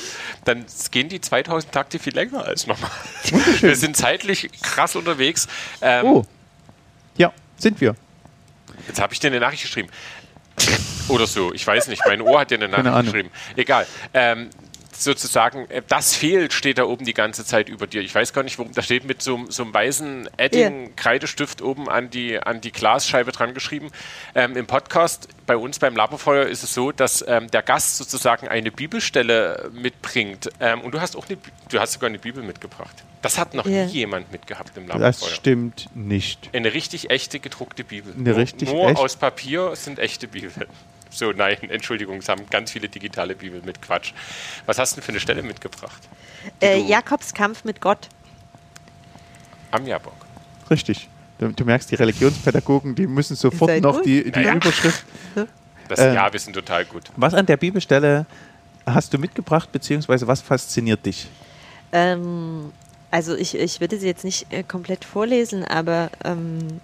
dann gehen die 2000 Takte viel länger als normal. Wir sind zeitlich krass unterwegs. Ähm, oh. Ja, sind wir. Jetzt habe ich dir eine Nachricht geschrieben. Oder so, ich weiß nicht. Mein Ohr hat dir eine Nachricht geschrieben. Egal. Ähm, sozusagen, äh, das fehlt, steht da oben die ganze Zeit über dir. Ich weiß gar nicht, warum, da steht mit so, so einem weißen Edding-Kreidestift oben an die, an die Glasscheibe dran geschrieben. Ähm, Im Podcast bei uns beim Laberfeuer ist es so, dass ähm, der Gast sozusagen eine Bibelstelle mitbringt. Ähm, und du hast auch eine, du hast sogar eine Bibel mitgebracht. Das hat noch yeah. nie jemand mitgehabt im Laberfeuer. Das stimmt nicht. Eine richtig echte gedruckte Bibel. Eine richtig nur, nur aus Papier sind echte Bibeln. So, nein, Entschuldigung, es haben ganz viele digitale Bibel mit Quatsch. Was hast du denn für eine Stelle mitgebracht? Äh, Jakobs Kampf mit Gott. Am Jabok. Richtig. Du, du, merkst, die Religionspädagogen, die müssen sofort noch die, die ja, Überschrift. Das, äh, ja, wir sind total gut. Was an der Bibelstelle hast du mitgebracht, beziehungsweise was fasziniert dich? Ähm, also ich, ich würde sie jetzt nicht äh, komplett vorlesen, aber ähm,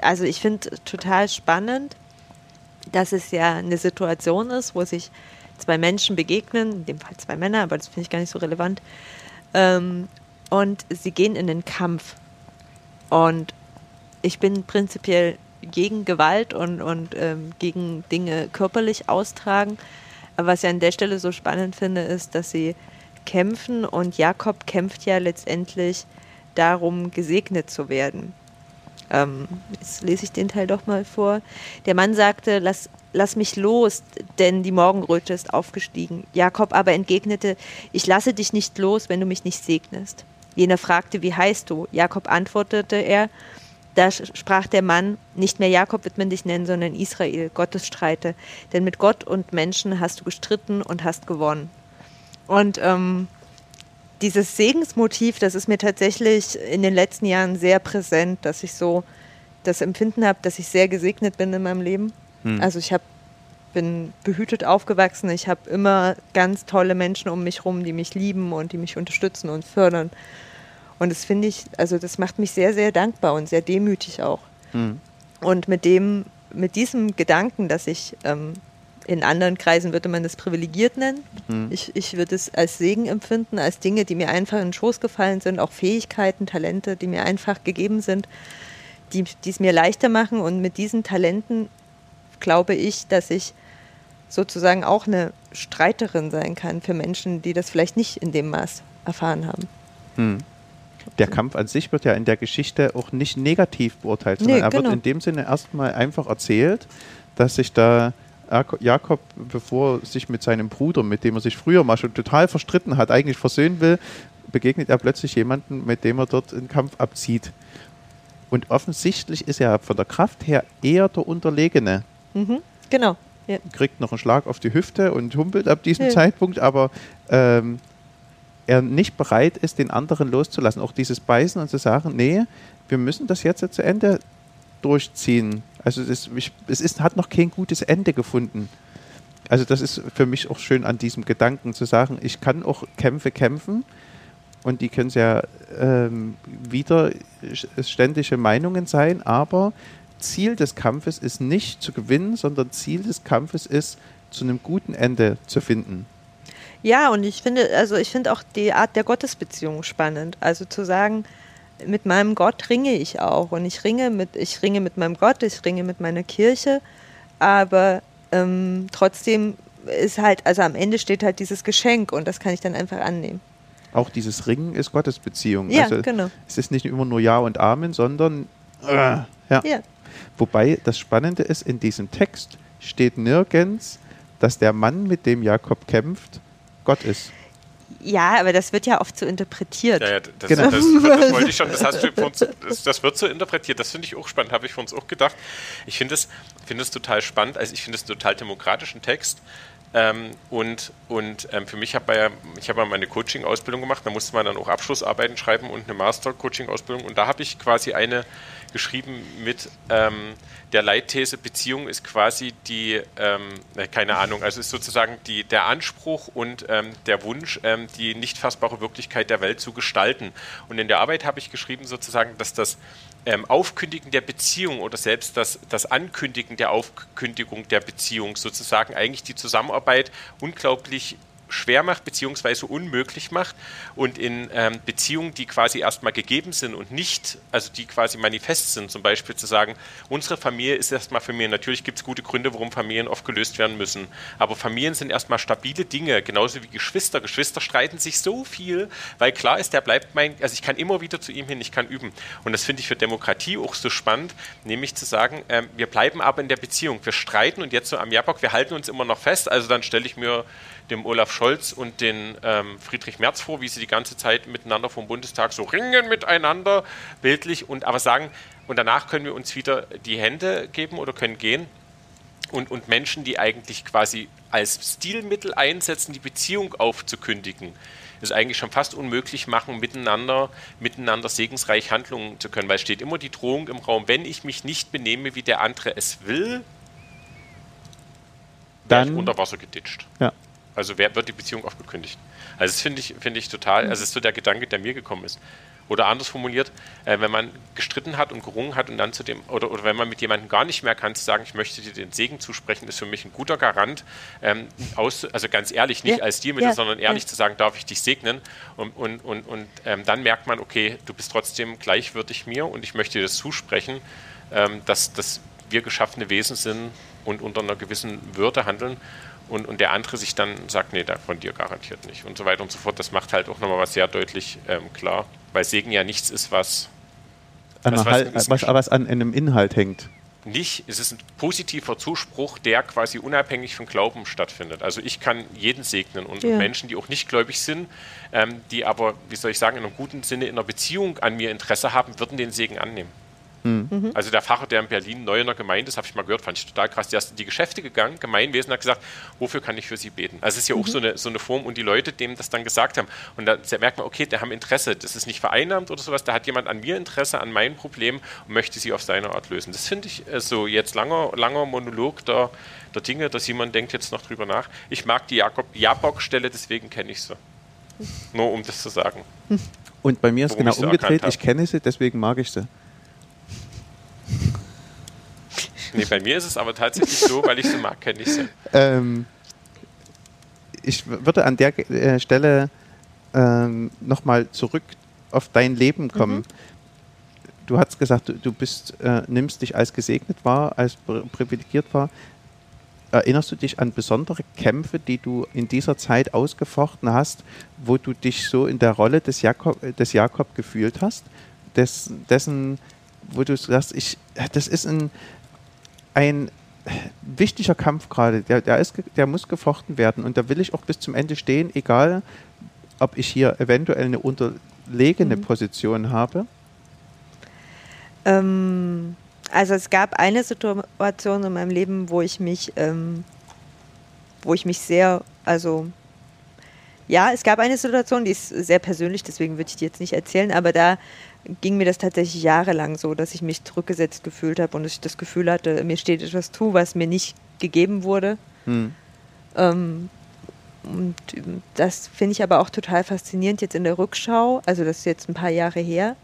also ich finde total spannend, dass es ja eine Situation ist, wo sich zwei Menschen begegnen, in dem Fall zwei Männer, aber das finde ich gar nicht so relevant. Ähm, und sie gehen in den Kampf. Und ich bin prinzipiell gegen Gewalt und, und ähm, gegen Dinge körperlich austragen. Aber was ich an der Stelle so spannend finde, ist, dass sie kämpfen und Jakob kämpft ja letztendlich darum, gesegnet zu werden. Ähm, jetzt lese ich den Teil doch mal vor. Der Mann sagte, lass, lass mich los, denn die Morgenröte ist aufgestiegen. Jakob aber entgegnete, ich lasse dich nicht los, wenn du mich nicht segnest. Jener fragte, wie heißt du? Jakob antwortete er, da sprach der Mann, nicht mehr Jakob wird man dich nennen, sondern Israel, Gottes Streite. Denn mit Gott und Menschen hast du gestritten und hast gewonnen. Und ähm, dieses Segensmotiv, das ist mir tatsächlich in den letzten Jahren sehr präsent, dass ich so das Empfinden habe, dass ich sehr gesegnet bin in meinem Leben. Hm. Also ich habe bin behütet aufgewachsen. Ich habe immer ganz tolle Menschen um mich herum, die mich lieben und die mich unterstützen und fördern. Und das finde ich, also das macht mich sehr, sehr dankbar und sehr demütig auch. Hm. Und mit dem, mit diesem Gedanken, dass ich ähm, in anderen Kreisen würde man das privilegiert nennen. Mhm. Ich, ich würde es als Segen empfinden, als Dinge, die mir einfach in den Schoß gefallen sind, auch Fähigkeiten, Talente, die mir einfach gegeben sind, die, die es mir leichter machen. Und mit diesen Talenten glaube ich, dass ich sozusagen auch eine Streiterin sein kann für Menschen, die das vielleicht nicht in dem Maß erfahren haben. Mhm. Der Kampf an sich wird ja in der Geschichte auch nicht negativ beurteilt, sondern nee, er genau. wird in dem Sinne erstmal einfach erzählt, dass sich da Jakob, bevor er sich mit seinem Bruder, mit dem er sich früher mal schon total verstritten hat, eigentlich versöhnen will, begegnet er plötzlich jemanden, mit dem er dort einen Kampf abzieht. Und offensichtlich ist er von der Kraft her eher der Unterlegene. Mhm, genau. Ja. Kriegt noch einen Schlag auf die Hüfte und humpelt ab diesem ja. Zeitpunkt, aber ähm, er nicht bereit ist, den anderen loszulassen. Auch dieses Beißen und zu sagen, nee, wir müssen das jetzt zu Ende durchziehen. Also es, ist, es ist, hat noch kein gutes Ende gefunden. Also das ist für mich auch schön an diesem Gedanken zu sagen, ich kann auch Kämpfe kämpfen und die können sehr ähm, widerständige Meinungen sein, aber Ziel des Kampfes ist nicht zu gewinnen, sondern Ziel des Kampfes ist, zu einem guten Ende zu finden. Ja, und ich finde, also ich finde auch die Art der Gottesbeziehung spannend. Also zu sagen, mit meinem Gott ringe ich auch. Und ich ringe mit, ich ringe mit meinem Gott, ich ringe mit meiner Kirche, aber ähm, trotzdem ist halt, also am Ende steht halt dieses Geschenk und das kann ich dann einfach annehmen. Auch dieses Ringen ist Gottesbeziehung. Ja, also genau. Es ist nicht immer nur Ja und Amen, sondern äh, ja. ja. Wobei das Spannende ist, in diesem Text steht nirgends, dass der Mann, mit dem Jakob kämpft, Gott ist. Ja, aber das wird ja oft so interpretiert. Ja, ja das, genau. das, das, das, wollte ich schon, das, hast du uns, das, das wird so interpretiert. Das finde ich auch spannend, habe ich für uns auch gedacht. Ich finde es find total spannend, also ich finde es einen total demokratischen Text. Ähm, und und ähm, für mich habe ja, ich habe ja meine Coaching-Ausbildung gemacht, da musste man dann auch Abschlussarbeiten schreiben und eine Master-Coaching-Ausbildung. Und da habe ich quasi eine geschrieben mit ähm, der Leitthese, Beziehung ist quasi die, ähm, keine Ahnung, also ist sozusagen die, der Anspruch und ähm, der Wunsch, ähm, die nicht fassbare Wirklichkeit der Welt zu gestalten. Und in der Arbeit habe ich geschrieben sozusagen, dass das ähm, Aufkündigen der Beziehung oder selbst das, das Ankündigen der Aufkündigung der Beziehung sozusagen eigentlich die Zusammenarbeit unglaublich schwer macht beziehungsweise unmöglich macht und in ähm, Beziehungen, die quasi erstmal gegeben sind und nicht, also die quasi manifest sind, zum Beispiel zu sagen, unsere Familie ist erstmal Familie. Natürlich gibt es gute Gründe, warum Familien oft gelöst werden müssen, aber Familien sind erstmal stabile Dinge, genauso wie Geschwister. Geschwister streiten sich so viel, weil klar ist, der bleibt mein, also ich kann immer wieder zu ihm hin, ich kann üben. Und das finde ich für Demokratie auch so spannend, nämlich zu sagen, ähm, wir bleiben aber in der Beziehung. Wir streiten und jetzt so am Jabok, wir halten uns immer noch fest, also dann stelle ich mir dem Olaf Scholz und den ähm, Friedrich Merz vor, wie sie die ganze Zeit miteinander vom Bundestag so ringen miteinander, bildlich, und aber sagen, und danach können wir uns wieder die Hände geben oder können gehen. Und, und Menschen, die eigentlich quasi als Stilmittel einsetzen, die Beziehung aufzukündigen, ist eigentlich schon fast unmöglich machen, miteinander, miteinander segensreich Handlungen zu können, weil es steht immer die Drohung im Raum, wenn ich mich nicht benehme, wie der andere es will, dann unter Wasser geditscht. Ja. Also wer wird die Beziehung aufgekündigt? Also das finde ich, finde ich total, also es ist so der Gedanke, der mir gekommen ist. Oder anders formuliert, äh, wenn man gestritten hat und gerungen hat und dann zu dem, oder, oder wenn man mit jemandem gar nicht mehr kann, zu sagen, ich möchte dir den Segen zusprechen, ist für mich ein guter Garant, ähm, aus, also ganz ehrlich, nicht ja. als Stilmittel, ja. sondern ehrlich ja. zu sagen, darf ich dich segnen? Und, und, und, und ähm, dann merkt man, okay, du bist trotzdem gleichwürdig mir und ich möchte dir das zusprechen, ähm, dass, dass wir geschaffene Wesen sind und unter einer gewissen Würde handeln und, und der andere sich dann sagt, nee, von dir garantiert nicht und so weiter und so fort. Das macht halt auch nochmal was sehr deutlich ähm, klar, weil Segen ja nichts ist, was einer was, was, was, was an einem Inhalt hängt. nicht, es ist ein positiver Zuspruch, der quasi unabhängig von Glauben stattfindet. Also ich kann jeden segnen und Ja. Menschen, die auch nicht gläubig sind, ähm, die aber, wie soll ich sagen, in einem guten Sinne in einer Beziehung an mir Interesse haben, würden den Segen annehmen. Mhm. Also der Pfarrer, der in Berlin neu in der Gemeinde ist, habe ich mal gehört, fand ich total krass. Der ist in die Geschäfte gegangen, Gemeinwesen, hat gesagt, wofür kann ich für Sie beten? Also es ist ja auch Mhm. so eine, so eine Form und die Leute, dem das dann gesagt haben. Und da merkt man, okay, der haben Interesse, das ist nicht vereinnahmt oder sowas, da hat jemand an mir Interesse, an meinen Problemen und möchte sie auf seine Art lösen. Das finde ich äh, so jetzt langer, langer Monolog der, der Dinge, dass jemand denkt jetzt noch drüber nach. Ich mag die Jakob Jabok-Stelle, deswegen kenne ich sie. Nur um das zu sagen. Und bei mir ist Warum genau umgedreht, ich kenne sie, deswegen mag ich sie. Nee, bei mir ist es aber tatsächlich so, weil ich sie mag, kenne ich sie. Ähm, ich würde an der äh, Stelle ähm, nochmal zurück auf dein Leben kommen. Du hast gesagt, du, du bist, äh, nimmst dich als gesegnet wahr, als pri- privilegiert wahr. Erinnerst du dich an besondere Kämpfe, die du in dieser Zeit ausgefochten hast, wo du dich so in der Rolle des Jakob, des Jakob gefühlt hast? Des, dessen, wo du sagst, ich, das ist ein, ein wichtiger Kampf gerade. Der, der, ist, der muss gefochten werden und da will ich auch bis zum Ende stehen, egal ob ich hier eventuell eine unterlegene Position habe. Ähm, also es gab eine Situation in meinem Leben, wo ich mich, ähm, wo ich mich sehr, also ja, es gab eine Situation, die ist sehr persönlich, deswegen würde ich die jetzt nicht erzählen, aber da ging mir das tatsächlich jahrelang so, dass ich mich zurückgesetzt gefühlt habe und dass ich das Gefühl hatte, mir steht etwas zu, was mir nicht gegeben wurde. Hm. Ähm, und das finde ich aber auch total faszinierend jetzt in der Rückschau. Also das ist jetzt ein paar Jahre her,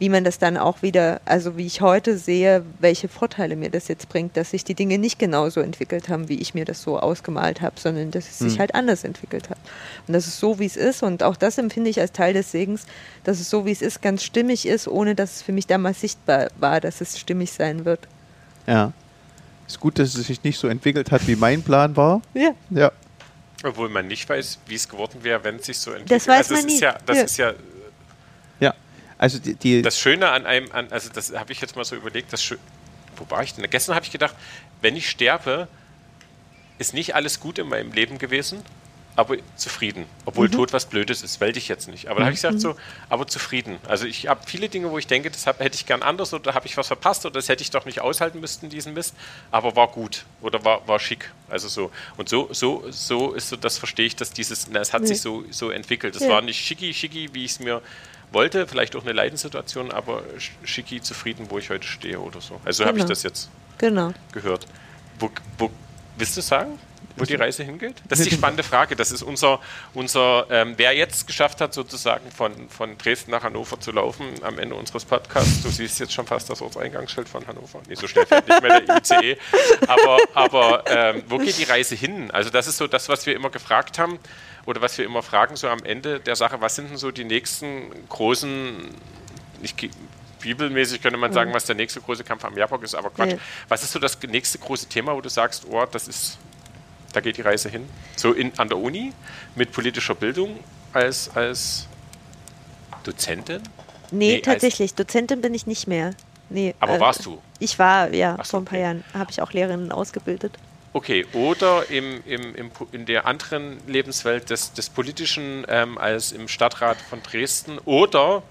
wie man das dann auch wieder, also wie ich heute sehe, welche Vorteile mir das jetzt bringt, dass sich die Dinge nicht genauso entwickelt haben, wie ich mir das so ausgemalt habe, sondern dass es sich Hm. halt anders entwickelt hat. Und dass es so, wie es ist, und auch das empfinde ich als Teil des Segens, dass es so, wie es ist, ganz stimmig ist, ohne dass es für mich damals sichtbar war, dass es stimmig sein wird. Ja. Ist gut, dass es sich nicht so entwickelt hat, wie mein Plan war. Ja. Ja. Obwohl man nicht weiß, wie es geworden wäre, wenn es sich so entwickelt. Das weiß also man es ist nie. ja, das Ja. ist Ja. Also die, die das Schöne an einem, an, also das habe ich jetzt mal so überlegt, das Schö wo war ich denn? Gestern habe ich gedacht, wenn ich sterbe, ist nicht alles gut in meinem Leben gewesen, aber zufrieden. Obwohl Tod was Blödes ist, wollte ich jetzt nicht. Aber da habe ich gesagt so, aber zufrieden. Also ich habe viele Dinge, wo ich denke, das hab, hätte ich gern anders oder da habe ich was verpasst oder das hätte ich doch nicht aushalten müssen, diesen Mist, aber war gut oder war, war schick. Also so. Und so, so, so ist so, das verstehe ich, dass dieses, na, es hat Nee. sich so, so entwickelt. Es Ja. war nicht schicki, schicki, wie ich es mir wollte, vielleicht auch eine Leidenssituation, aber sch- schicki zufrieden, wo ich heute stehe oder so. Also so habe ich Genau. das jetzt Genau. gehört. Wo, wo, willst du sagen, wo die Reise hingeht? Das ist die spannende Frage. Das ist unser, unser ähm, wer jetzt geschafft hat, sozusagen von, von Dresden nach Hannover zu laufen, am Ende unseres Podcasts. Du siehst jetzt schon fast das Ortseingangsschild von Hannover. Nee, so schnell fährt nicht mehr der ICE. Aber, aber ähm, wo geht die Reise hin? Also das ist so das, was wir immer gefragt haben oder was wir immer fragen, so am Ende der Sache, was sind denn so die nächsten großen, nicht ge- bibelmäßig könnte man sagen, was der nächste große Kampf am Jabok ist, aber Quatsch. Ja. Was ist so das nächste große Thema, wo du sagst, oh, das ist, da geht die Reise hin? So in, an der Uni mit politischer Bildung als, als Dozentin? Nee, Nee, tatsächlich. Dozentin bin ich nicht mehr. Nee, Aber äh, warst du? Ich war, ja, so, vor ein paar okay. Jahren habe ich auch Lehrerinnen ausgebildet. Okay, oder im, im, im, in der anderen Lebenswelt des, des Politischen ähm, als im Stadtrat von Dresden oder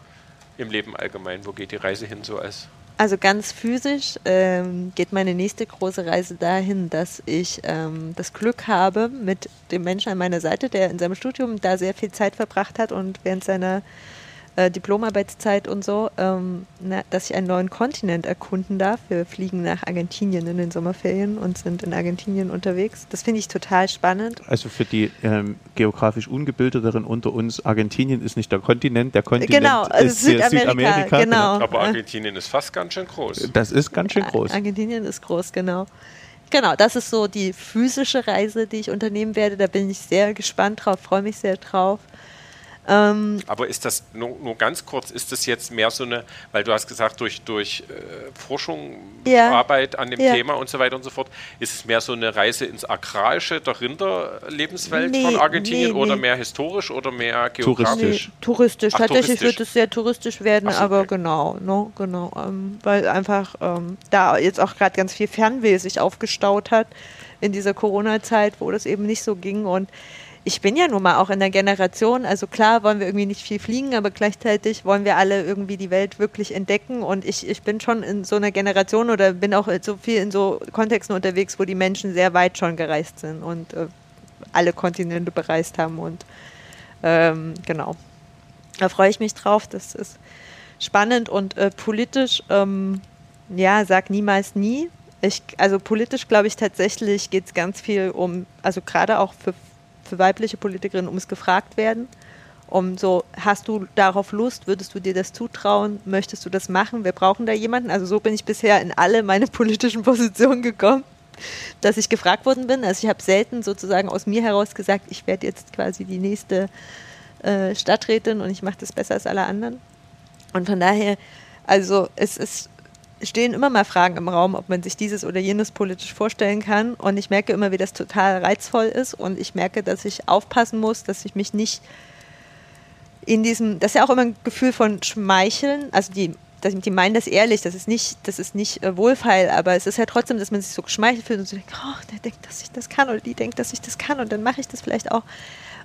im Leben allgemein? Wo geht die Reise hin so als Also ganz physisch ähm, geht meine nächste große Reise dahin, dass ich ähm, das Glück habe, mit dem Menschen an meiner Seite, der in seinem Studium da sehr viel Zeit verbracht hat und während seiner äh, Diplomarbeitszeit und so, ähm, na, dass ich einen neuen Kontinent erkunden darf. Wir fliegen nach Argentinien in den Sommerferien und sind in Argentinien unterwegs. Das finde ich total spannend. Also für die ähm, geografisch Ungebildeteren unter uns, Argentinien ist nicht der Kontinent, der Kontinent Genau, also ist hier Südamerika, genau. Aber Äh. Argentinien ist fast ganz schön groß. Das ist ganz schön groß. Argentinien ist groß, genau. Genau, das ist so die physische Reise, die ich unternehmen werde. Da bin ich sehr gespannt drauf, freue mich sehr drauf. Ähm, Aber ist das, nur, nur, ganz kurz, ist das jetzt mehr so eine, weil du hast gesagt, durch, durch äh, Forschung, ja. Arbeit an dem ja. Thema und so weiter und so fort, ist es mehr so eine Reise ins Agrarische der Rinderlebenswelt nee, von Argentinien nee, oder nee. mehr historisch oder mehr geografisch? touristisch, Ach, tatsächlich touristisch. wird es sehr touristisch werden, so, aber okay. genau, no, genau, ähm, weil einfach ähm, da jetzt auch gerade ganz viel Fernweh sich aufgestaut hat in dieser Corona-Zeit, wo das eben nicht so ging und ich bin ja nun mal auch in der Generation, also klar wollen wir irgendwie nicht viel fliegen, aber gleichzeitig wollen wir alle irgendwie die Welt wirklich entdecken und ich, ich bin schon in so einer Generation oder bin auch so viel in so Kontexten unterwegs, wo die Menschen sehr weit schon gereist sind und äh, alle Kontinente bereist haben und ähm, genau. Da freue ich mich drauf, das ist spannend und äh, politisch, ähm, ja, sag niemals nie. Ich, also politisch glaube ich tatsächlich geht es ganz viel um, also gerade auch für für weibliche Politikerinnen ums gefragt werden. Um so, hast du darauf Lust? Würdest du dir das zutrauen? Möchtest du das machen? Wir brauchen da jemanden. Also so bin ich bisher in alle meine politischen Positionen gekommen, dass ich gefragt worden bin. Also ich habe selten sozusagen aus mir heraus gesagt, ich werde jetzt quasi die nächste äh, Stadträtin und ich mache das besser als alle anderen. Und von daher, also es ist stehen immer mal Fragen im Raum, ob man sich dieses oder jenes politisch vorstellen kann. Und ich merke immer, wie das total reizvoll ist. Und ich merke, dass ich aufpassen muss, dass ich mich nicht in diesem, das ist ja auch immer ein Gefühl von Schmeicheln, also die, die meinen das ehrlich, das ist nicht, das ist nicht äh, wohlfeil, aber es ist ja trotzdem, dass man sich so geschmeichelt fühlt und so denkt, oh, der denkt, dass ich das kann oder die denkt, dass ich das kann und dann mache ich das vielleicht auch.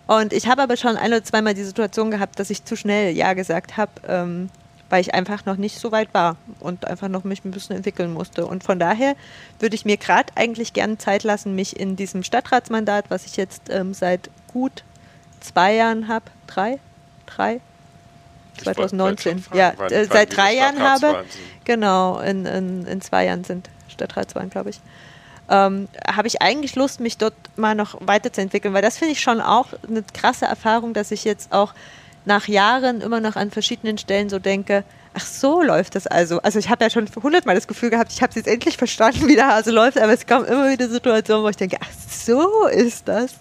Und ich habe aber schon ein oder zweimal die Situation gehabt, dass ich zu schnell Ja gesagt habe. Ähm, weil ich einfach noch nicht so weit war und einfach noch mich ein bisschen entwickeln musste. Und von daher würde ich mir gerade eigentlich gerne Zeit lassen, mich in diesem Stadtratsmandat, was ich jetzt ähm, seit gut zwei Jahren habe, drei, drei, 2019, ja, äh, seit drei Jahren habe, genau, in, in, in zwei Jahren sind Stadtratswahlen, glaube ich. Ähm, habe ich eigentlich Lust, mich dort mal noch weiterzuentwickeln, weil das finde ich schon auch eine krasse Erfahrung, dass ich jetzt auch nach Jahren immer noch an verschiedenen Stellen so denke, ach so läuft das also. Also ich habe ja schon hundertmal das Gefühl gehabt, ich habe es jetzt endlich verstanden, wie der Hase läuft, aber es kommen immer wieder Situationen, wo ich denke, ach so ist das.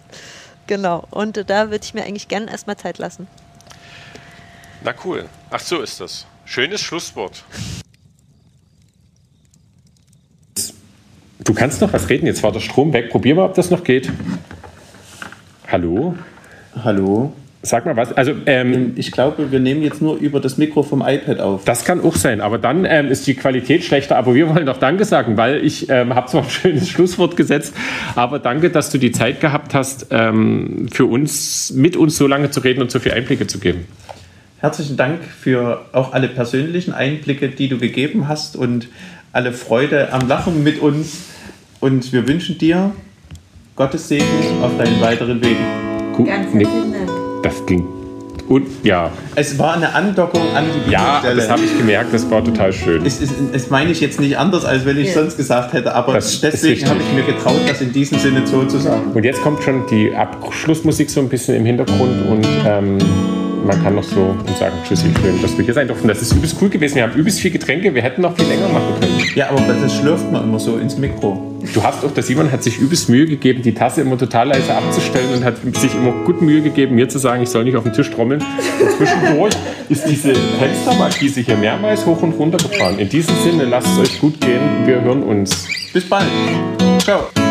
Genau, und da würde ich mir eigentlich gerne erstmal Zeit lassen. Na cool. Ach so ist das. Schönes Schlusswort. Du kannst noch was reden, jetzt war der Strom weg. Probier mal, ob das noch geht. Hallo? Hallo? Sag mal was. Also, ähm, ich glaube, wir nehmen jetzt nur über das Mikro vom iPad auf. Das kann auch sein, aber dann ähm, ist die Qualität schlechter. Aber wir wollen doch Danke sagen, weil ich ähm, habe zwar ein schönes Schlusswort gesetzt, aber danke, dass du die Zeit gehabt hast, ähm, für uns, mit uns so lange zu reden und so viele Einblicke zu geben. Herzlichen Dank für auch alle persönlichen Einblicke, die du gegeben hast und alle Freude am Lachen mit uns. Und wir wünschen dir Gottes Segen auf deinen weiteren Wegen. Ganz herzlichen Dank. Das ging. Und ja. Es war eine Andockung an die Ja, das habe ich gemerkt, das war total schön. Es, es, es meine ich jetzt nicht anders, als wenn ich ja. sonst gesagt hätte, aber das deswegen habe ich mir getraut, das in diesem Sinne so zu sagen. Und jetzt kommt schon die Abschlussmusik so ein bisschen im Hintergrund und ähm, man kann noch so und sagen, tschüssi, schön, dass wir hier sein durften. Das ist übelst cool gewesen. Wir haben übelst viel Getränke, wir hätten noch viel länger machen können. Ja, aber das schlürft man immer so ins Mikro. Du hast auch, der Simon hat sich übelst Mühe gegeben, die Tasse immer total leise abzustellen und hat sich immer gut Mühe gegeben, mir zu sagen, ich soll nicht auf den Tisch trommeln. Und zwischendurch ist diese Fenstermagie sich hier mehrmals hoch und runter gefahren. In diesem Sinne, lasst es euch gut gehen. Wir hören uns. Bis bald. Ciao.